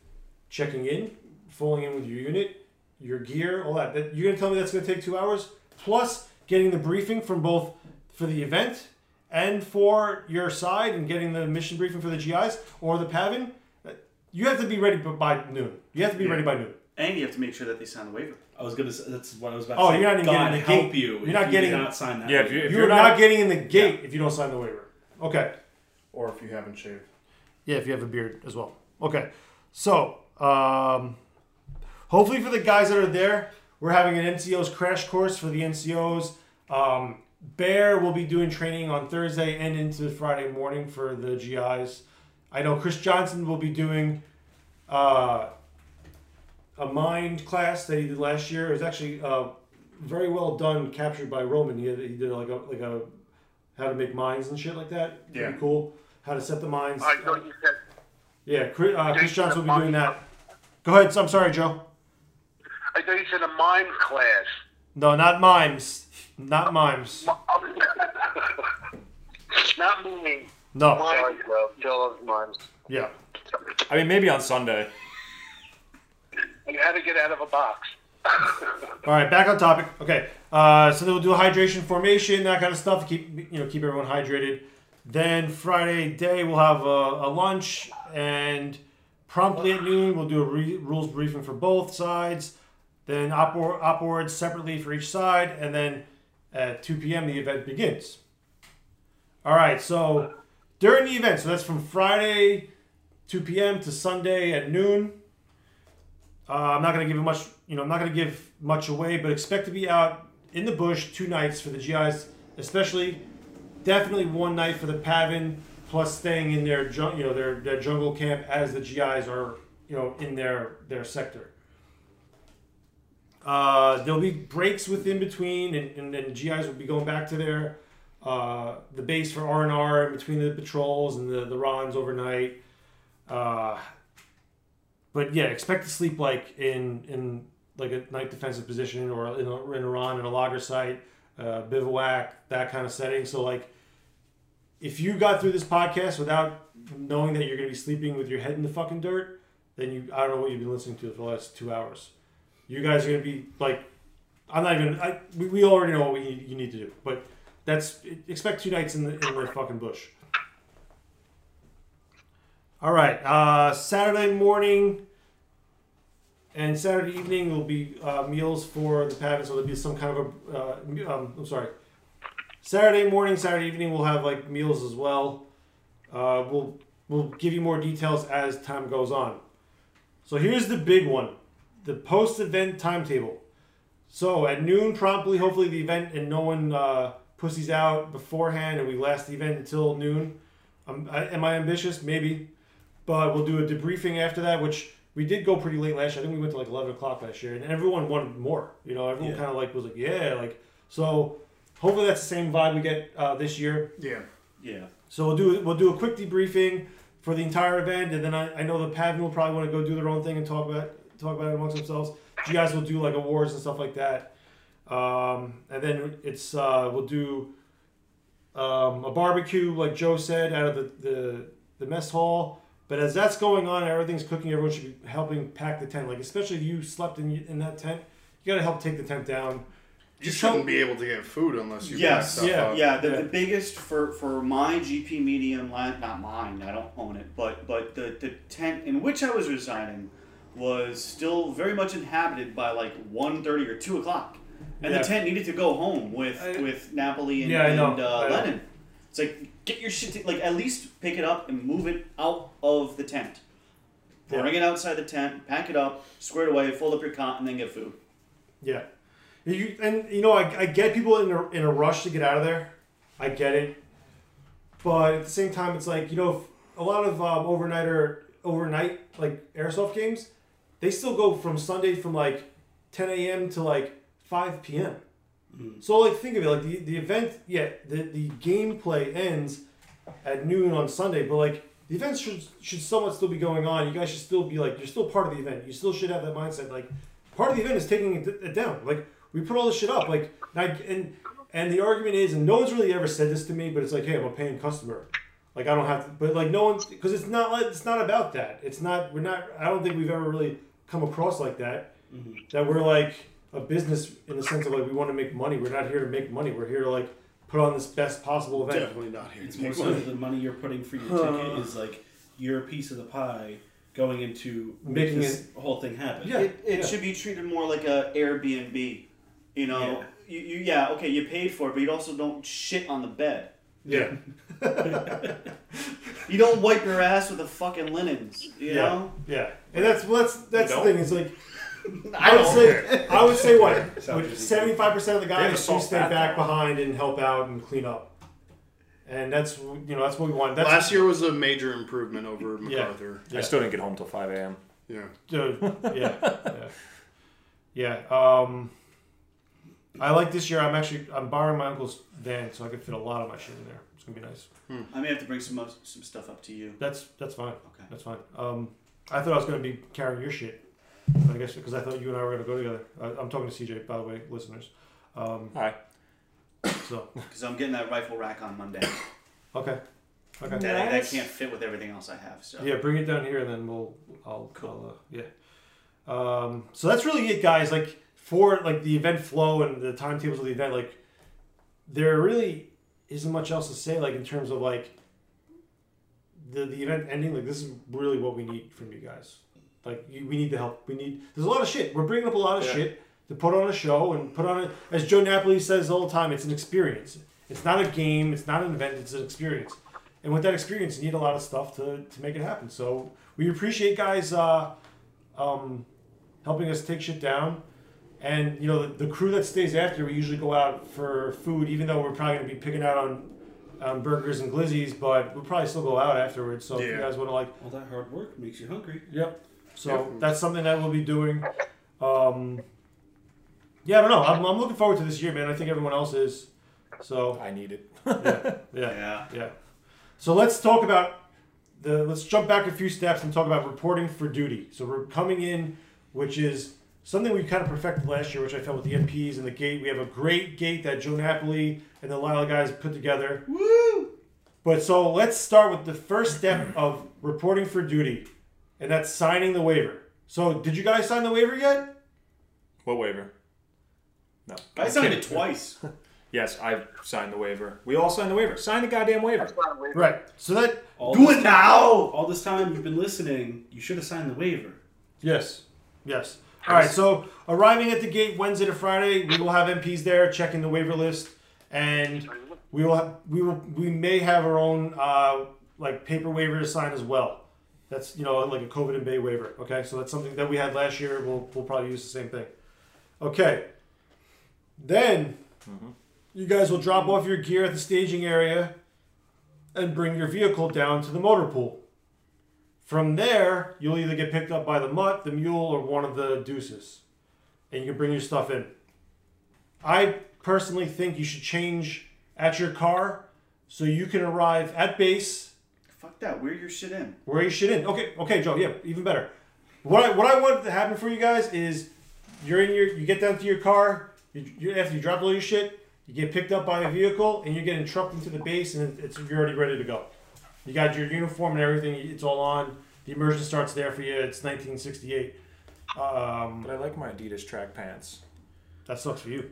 checking in, falling in with your unit, your gear, all that. that you're going to tell me that's going to take two hours? Plus getting the briefing from both for the event and for your side and getting the mission briefing for the GIs or the PAVN, you have to be ready by noon. You have to be ready by noon. And you have to make sure that they sign the waiver. I was gonna. Say, that's what I was about. Oh, to say. you're not even God getting in the help gate. you. You're if not you getting- did not sign that. Yeah, if you, if you're, you're not, not- getting in the gate if you don't sign the waiver. Okay. Or if you haven't shaved. Yeah, if you have a beard as well. Okay. So, um, hopefully for the guys that are there, we're having an NCO's crash course for the NCOs. Um, Bear will be doing training on Thursday and into Friday morning for the GIs. I know Chris Johnson will be doing uh, a mind class that he did last year. It was actually uh, very well done, captured by Roman. He, he did like a like a how to make mines and shit like that. Yeah. Pretty cool. How to set the mines. I thought you said. Yeah, Chris, uh, Chris Johnson will be doing that. Go ahead. I'm sorry, Joe. I thought you said a mime class. No, not mimes. Not mimes. Not me. No. Sorry, Joe. Joe loves mimes. Yeah. I mean, maybe on Sunday. You had to get out of a box. All right, back on topic. Okay, uh, so then we'll do a hydration formation, that kind of stuff. to Keep you know keep everyone hydrated. Then Friday day we'll have a, a lunch, and promptly at noon we'll do a re- rules briefing for both sides. Then boards separately for each side, and then at 2 p.m. the event begins. All right, so during the event, so that's from Friday 2 p.m. to Sunday at noon. Uh, I'm not going to give much, you know, I'm not going to give much away, but expect to be out in the bush two nights for the GIs, especially definitely one night for the PAVN, plus staying in their, you know, their, their jungle camp as the GIs are, you know, in their their sector. Uh, there'll be breaks within between, and, and then GIs will be going back to their uh, the base for R and R in between the patrols and the the RONs overnight. Uh, but yeah, expect to sleep like in in like a night defensive position or in a, in a RON in a laager site, uh, bivouac, that kind of setting. So like, if you got through this podcast without knowing that you're gonna be sleeping with your head in the fucking dirt, then you I don't know what you've been listening to for the last two hours. You guys are gonna be like, I'm not even. I we, we already know what we, you need to do, but that's expect two nights in the in the fucking bush. All right, uh, Saturday morning and Saturday evening will be uh, meals for the PAVN, so there'll be some kind of a. Uh, um, I'm sorry. Saturday morning, Saturday evening, we'll have like meals as well. Uh, we'll we'll give you more details as time goes on. So here's the big one, the post-event timetable. So at noon promptly, hopefully the event and no one uh, pussies out beforehand, and we last the event until noon. Um, I, am I ambitious? Maybe, but we'll do a debriefing after that, which we did go pretty late last year. I think we went to like eleven o'clock last year, and everyone wanted more. You know, everyone Yeah. kind of like was like, yeah, like so. Hopefully that's the same vibe we get uh, this year. Yeah. Yeah. So we'll do we'll do a quick debriefing for the entire event, and then I, I know the PAVN will probably want to go do their own thing and talk about talk about it amongst themselves. You guys will do like awards and stuff like that, um, and then it's uh, we'll do um, a barbecue like Joe said out of the, the the mess hall. But as that's going on, everything's cooking. Everyone should be helping pack the tent. Like especially if you slept in in that tent, you got to help take the tent down. You shouldn't be able to get food unless you pack Yes, stuff yeah, up. yeah. The, the biggest for for my GP medium, la- not mine. I don't own it, but but the the tent in which I was residing was still very much inhabited by like 1.30 or two o'clock, and Yeah. the tent needed to go home with with Napoli and, Yeah, I and uh, Lennon. It's like get your shit. To, like at least pick it up and move it out of the tent. Bring it outside the tent, pack it up, square it away, fold up your cot, and then get food. Yeah, you and you know I, I get people in a, in a rush to get out of there. I get it, but at the same time, it's like you know a lot of um, overnighter overnight like airsoft games, they still go from Sunday from like 10 a.m. to like 5 p.m. Hmm. So like think of it like the, the event yeah the, the gameplay ends at noon on Sunday but like the event should should somewhat still be going on you guys should still be like you're still part of the event you still should have that mindset like part of the event is taking it, it down like we put all this shit up like and and the argument is and no one's really ever said this to me but it's like hey I'm a paying customer like I don't have to but like no one because it's not like it's not about that it's not we're not I don't think we've ever really come across like that that we're like a business in the sense of like we want to make money. We're not here to make money. We're here to like put on this best possible event. Definitely not here It's to more make so money. the money you're putting for your Uh. ticket is like your piece of the pie going into Making making this it- whole thing happen. it, it should be treated more like a Airbnb. You know, you, you yeah okay you paid for it, but you also don't shit on the bed. Yeah. You don't wipe your ass with the fucking linens. You yeah, know. yeah, and that's well, that's that's the thing. It's like I I would don't. say I would say what seventy five percent of the They have a guys do salt stay back now. behind and help out and clean up, and that's you know that's what we want. That's, Last year was a major improvement over MacArthur. I still didn't get home till 5 a.m. Yeah. Dude, yeah, yeah, yeah. Um, I like this year. I'm actually I'm borrowing my uncle's van, so I can fit a lot of my shit in there. It's gonna be nice. I may have to bring some of- some stuff up to you. That's that's fine. Okay, that's fine. Um, I thought I was gonna be carrying your shit. But I guess because I thought you and I were gonna go together. I, I'm talking to CJ, by the way, listeners. Um, Hi. So Because I'm getting that rifle rack on Monday. okay, okay. That, that can't fit with everything else I have. So Yeah, bring it down here, and then we'll. I'll. I'll uh, yeah. Um, so that's really it, guys. Like for like the event flow and the timetables of the event, like there really isn't much else to say. Like in terms of like the the event ending, like this is really what we need from you guys. Like you, we need the help. We need. There's a lot of shit. We're bringing up a lot of Yeah. shit to put on a show and put on it. As Joe Napoli says all the time, it's an experience. It's not a game. It's not an event. It's an experience. And with that experience, you need a lot of stuff to, to make it happen. So we appreciate guys uh, um, helping us take shit down. And you know the, the crew that stays after, we usually go out for food, even though we're probably gonna be picking out on um, burgers and glizzies, but we'll probably still go out afterwards. So if you guys want to like All that hard work makes you hungry. Yep. So Yep. that's something that we'll be doing. Um, yeah, I don't know. I'm, I'm looking forward to this year, man. I think everyone else is. So I need it. yeah, yeah, yeah, So let's talk about the. Let's jump back a few steps and talk about reporting for duty. So we're coming in, which is something we kind of perfected last year, which I felt with the MPs and the gate. We have a great gate that Joe Napoli and the Lila guys put together. Woo! But so let's start with the first step of reporting for duty, and that's signing the waiver. So did you guys sign the waiver yet? What waiver? No. I signed it twice. yes, I signed the waiver. We all signed the waiver. Sign the goddamn waiver. Right. So that All Do it time- now! All this time you've been listening, you should have signed the waiver. Yes. Yes. All right. So arriving at the gate Wednesday to Friday, we will have MPs there checking the waiver list, and we will have, we will we may have our own uh, like paper waiver to sign as well. That's you know like a COVID and BAE waiver. Okay, so that's something that we had last year. We'll we'll probably use the same thing. Okay. Then you guys will drop off your gear at the staging area and bring your vehicle down to the motor pool. From there, you'll either get picked up by the mutt, the mule, or one of the deuces. And you can bring your stuff in. I personally think you should change at your car so you can arrive at base. Fuck that. Wear your shit in. Where you shit in. Okay, okay, Joe. Yeah, even better. What I, what I want to happen for you guys is you're in your you get down to your car. You, you after you drop all your shit, you get picked up by a vehicle and you're getting trucked into the base and it's you're already ready to go. You got your uniform and everything. It's all on. The immersion starts there for you. It's 1968. Um, but I like my Adidas track pants. That sucks for you.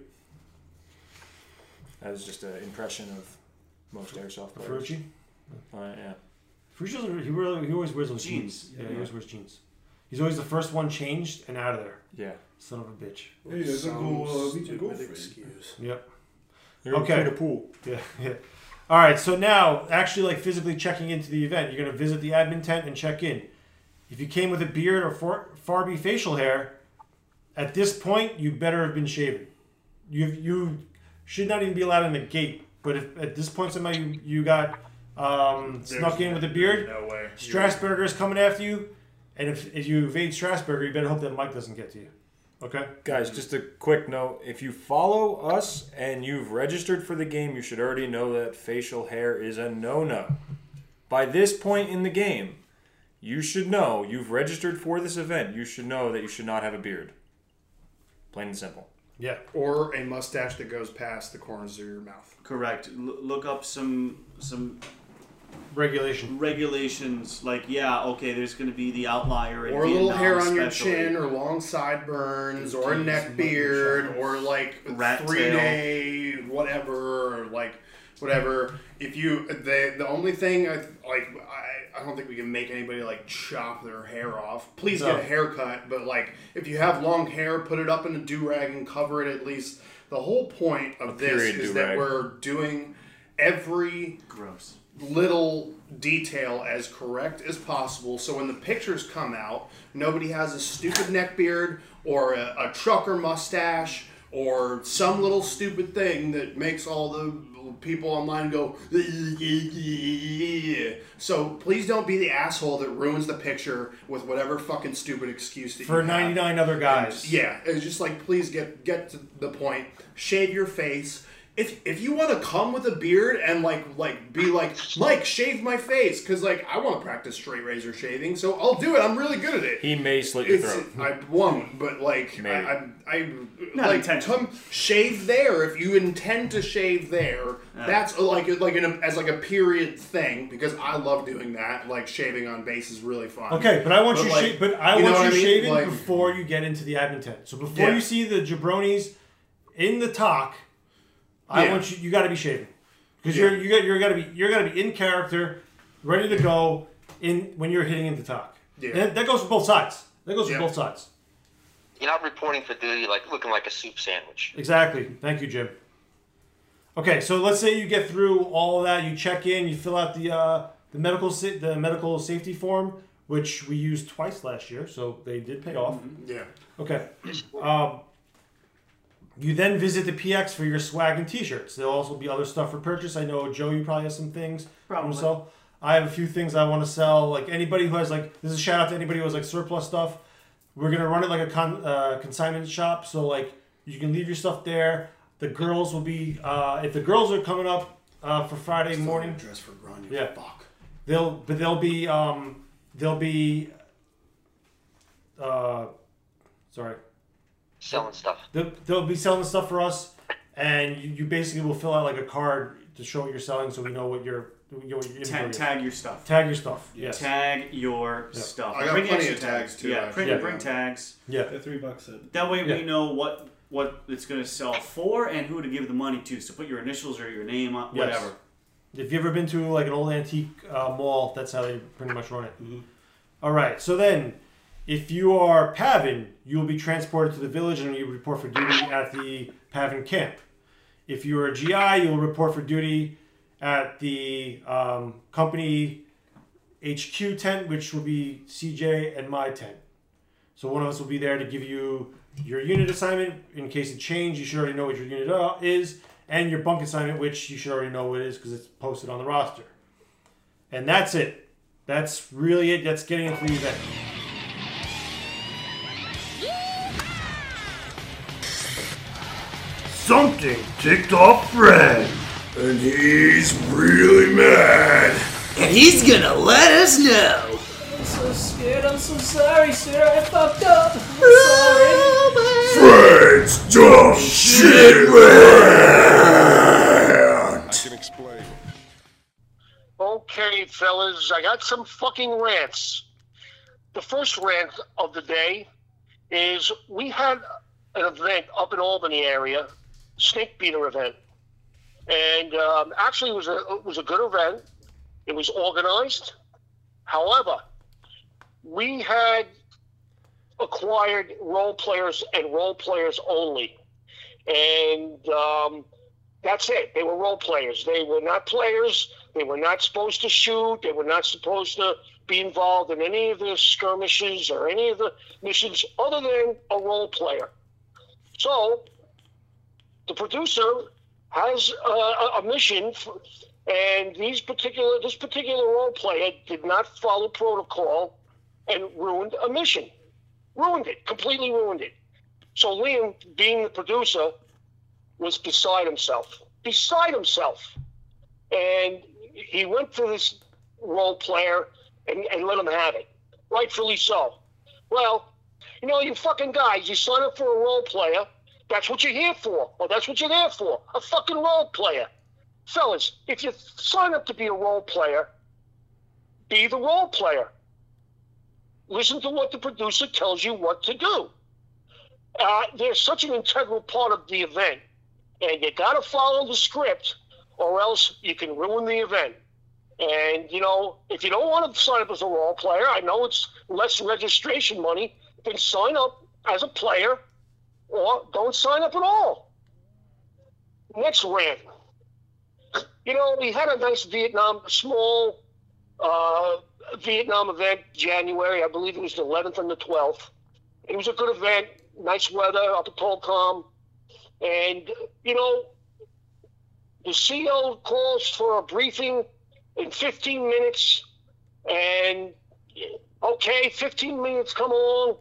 That was just an impression of most airsoft players. Ferrucci? Oh, yeah. Ferrucci's he really he always wears those jeans. Jeans. Yeah, he always wears jeans. He's always the first one changed and out of there. Yeah. Son of a bitch. Hey, I can go, uh, meet your Stupid girlfriend. excuse. Yep. You're gonna okay. clean the pool. Yeah, yeah. All right. So now, actually, like physically checking into the event, you're gonna visit the admin tent and check in. If you came with a beard or far, Farby facial hair, at this point, you better have been shaven. You you should not even be allowed in the gate. But if at this point somebody you, you got um, snuck in with a beard, no way. Strasburger is coming after you, and if, if you evade Strasburger, you better hope that Mike doesn't get to you. Okay. Guys, just a quick note. If you follow us and you've registered for the game, you should already know that facial hair is a no no. By this point in the game, you should know you've registered for this event. You should know that you should not have a beard. Plain and simple. Yeah. Or a mustache that goes past the corners of your mouth. Correct. L- look up some some regulation regulations. Like yeah, okay, there's going to be the outlier. in Or a little hair on your especially. chin, or long sideburns, or a neck beard, or like Rat three tail. day whatever, or like whatever. If you the the only thing I like I, I don't think we can make anybody like chop their hair off. Please No. get a haircut, but like if you have long hair, put it up in a do rag and cover it at least. The whole point of this period is that do-rag. we're doing every gross little detail as correct as possible so when the pictures come out nobody has a stupid neck beard or a, a trucker mustache or some little stupid thing that makes all the people online go so please don't be the asshole that ruins the picture with whatever fucking stupid excuse that For you have. 99 other guys. And, yeah it's just like please get get to the point shave your face if if you want to come with a beard and like like be like Mike, shave my face because like I want to practice straight razor shaving, so I'll do it. I'm really good at it. He may slit your It's- throat. I won't, but like I, I, I Not like intentional. come shave there if you intend to shave there. Yeah. That's uh, like like an, as like a period thing because I love doing that. Like shaving on base is really fun. Okay, but I want you, like, sha- but I you know want what you I mean? shaving Like- before you get into the admin tent. So before Yeah. you see the jabronis in the TOC, I Yeah. want you. You got to be shaving because Yeah. you're you got you're got to be you're got to be in character, ready to go in when you're hitting into TOC. Yeah. And that goes for both sides. That goes for Yeah. both sides. You're not reporting for duty like looking like a soup sandwich. Exactly. Thank you, Jim. Okay, so let's say you get through all of that. You check in. You fill out the uh, the medical sa- the medical safety form, which we used twice last year, so they did pay off. Yeah. Okay. Um, you then visit the PX for your swag and T-shirts. There'll also be other stuff for purchase. I know Joe, you probably have some things. Probably. So I have a few things I want to sell. Like anybody who has like this is a shout out to anybody who has like surplus stuff. We're gonna run it like a con- uh, consignment shop. So like you can leave your stuff there. The girls will be uh, if the girls are coming up uh, for Friday morning. Dress for Grania. Yeah. Fuck. They'll but they'll be um they'll be uh sorry. Selling stuff. They'll, they'll be selling stuff for us and you, you basically will fill out like a card to show what you're selling so we know what you're you know, what your Tag, tag your stuff. Tag your stuff. Yes. Tag your Yeah. stuff. I got Bring plenty of tags, too, Yeah, actually. bring, Yeah. bring tags. Yeah. They're three bucks a That way Yeah. we know what what it's going to sell for and who to give the money to. So put your initials or your name on Yes. whatever. If you've ever been to like an old antique uh, mall, that's how they pretty much run it. Mm-hmm. All right. So then, if you are PAVN, you will be transported to the village and you report for duty at the PAVN camp. If you are a GI, you will report for duty at the um, company HQ tent, which will be CJ and my tent. So one of us will be there to give you your unit assignment in case it change. You should already know what your unit uh, is, and your bunk assignment, which you should already know what it is because it's posted on the roster. And that's it. That's really it. That's getting into the event. Something ticked off Fred, and he's really mad. And he's gonna let us know. I'm so scared. I'm so sorry, sir. I fucked up. I'm sorry. Fred's dumb shit rant. I can explain. Okay, fellas, I got some fucking rants. The first rant of the day is we had an event up in Albany area, snake beater event, and um, actually it was a it was a good event. It was organized. However, we had acquired role players and role players only, and um, that's it. They were role players. They were not players. They were not supposed to shoot. They were not supposed to be involved in any of the skirmishes or any of the missions other than a role player. So the producer has a, a- mission, for, and these particular this particular role player did not follow protocol and ruined a mission. Ruined it, completely ruined it. So Liam, being the producer, was beside himself. Beside himself. And he went to this role player and, and let him have it. Rightfully so. Well, you know, you fucking guys, you sign up for a role player. That's what you're here for. Or that's what you're there for. A fucking role player. Fellas, if you sign up to be a role player, be the role player. Listen to what the producer tells you what to do. Uh, they're such an integral part of the event, and you got to follow the script, or else you can ruin the event. And you know, if you don't want to sign up as a role player, I know it's less registration money. Then sign up as a player, or don't sign up at all. Next rant. You know, we had a nice Vietnam, small uh, Vietnam event January. I believe it was the 11th and the 12th. It was a good event, nice weather up at Tolcom. And, you know, the CO calls for a briefing in 15 minutes. And, okay, 15 minutes come along.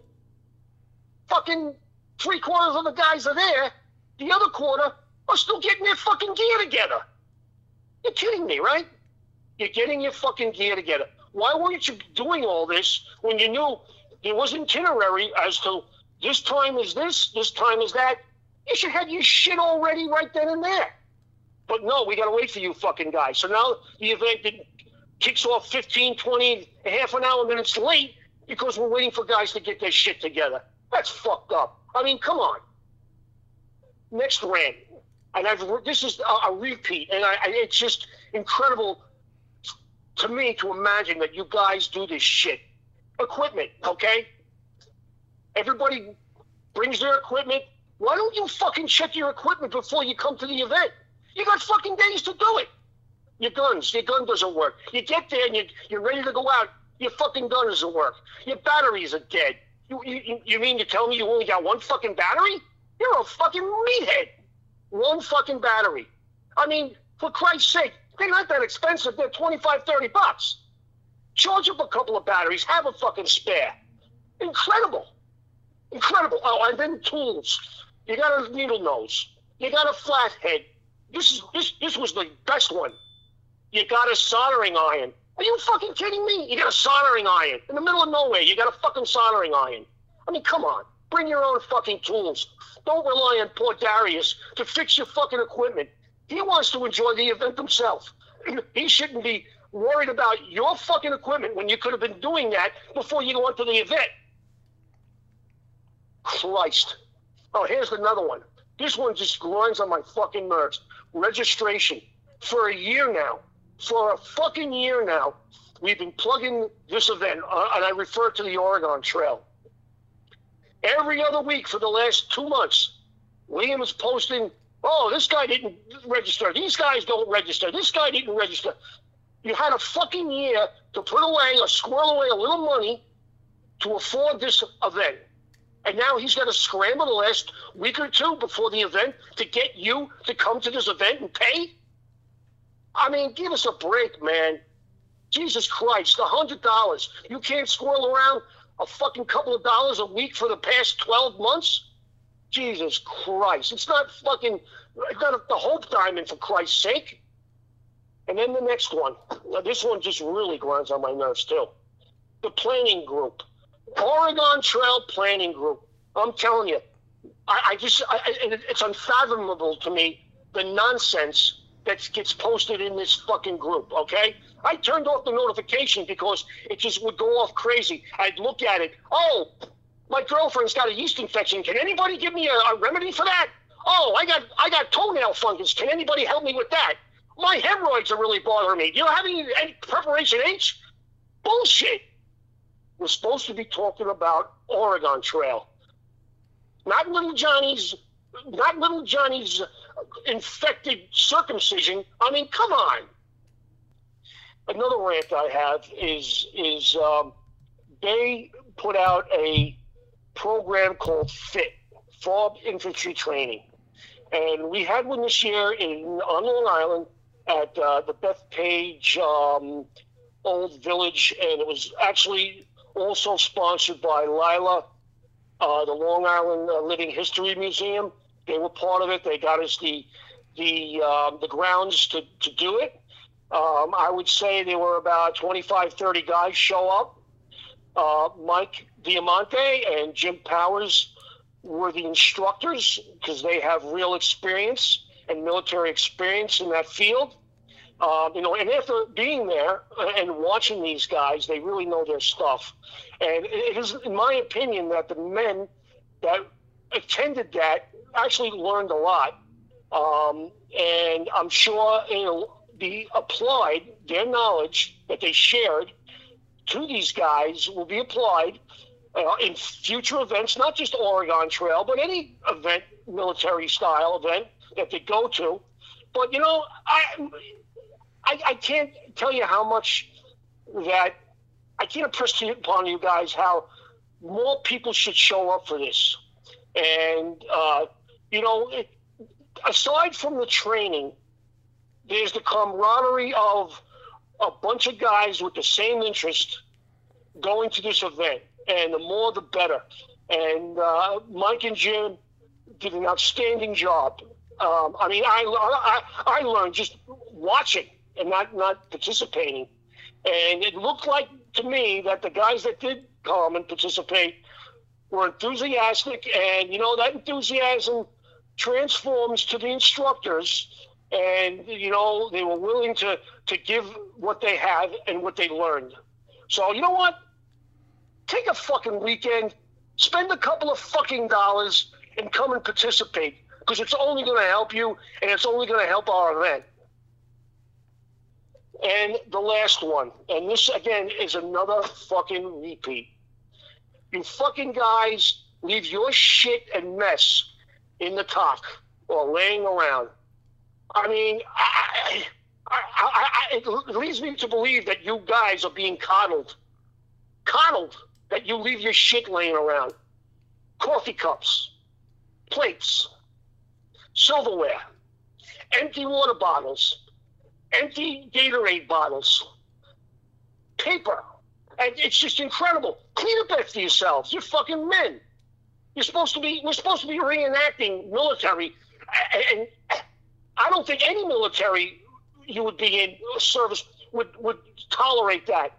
Fucking three quarters of the guys are there. The other quarter are still getting their fucking gear together. You're kidding me, right? You're getting your fucking gear together. Why weren't you doing all this when you knew there was itinerary as to this time is this, this time is that? You should have your shit already right then and there. But no, we got to wait for you fucking guys. So now the event did- kicks off 15, 20, half an hour minutes late because we're waiting for guys to get their shit together. That's fucked up. I mean, come on. Next rant, and I've this is a, a repeat, and I, I, it's just incredible to me to imagine that you guys do this shit. Equipment, okay? Everybody brings their equipment. Why don't you fucking check your equipment before you come to the event? You got fucking days to do it. Your guns, your gun doesn't work. You get there and you, you're ready to go out. Your fucking gun doesn't work. Your batteries are dead. You, you, you mean to tell me you only got one fucking battery? You're a fucking meathead. One fucking battery. I mean, for Christ's sake, they're not that expensive. They're 25, 30 bucks. Charge up a couple of batteries. Have a fucking spare. Incredible. Incredible. Oh, and then tools. You got a needle nose. You got a flathead. This is this this was the best one. You got a soldering iron. Are you fucking kidding me? You got a soldering iron in the middle of nowhere. You got a fucking soldering iron. I mean, come on. Bring your own fucking tools. Don't rely on poor Darius to fix your fucking equipment. He wants to enjoy the event himself. He shouldn't be worried about your fucking equipment when you could have been doing that before you went to the event. Christ. Oh, here's another one. This one just grinds on my fucking nerves. Registration. For a year now, for a fucking year now, we've been plugging this event, uh, and I refer to the Oregon Trail. Every other week for the last two months, Liam is posting, oh, this guy didn't register. These guys don't register. This guy didn't register. You had a fucking year to put away or squirrel away a little money to afford this event. And now he's got to scramble the last week or two before the event to get you to come to this event and pay? I mean, give us a break, man. Jesus Christ, a hundred dollars. You can't squirrel around a fucking couple of dollars a week for the past twelve months? Jesus Christ. It's not fucking it's not the Hope Diamond for Christ's sake. And then the next one. Now, this one just really grinds on my nerves too. The planning group. Oregon Trail Planning Group. I'm telling you, I, I just, I, I- it- it's unfathomable to me the nonsense that gets posted in this fucking group, okay? I turned off the notification because it just would go off crazy. I'd look at it. Oh, my girlfriend's got a yeast infection. Can anybody give me a, a remedy for that? Oh, I got I got toenail fungus. Can anybody help me with that? My hemorrhoids are really bothering me. Do you have any, any preparation H? Bullshit. We're supposed to be talking about Oregon Trail. Not little Johnny's not little Johnny's infected circumcision. I mean, come on. Another rant I have is is um, they put out a program called FIT, Fob Infantry Training, and we had one this year in on Long Island at uh, the Bethpage um, Old Village, and it was actually also sponsored by Lila, uh, the Long Island uh, Living History Museum. They were part of it. They got us the the um, the grounds to, to do it. Um, I would say there were about 25, 30 guys show up. Uh, Mike Diamante and Jim Powers were the instructors because they have real experience and military experience in that field. Um, you know, and after being there and watching these guys, they really know their stuff. And it is, in my opinion, that the men that attended that actually learned a lot. Um, and I'm sure it'll be applied, their knowledge that they shared to these guys will be applied uh, in future events, not just Oregon Trail, but any event, military style event that they go to. But, you know, I, I, I can't tell you how much that I can't impress upon you guys how more people should show up for this. And, uh, you know, it, aside from the training, there's the camaraderie of a bunch of guys with the same interest going to this event. And the more, the better. And uh, Mike and Jim did an outstanding job. Um, I mean, I, I I learned just watching and not not participating, and it looked like to me that the guys that did come and participate were enthusiastic, and you know that enthusiasm transforms to the instructors, and you know they were willing to to give what they have and what they learned. So you know what? Take a fucking weekend, spend a couple of fucking dollars, and come and participate because it's only going to help you, and it's only going to help our event. And the last one, and this again is another fucking repeat. You fucking guys leave your shit and mess in the top or laying around. I mean, I, I, I, it leads me to believe that you guys are being coddled. Coddled that you leave your shit laying around. Coffee cups, plates, silverware, empty water bottles, empty Gatorade bottles, paper. And it's just incredible. Clean up after yourselves. You're fucking men. You're supposed to be. We're supposed to be reenacting military, and I don't think any military you would be in service would would tolerate that.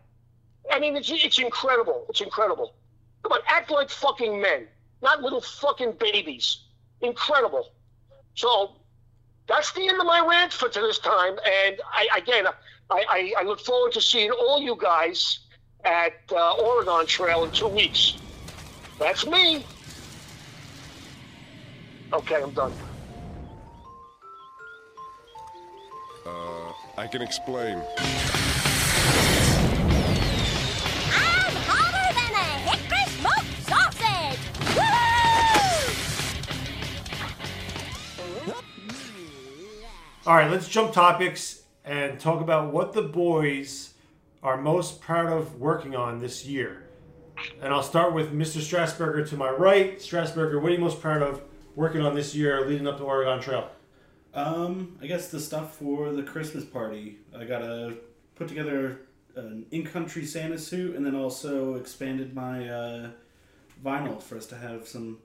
I mean, it's it's incredible. It's incredible. Come on, act like fucking men, not little fucking babies. Incredible. So that's the end of my rant for this time. And I again, I, I, I look forward to seeing all you guys at uh, Oregon Trail in two weeks. That's me. Okay, I'm done. Uh, I can explain. I'm hotter than a hickory smoked sausage! Woohoo! All right, let's jump topics and talk about what the boys are most proud of working on this year. And I'll start with Mr. Strasburger to my right. Strasburger, what are you most proud of working on this year leading up to Oregon Trail? Um, I guess the stuff for the Christmas party. I gotta put together an in-country Santa suit, and then also expanded my uh, vinyl for us to have some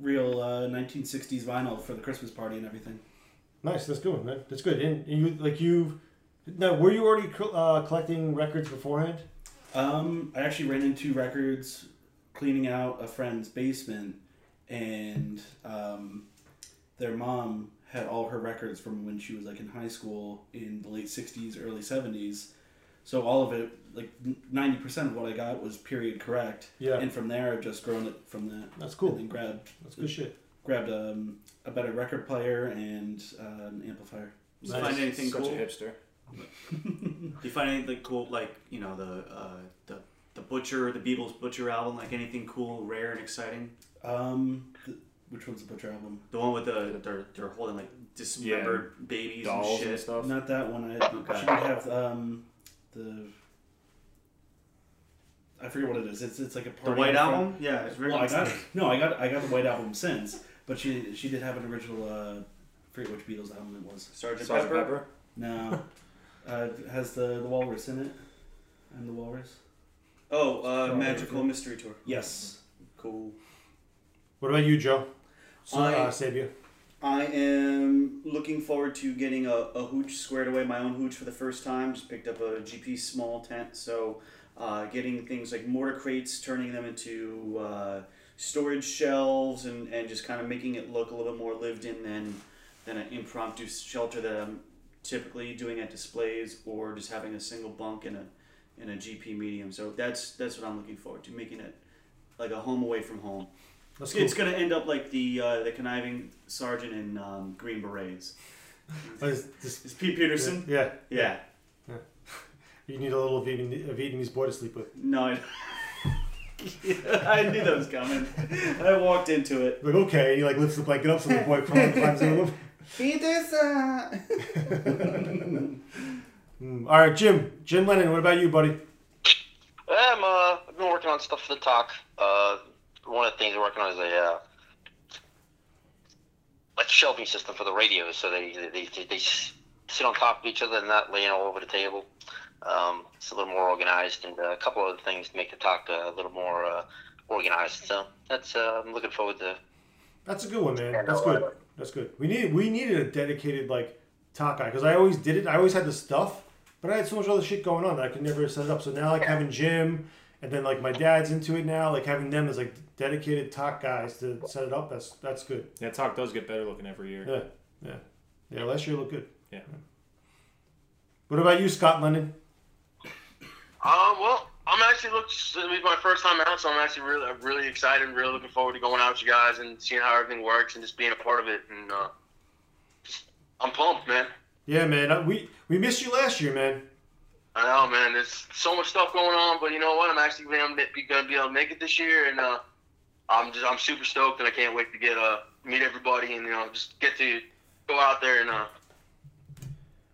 real uh, 1960s vinyl for the Christmas party and everything. Nice, that's good, man. That's good. And, and you like you now were you already uh, collecting records beforehand? Um, I actually ran into records cleaning out a friend's basement, and um, their mom had all her records from when she was like in high school in the late '60s, early '70s. So all of it, like ninety percent of what I got, was period correct. Yeah. And from there, I've just grown it from that. That's cool. And then grabbed. That's good shit. Grabbed um, a better record player and uh, an amplifier. Did you find anything Such cool? a hipster. Do you find anything cool, like you know the uh, the the Butcher, the Beatles Butcher album, like anything cool, rare, and exciting? Um, th- which one's the Butcher album? The one with the they're they're holding like dismembered babies dolls and shit. and stuff. Not that one. I Okay. should have um, the. I forget what it is. It's it's like a party The White in front- Album? Yeah, it's very well, I got nice. no, I got I got the White Album since, but she she did have an original. Uh, I forget which Beatles album it was. Sergeant Sergeant Pepper? Pepper? No, uh, it has the the walrus in it. I'm the walrus. Oh, uh, Magical Mystery Tour. Yes. Cool. What about you, Joe? So, I- uh, Sabia. I am looking forward to getting a, a hooch squared away, my own hooch for the first time. Just picked up a GP small tent, so uh, getting things like mortar crates, turning them into uh, storage shelves, and, and just kind of making it look a little bit more lived in than than an impromptu shelter that I'm typically doing at displays, or just having a single bunk in a in a GP medium. So that's that's what I'm looking forward to, making it like a home away from home. That's It's cool. gonna end up like the uh, the conniving sergeant in um, Green Berets. Oh, is this- Is Pete Peterson? Yeah. Yeah. Yeah. You need a little Vietnamese, a Vietnamese boy to sleep with. No, I, I knew that was coming. I walked into it. Like okay, he like lifts the blanket up so the boy climbs climbs in. Peterson. Mm. All right, Jim. Jim Lennon. What about you, buddy? Um, uh, I've been working on stuff for the TOC. Uh, one of the things we're working on is a uh, like shelving system for the radios, so they they, they they sit on top of each other and not laying all over the table. Um, it's a little more organized, and uh, a couple other things to make the TOC a little more uh, organized. So that's uh, I'm looking forward to That's a good one, man. That's good. That's good. We needed we needed a dedicated like TOC guy because I always did it. I always had the stuff, but I had so much other shit going on that I could never set it up. So now like having Jim and then like my dad's into it now, like having them as like dedicated TOC guys to set it up. That's that's good. Yeah, TOC does get better looking every year. Yeah, yeah, yeah. Last year looked good. Yeah. What about you, Scott London? Uh, well, I'm actually look. It'll be my first time out, so I'm actually really, I'm really excited and really looking forward to going out with you guys and seeing how everything works and just being a part of it. And uh, just, I'm pumped, man. Yeah, man. uh, We we missed you last year, man. I know, man. There's so much stuff going on, but you know what? I'm actually gonna be able to make it this year, and uh, I'm just I'm super stoked, and I can't wait to get uh meet everybody and you know just get to go out there and uh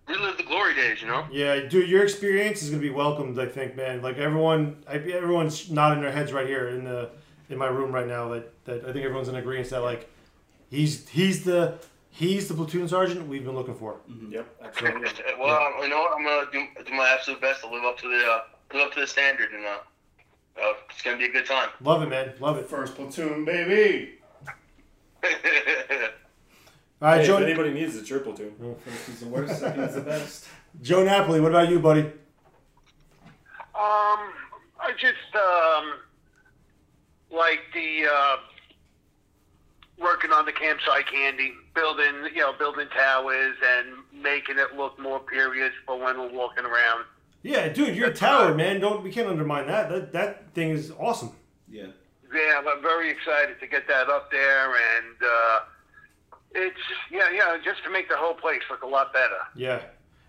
relive the glory days, you know. Yeah, dude, your experience is gonna be welcomed. I think, man. Like everyone, I, everyone's nodding their heads right here in the in my room right now. That that I think everyone's in agreement that like he's he's the he's the platoon sergeant we've been looking for. Yep, well, you know what? I'm gonna do, do my absolute best to live up to the uh, live up to the standard, and uh, uh, it's gonna be a good time. Love it, man. Love it. First platoon, baby. All right, Hey, Joe. if anybody needs a triple tune. First is the worst, second is the best. Joe Napoli, what about you, buddy? Um, I just um, like the uh, working on the campsite candy, building you know building towers and making it look more period for when we're walking around. Yeah, dude, you're a tower, man. Don't we can't undermine that. That that thing is awesome. Yeah. Yeah, I'm very excited to get that up there, and uh, it's yeah, yeah, just to make the whole place look a lot better. Yeah,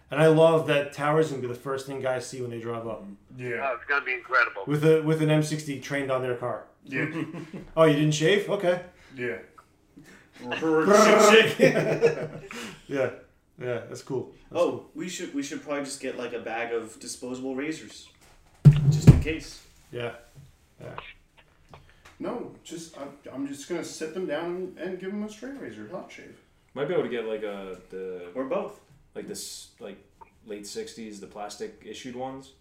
and I love that tower's gonna be the first thing guys see when they drive up. Yeah, Oh, it's gonna be incredible. With a with an M60 trained on their car. Yeah. oh, you didn't shave? Okay. Yeah. yeah, yeah, that's cool. That's oh, we should we should probably just get like a bag of disposable razors, just in case. Yeah, yeah. No, just I'm, I'm just gonna sit them down and give them a straight razor, hot shave. Might be able to get like a the or both, like this like late '60s the plastic issued ones,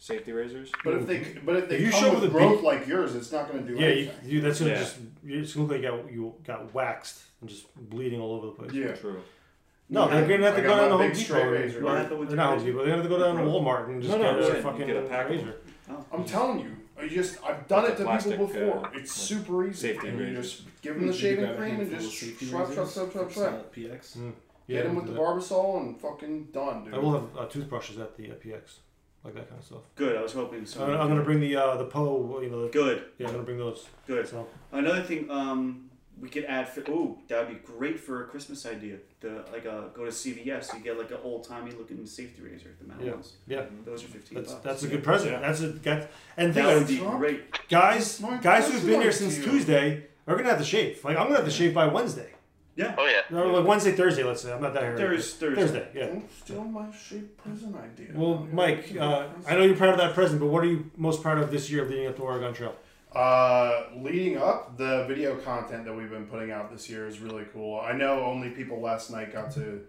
safety razors. But if they but if they If you come show with the growth big- like yours, it's not gonna do Yeah, you, anything. you, that's gonna Yeah. just you just look like you got, you got waxed and just bleeding all over the place. Yeah. True. No, Yeah, they're gonna have to go down to Home Depot. straight and- razor. What What happened not Home Depot. They're gonna have to go down to Walmart and just No, no, get yeah, a you fucking get a pack of razor. I'm telling you, I just I've done it to plastic, people before. uh, it's super easy. safety and you just give them the shaving cream and just safety shrub, shrub, razors shrub, shrub, shrub. PX. Mm. Hit them with the do that. barbasol and fucking done, dude. I will have uh, toothbrushes at the uh, PX, like that kind of stuff. Good. I was hoping. I'm, I'm gonna bring the uh, the Poe, you know. The, Good. Yeah, I'm gonna bring those. Good. So Another thing, um, we could add. For, ooh, that would be great for a Christmas idea. The like, uh, go to CVS, you get like an old timey looking safety razor, the metal yeah, ones. yeah. Those are fifteen That's bucks. that's a good present. Yeah. That's a that, and That think would be it, great. guys, My guys who've been here since you. Tuesday are gonna have to shave. Like I'm gonna have to shave by Wednesday. Yeah. Oh yeah. Or like Wednesday, Thursday. Let's say I'm not that early. Thurs- Thursday. Thursday. Yeah. Don't steal my shape present idea. Well, Mike, uh, I know you're proud of that present, but what are you most proud of this year leading up to Oregon Trail? Uh, leading up, the video content that we've been putting out this year is really cool. I know only people last night got to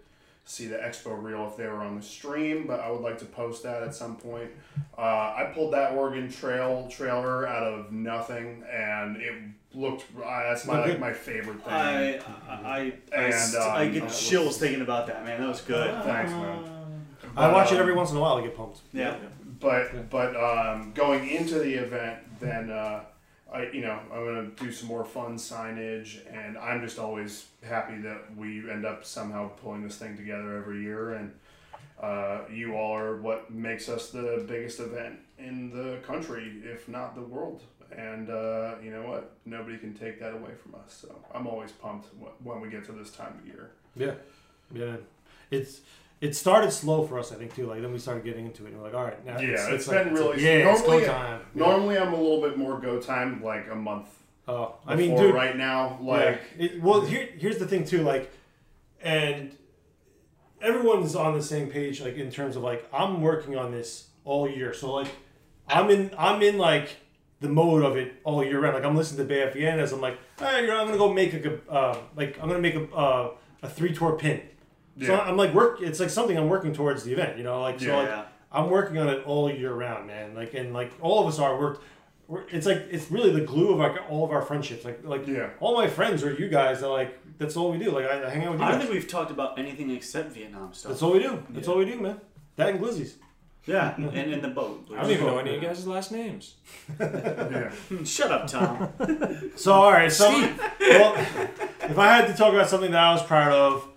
see the expo reel if they were on the stream, but I would like to post that at some point. Uh, I pulled that Oregon Trail trailer out of nothing, and it looked. Uh, that's my like my favorite thing. I I I, I, And, st- I um, get chills thinking about that, man. That was good. Thanks, man. I watch it um, every once in a while I get pumped. Yeah. but but um, going into the event, then uh, I you know I'm gonna do some more fun signage, and I'm just always happy that we end up somehow pulling this thing together every year, and uh, you all are what makes us the biggest event in the country, if not the world. And uh, you know what? Nobody can take that away from us. So I'm always pumped when we get to this time of year. Yeah, yeah. It's it started slow for us, I think, too. Like then we started getting into it, and we're like, all right, now Yeah, it's, it's like- been it's like, really. yeah, it's normally, go time. Yeah. normally I'm a little bit more go time, like a month Oh, I mean, dude, right now, yeah. like It- well, here, here's the thing too, like, and everyone's on the same page, like in terms of like I'm working on this all year, so like I'm in, I'm in like the mode of it all year round. Like I'm listening to BAE FEN as I'm like, hey, you know, I'm gonna go make a, uh, like I'm gonna make a, uh, a three tour pin. So I'm like work. It's like something I'm working towards the event, you know. Like so, Yeah. like I'm working on it all year round, man. Like and like all of us are worked. we're, it's like it's really the glue of like all of our friendships. Like like Yeah. all my friends are you guys. Are like that's all we do. Like I, I hang out with you. I don't guys. think we've talked about anything except Vietnam stuff. That's all we do. That's all we do, man. That and glizzies. Yeah, and in the boat. I don't even know any of you guys' last names. Hmm, shut up, Tom. So all right, so well, if I had to talk about something that I was proud of,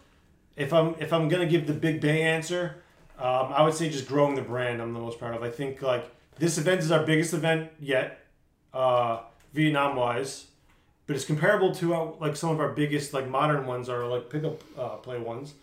if I'm if I'm gonna give the Big BAE answer, um, I would say just growing the brand. I'm the most proud of. I think like this event is our biggest event yet, uh, Vietnam wise, but it's comparable to uh, like some of our biggest like modern ones are like pickup uh, play ones.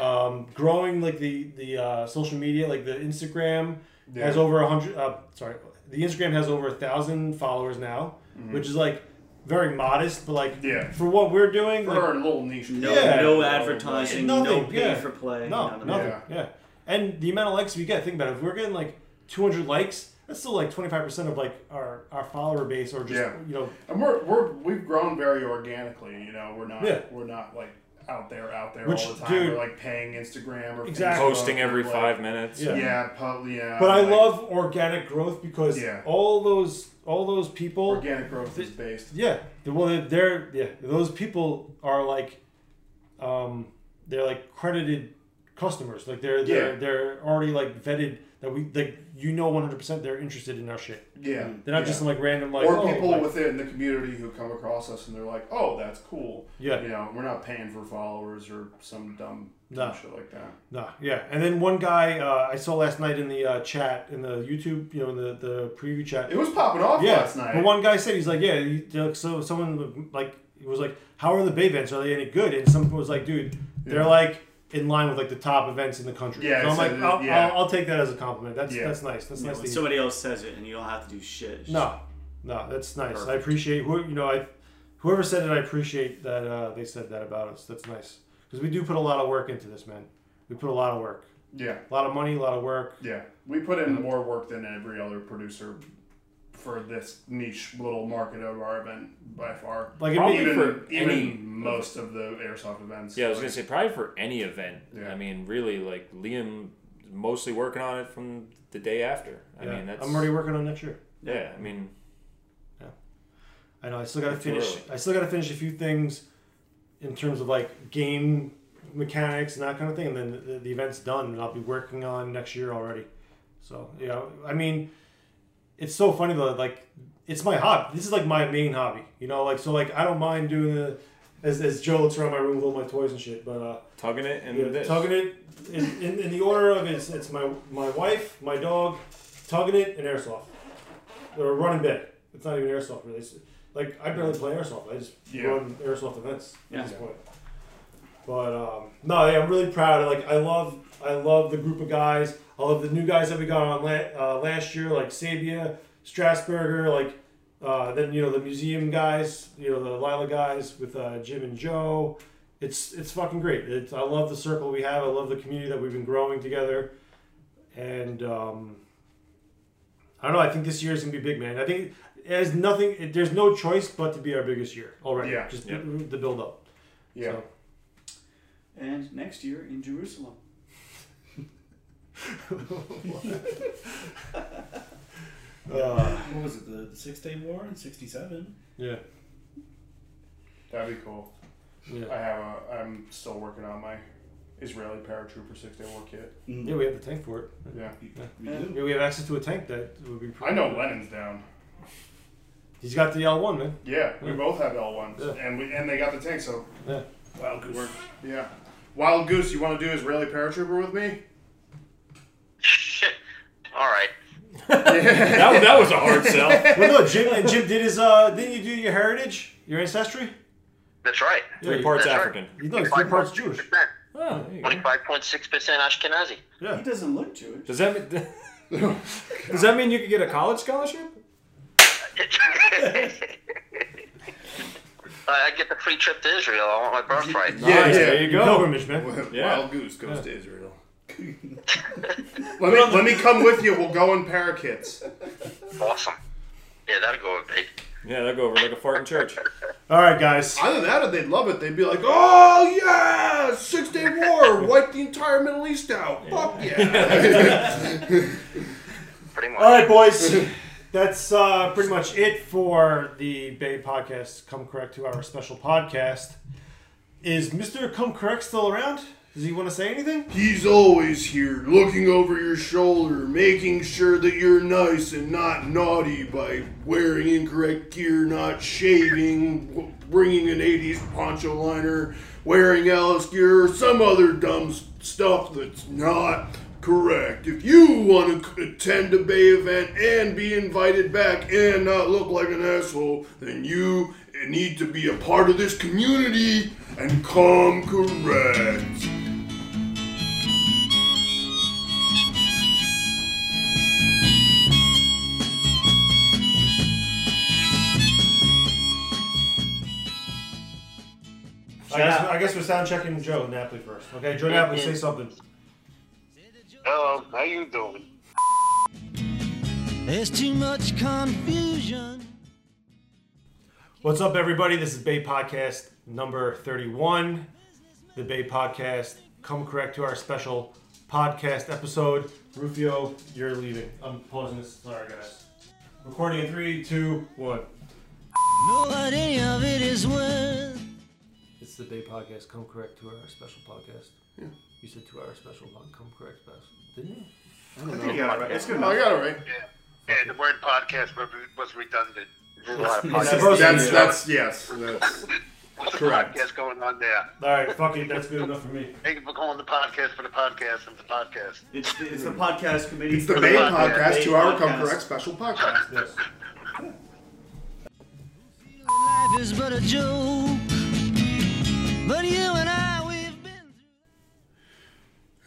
Um, growing like the the uh, social media, like the Instagram has over a hundred. Uh, sorry, the Instagram has over a thousand followers now, Mhm. which is like very modest, but like Yeah. for what we're doing, For like, our little niche. No- yeah, no advertising, no pay yeah. for play, no, nothing, that. yeah. And the amount of likes we get, think about it. If we're getting like 200 likes, that's still like 25 percent of like our our follower base, or just Yeah. you know, And we're we're we've grown very organically. You know, we're not Yeah. we're not like out there out there Which, all the time. dude- we're like paying Instagram or Exactly. Posting every like- five minutes. Yeah. Yeah, po- yeah. But I like, love organic growth because Yeah. all those all those people organic growth is based. Yeah, well, they're, they're yeah. Those people are like, um, they're like credited customers. Like they're they're Yeah. they're already like vetted that we like you know one hundred percent they're interested in our shit. Yeah, they're not yeah. just some, like random like or oh, people like- within the community who come across us and they're like, "Oh, that's cool." Yeah. you know, we're not paying for followers or some dumb, No. dumb shit like that. No, yeah, and then one guy uh, I saw last night in the uh, chat in the YouTube, you know, in the, the preview chat. It was popping off yeah, last night. But one guy said he's like, yeah, you know, so someone like was like, how are the BAE events? Are they any good? And someone was like, dude, they're Yeah. like in line with like the top events in the country. Yeah, so I'm so like, I'll, yeah. I'll, I'll take that as a compliment. That's Yeah. that's nice. That's You know, nice. when somebody else says it and you don't have to do shit. No, no, that's nice. I appreciate who you know. I whoever said it, I appreciate that uh, they said that about us. That's nice because we do put a lot of work into this, man. We put a lot of work. Yeah. a lot of money, a lot of work. Yeah, we put in more work than every other producer for this niche little market of our event by far. Like, Probably even for even any- most of the airsoft events. Yeah, I was like- gonna say probably for any event. Yeah. I mean, really, like Liam, mostly working on it from the day after. I Yeah. mean, that's I'm already working on next year. Yeah, I mean, yeah. I know. I still got to finish. early. I still got to finish a few things in terms of like game mechanics and that kind of thing, and then the, the event's done, and I'll be working on next year already. So yeah, I mean, it's so funny though. Like, it's my hobby. This is like my main hobby. You know, like so like I don't mind doing the. As, as Joe looks around my room with all my toys and shit, but uh, tugging it and yeah, this. tugging it in, in, in the order of it's, it's my my wife, my dog, tugging it, and airsoft. Or running bit. It's not even airsoft really. It's, like I barely play airsoft. I just Yeah. run airsoft events Yeah. at this point. But um, no, yeah, I'm really proud. Like I love I love the group of guys. I of the new guys that we got on la- uh, last year, like Sabia, Strasburger, like uh, then you know the museum guys, you know the Lila guys with uh, Jim and Joe. It's it's fucking great. It's, I love the circle we have. I love the community that we've been growing together, and um, I don't know. I think this year is gonna be big, man. I think it has nothing. It, there's no choice but to be our biggest year already. Yeah. just Yeah. the, the build up. Yeah. So, And next year in Jerusalem. Uh, what was it? The, the Six Day War in '67. yeah. That'd be cool. Yeah. I have a. I'm still working on my Israeli paratrooper six day war kit. Yeah, we have the tank for it. Yeah. Yeah, Yeah, we have access to a tank that would be. I know Lenin's down. He's got the L one, man. Yeah, we Yeah. both have L ones, Yeah. and we and they got the tank. So Yeah. wild goose. Yeah, wild goose. You want to do Israeli paratrooper with me? All right. that, that was a hard sell. well, no, Jim. Jim did his. Uh, didn't you do your heritage, your ancestry? That's right. Three parts That's right. African. You know, he's three parts Jewish. Oh, there you go. Twenty-five point six percent Ashkenazi. Yeah. He doesn't look Jewish. Does that mean, does that mean you could get a college scholarship? I I get the free trip to Israel. I want my birthright. Nice, there you go. Pilgrimage, man. Yeah. Wild goose goes to Israel. let me let me come with you. We'll go in parakits. Awesome. Yeah, that'll go over big. Yeah, that'll go over like a fart in church. All right, guys. Either that or they'd love it. They'd be like, "Oh yeah, Six Day War, wipe the entire Middle East out. Fuck yeah!" Pretty much. All right, boys. That's uh, pretty much it for the BAE Podcast. Come correct to our special podcast. Is Mister Come Correct still around? Does he want to say anything? He's always here, looking over your shoulder, making sure that you're nice and not naughty by wearing incorrect gear, not shaving, bringing an 80s poncho liner, wearing ALICE gear, or some other dumb stuff that's not correct. If you want to attend a BAE event and be invited back and not look like an asshole, then you need to be a part of this community and come correct. I guess, I guess we're sound checking Joe Napoli first. Okay, Joe Napoli, say something. Hello, how you doing? There's too much confusion. What's up, everybody? This is BAE Podcast number 31. The BAE Podcast. Come correct to our special podcast episode. Rufio, you're leaving. I'm pausing this. Sorry, guys. Recording in three, two, one. Know what any of it is worth. It's the BAE Podcast. Come correct to our special podcast. Yeah. You said to our special pod. Come correct special. Didn't you? I don't I think know. you got it right. It's good Oh, enough. I got it right. Yeah, yeah the word podcast was- was redundant. There's a lot of That's- podcasts. that's- that's- yes, that's What's correct. the podcast going on there? All right, fuck it. That's good enough for me. Thank you for calling the podcast for the podcast of the podcast. It's the, it's the podcast committee. It's the main podcast. Podcast, BAE to our Come Correct special podcast. Yes. Life is but a joke. But you and I, we've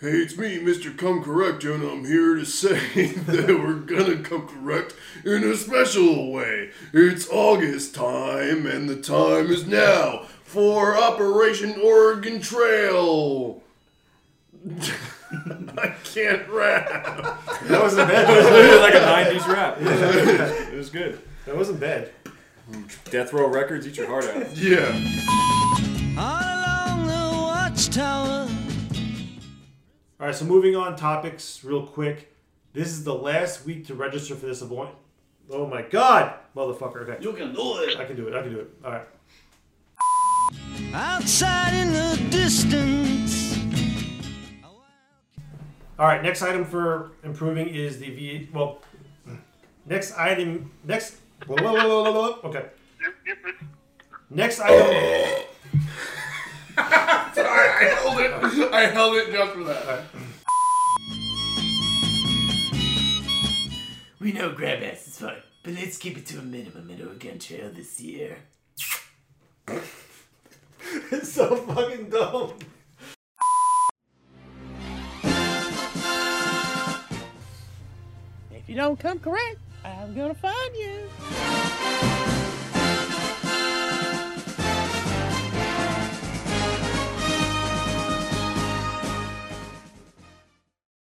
Hey, it's me, Mr. Come Correct, and I'm here to say that we're gonna come correct in a special way. It's August time, and the time is now for Operation Oregon Trail. I can't rap. That wasn't bad. That was literally like a 90s rap. It was good. That wasn't bad. Death Row Records, eat your heart out. Yeah. all along the watchtower. All right, so moving on topics real quick. This is the last week to register for this event. Oh my god, motherfucker. Okay. You can do it. I can do it. I can do it. All right. Outside in the distance. All right, next item for improving is the V. Well, next item. Next. Whoa, whoa, whoa, whoa, whoa, whoa, Okay. Next item. Sorry, I held it. I held it just for that. We know grab ass is fun, but let's keep it to a minimum in Oregon Trail this year. it's so fucking dumb. If you don't come correct, I'm gonna find you.